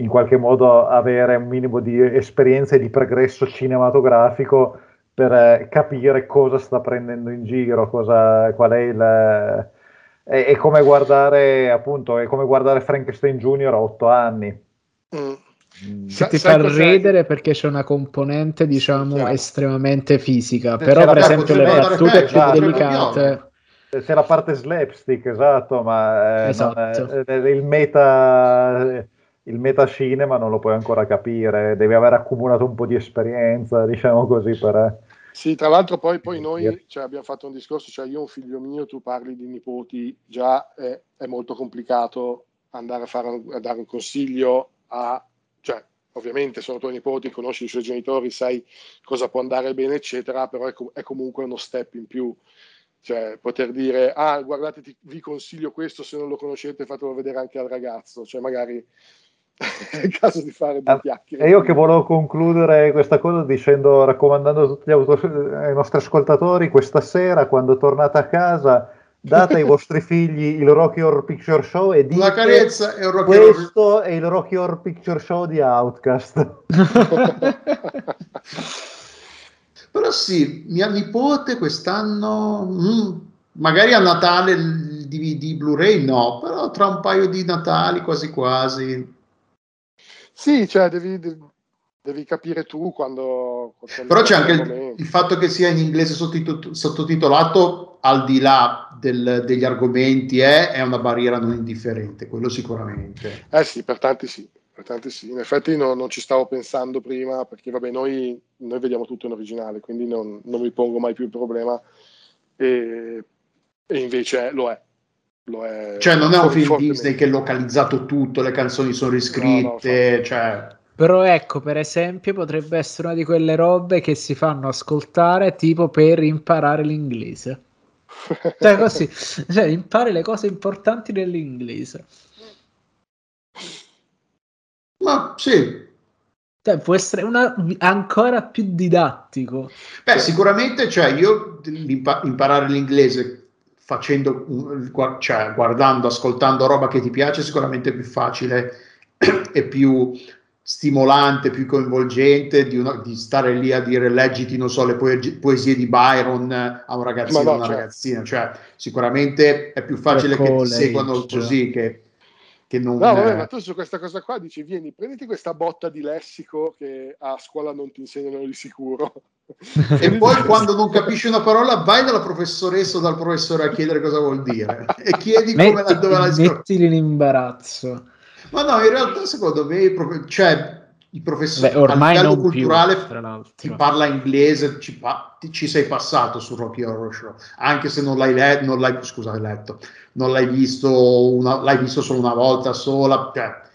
in qualche modo avere un minimo di esperienza e di progresso cinematografico per eh, capire cosa sta prendendo in giro, cosa, qual è il... È, è, come guardare appunto, è come guardare Frankenstein Junior a otto anni. Mm Mm. Sa- ti fa ridere perché c'è una componente, diciamo, sì, estremamente fisica. Se Però, per esempio, le battute più delicate. C'è la parte slapstick, esatto, ma eh, esatto. È, eh, il meta il metacinema non lo puoi ancora capire, devi aver accumulato un po' di esperienza, diciamo così, per... Eh. Sì, tra l'altro poi, poi noi cioè, abbiamo fatto un discorso, cioè io ho un figlio mio, tu parli di nipoti, già è, è molto complicato andare a, fare, a dare un consiglio a cioè ovviamente sono tuoi nipoti, conosci i suoi genitori, sai cosa può andare bene, eccetera, però è, com- è comunque uno step in più. Cioè, poter dire, ah, guardate, ti, vi consiglio questo, se non lo conoscete fatelo vedere anche al ragazzo, cioè magari <laughs> è il caso di fare due ah, chiacchiere. E io che volevo concludere questa cosa dicendo, raccomandando a tutti gli auto- ai nostri ascoltatori, questa sera, quando tornate a casa, date ai vostri figli il Rocky Horror Picture Show e dite una carezza è un Rocky questo Horror... è il Rocky Horror Picture Show di Outcast. <laughs> Però sì mia nipote quest'anno mm, magari a Natale il DVD Blu-ray no però tra un paio di Natali quasi quasi. Sì cioè devi, devi capire tu quando, quando però c'è anche il, il, fatto che sia in inglese sottotitolato al di là del, degli argomenti è, è, una barriera non indifferente, quello sicuramente. Eh sì, per tanti sì, per tanti sì. In effetti no, non ci stavo pensando prima perché vabbè noi, noi vediamo tutto in originale, quindi non, non, mi pongo mai più il problema e, e invece lo è. Lo è cioè non è un film Disney che è localizzato tutto, le canzoni sono riscritte, no, no, cioè... Però ecco, per esempio, potrebbe essere una di quelle robe che si fanno ascoltare tipo per imparare l'inglese. Cioè, così, cioè, impari le cose importanti dell'inglese. Ma sì. Cioè, può essere una, ancora più didattico. Beh, sicuramente, cioè, io imparare l'inglese facendo, cioè, guardando, ascoltando roba che ti piace, sicuramente è più facile e più stimolante, più coinvolgente di, una, di, stare lì a dire leggiti, non so, le poesie, di Byron a un ragazzino o no, una certo. ragazzina, cioè sicuramente è più facile che ti seguano così che... che non... No, vabbè, ma tu su questa cosa qua dici, vieni, prenditi questa botta di lessico che a scuola non ti insegnano di sicuro. e poi quando non capisci una parola vai dalla professoressa o dal professore a chiedere cosa vuol dire <laughs> e chiedi metti, come la, dove scritto. Mettili in imbarazzo. Ma no, in realtà secondo me, cioè, i professori Beh, ormai a livello culturale più, ti parla inglese, ci, ci, sei passato su Rocky Horror Show, anche se non l'hai, letto, non l'hai, scusa, letto, non l'hai visto, una, l'hai visto solo una volta sola, cioè,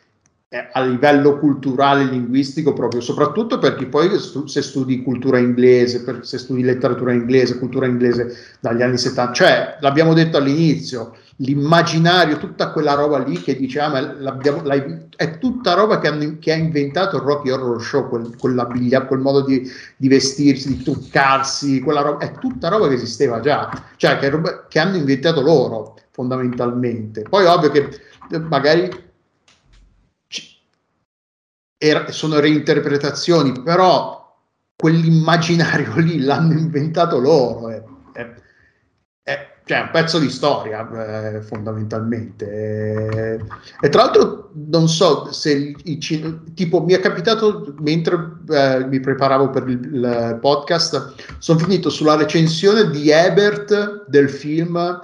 a livello culturale e linguistico proprio, soprattutto perché poi se studi cultura inglese, se studi letteratura inglese, cultura inglese dagli anni 70, cioè l'abbiamo detto all'inizio, l'immaginario, tutta quella roba lì che diciamo è tutta roba che, hanno, che, ha inventato il Rocky Horror Show, quel, quel modo di, di, vestirsi, di truccarsi, quella roba, è tutta roba che esisteva già, cioè che, roba, che hanno inventato loro fondamentalmente. Poi ovvio che eh, magari era, sono reinterpretazioni, però quell'immaginario <laughs> lì l'hanno inventato loro. Eh, eh cioè un pezzo di storia eh, fondamentalmente. Eh, e tra l'altro non so se il, tipo mi è capitato mentre eh, mi preparavo per il, il podcast sono finito sulla recensione di Ebert del film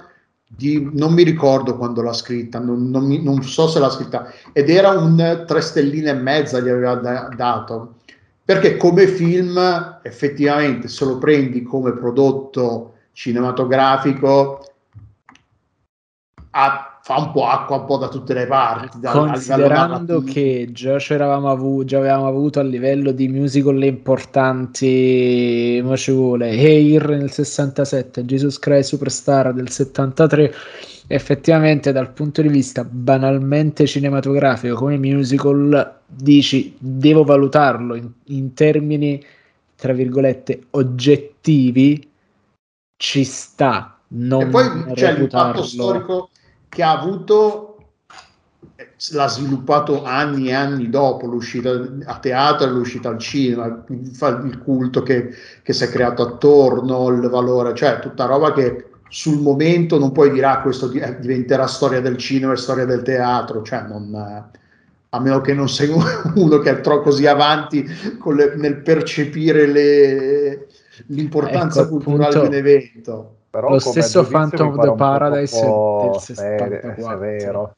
di, non mi ricordo quando l'ha scritta non, non, mi, non, so se l'ha scritta ed era un tre stelline e mezza gli aveva da, dato. Perché come film effettivamente se lo prendi come prodotto cinematografico ha, fa un po' acqua un po' da tutte le parti. Da, Considerando che già, avuto, già avevamo avuto a livello di musical importanti, ma ci vuole Hair nel 67, Jesus Christ Superstar del 73, effettivamente dal punto di vista banalmente cinematografico come musical, dici devo valutarlo in, in termini tra virgolette oggettivi ci sta. Non e poi c'è l'impatto storico che ha avuto l'ha sviluppato anni e anni dopo l'uscita a teatro e l'uscita al cinema, il culto che, che, si è creato attorno, il valore, cioè tutta roba che sul momento non puoi dire ah questo eh, diventerà storia del cinema e storia del teatro, cioè non, a meno che non sei <laughs> uno che è troppo così avanti le, nel percepire le, l'importanza ecco, culturale appunto, dell'evento. Però lo stesso Phantom of the Paradise del 64 severo.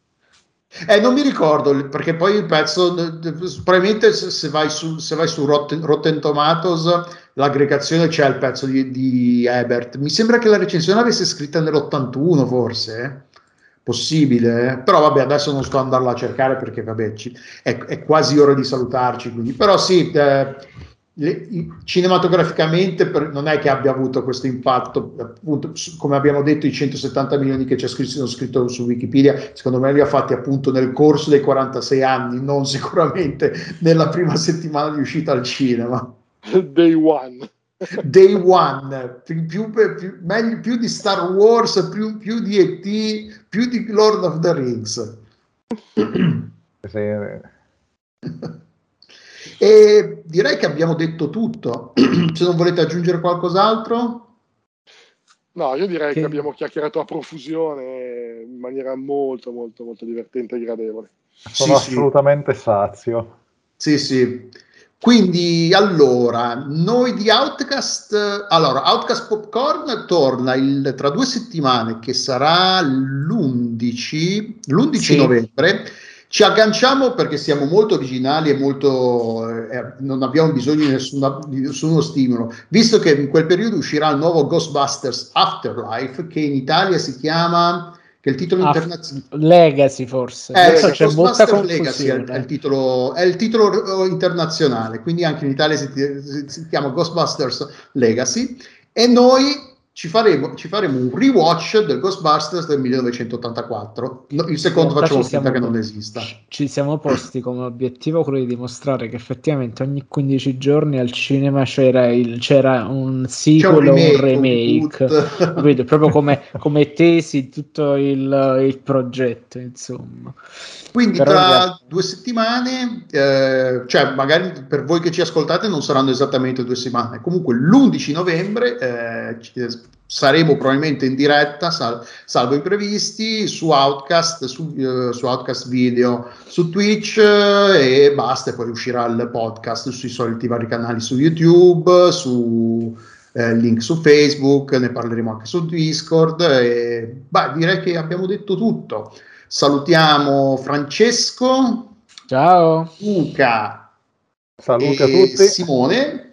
Eh, non mi ricordo perché poi il pezzo, probabilmente se vai su, se vai su Rotten, Rotten Tomatoes, l'aggregazione c'è il pezzo di, di, Ebert. Mi sembra che la recensione avesse scritta nell'81, forse. Eh? Possibile, eh? però vabbè, adesso non sto andando a cercare perché vabbè, ci, è, è, quasi ora di salutarci. Quindi. Però sì, eh, le, cinematograficamente per, non è che abbia avuto questo impatto, appunto, come abbiamo detto, i 170 milioni che c'è scritto, sono scritto su Wikipedia, secondo me li ha fatti appunto nel corso dei 46 anni, non <laughs> sicuramente nella prima settimana di uscita al cinema. Day one. Day one, più, più, più, meglio, più di Star Wars, più, più di ET, più di Lord of the Rings. E direi che abbiamo detto tutto. <clears throat> Se non volete aggiungere qualcos'altro. No, io direi che... che abbiamo chiacchierato a profusione in maniera molto, molto, molto divertente e gradevole. Sono sì, assolutamente sì. sazio. Sì, sì. Quindi, allora, noi di Outcast, allora, Outcast Popcorn torna il, tra due settimane, che sarà l'11, l'11 sì. novembre ci agganciamo perché siamo molto originali e molto, eh, non abbiamo bisogno di, nessuna, di, nessuno stimolo, visto che in quel periodo uscirà il nuovo Ghostbusters Afterlife, che in Italia si chiama che il titolo internazionale Legacy forse. Eh, c'è Ghostbusters Legacy è, è, il titolo, è il titolo internazionale quindi anche in Italia si, si, si chiama Ghostbusters Legacy. E noi ci faremo, ci faremo, un rewatch del Ghostbusters del 1984. il secondo facciamo finta che non esista. Ci siamo posti come obiettivo quello di dimostrare che effettivamente ogni 15 giorni al cinema c'era, il, c'era un sequel o un remake. Un Vedo, <laughs> proprio come, come, tesi tutto il, il progetto, insomma. Quindi Però tra è... due settimane, eh, cioè magari per voi che ci ascoltate non saranno esattamente due settimane, comunque l'11 novembre eh, saremo probabilmente in diretta, sal- salvo imprevisti, su Outcast, su, uh, su, Outcast Video, su Twitch uh, e basta, e poi uscirà il podcast sui soliti vari canali su YouTube, su eh, link su Facebook, ne parleremo anche su Discord e bah, direi che abbiamo detto tutto. Salutiamo Francesco. Ciao. Luca. Saluta a tutti. Simone.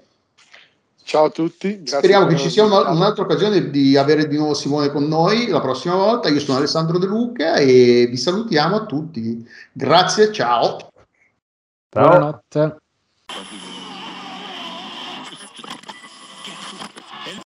Ciao a tutti. Speriamo che ci sia una, un'altra occasione di avere di nuovo Simone con noi la prossima volta. Io sono Alessandro De Luca e vi salutiamo a tutti. Grazie, ciao. ciao. Buonanotte.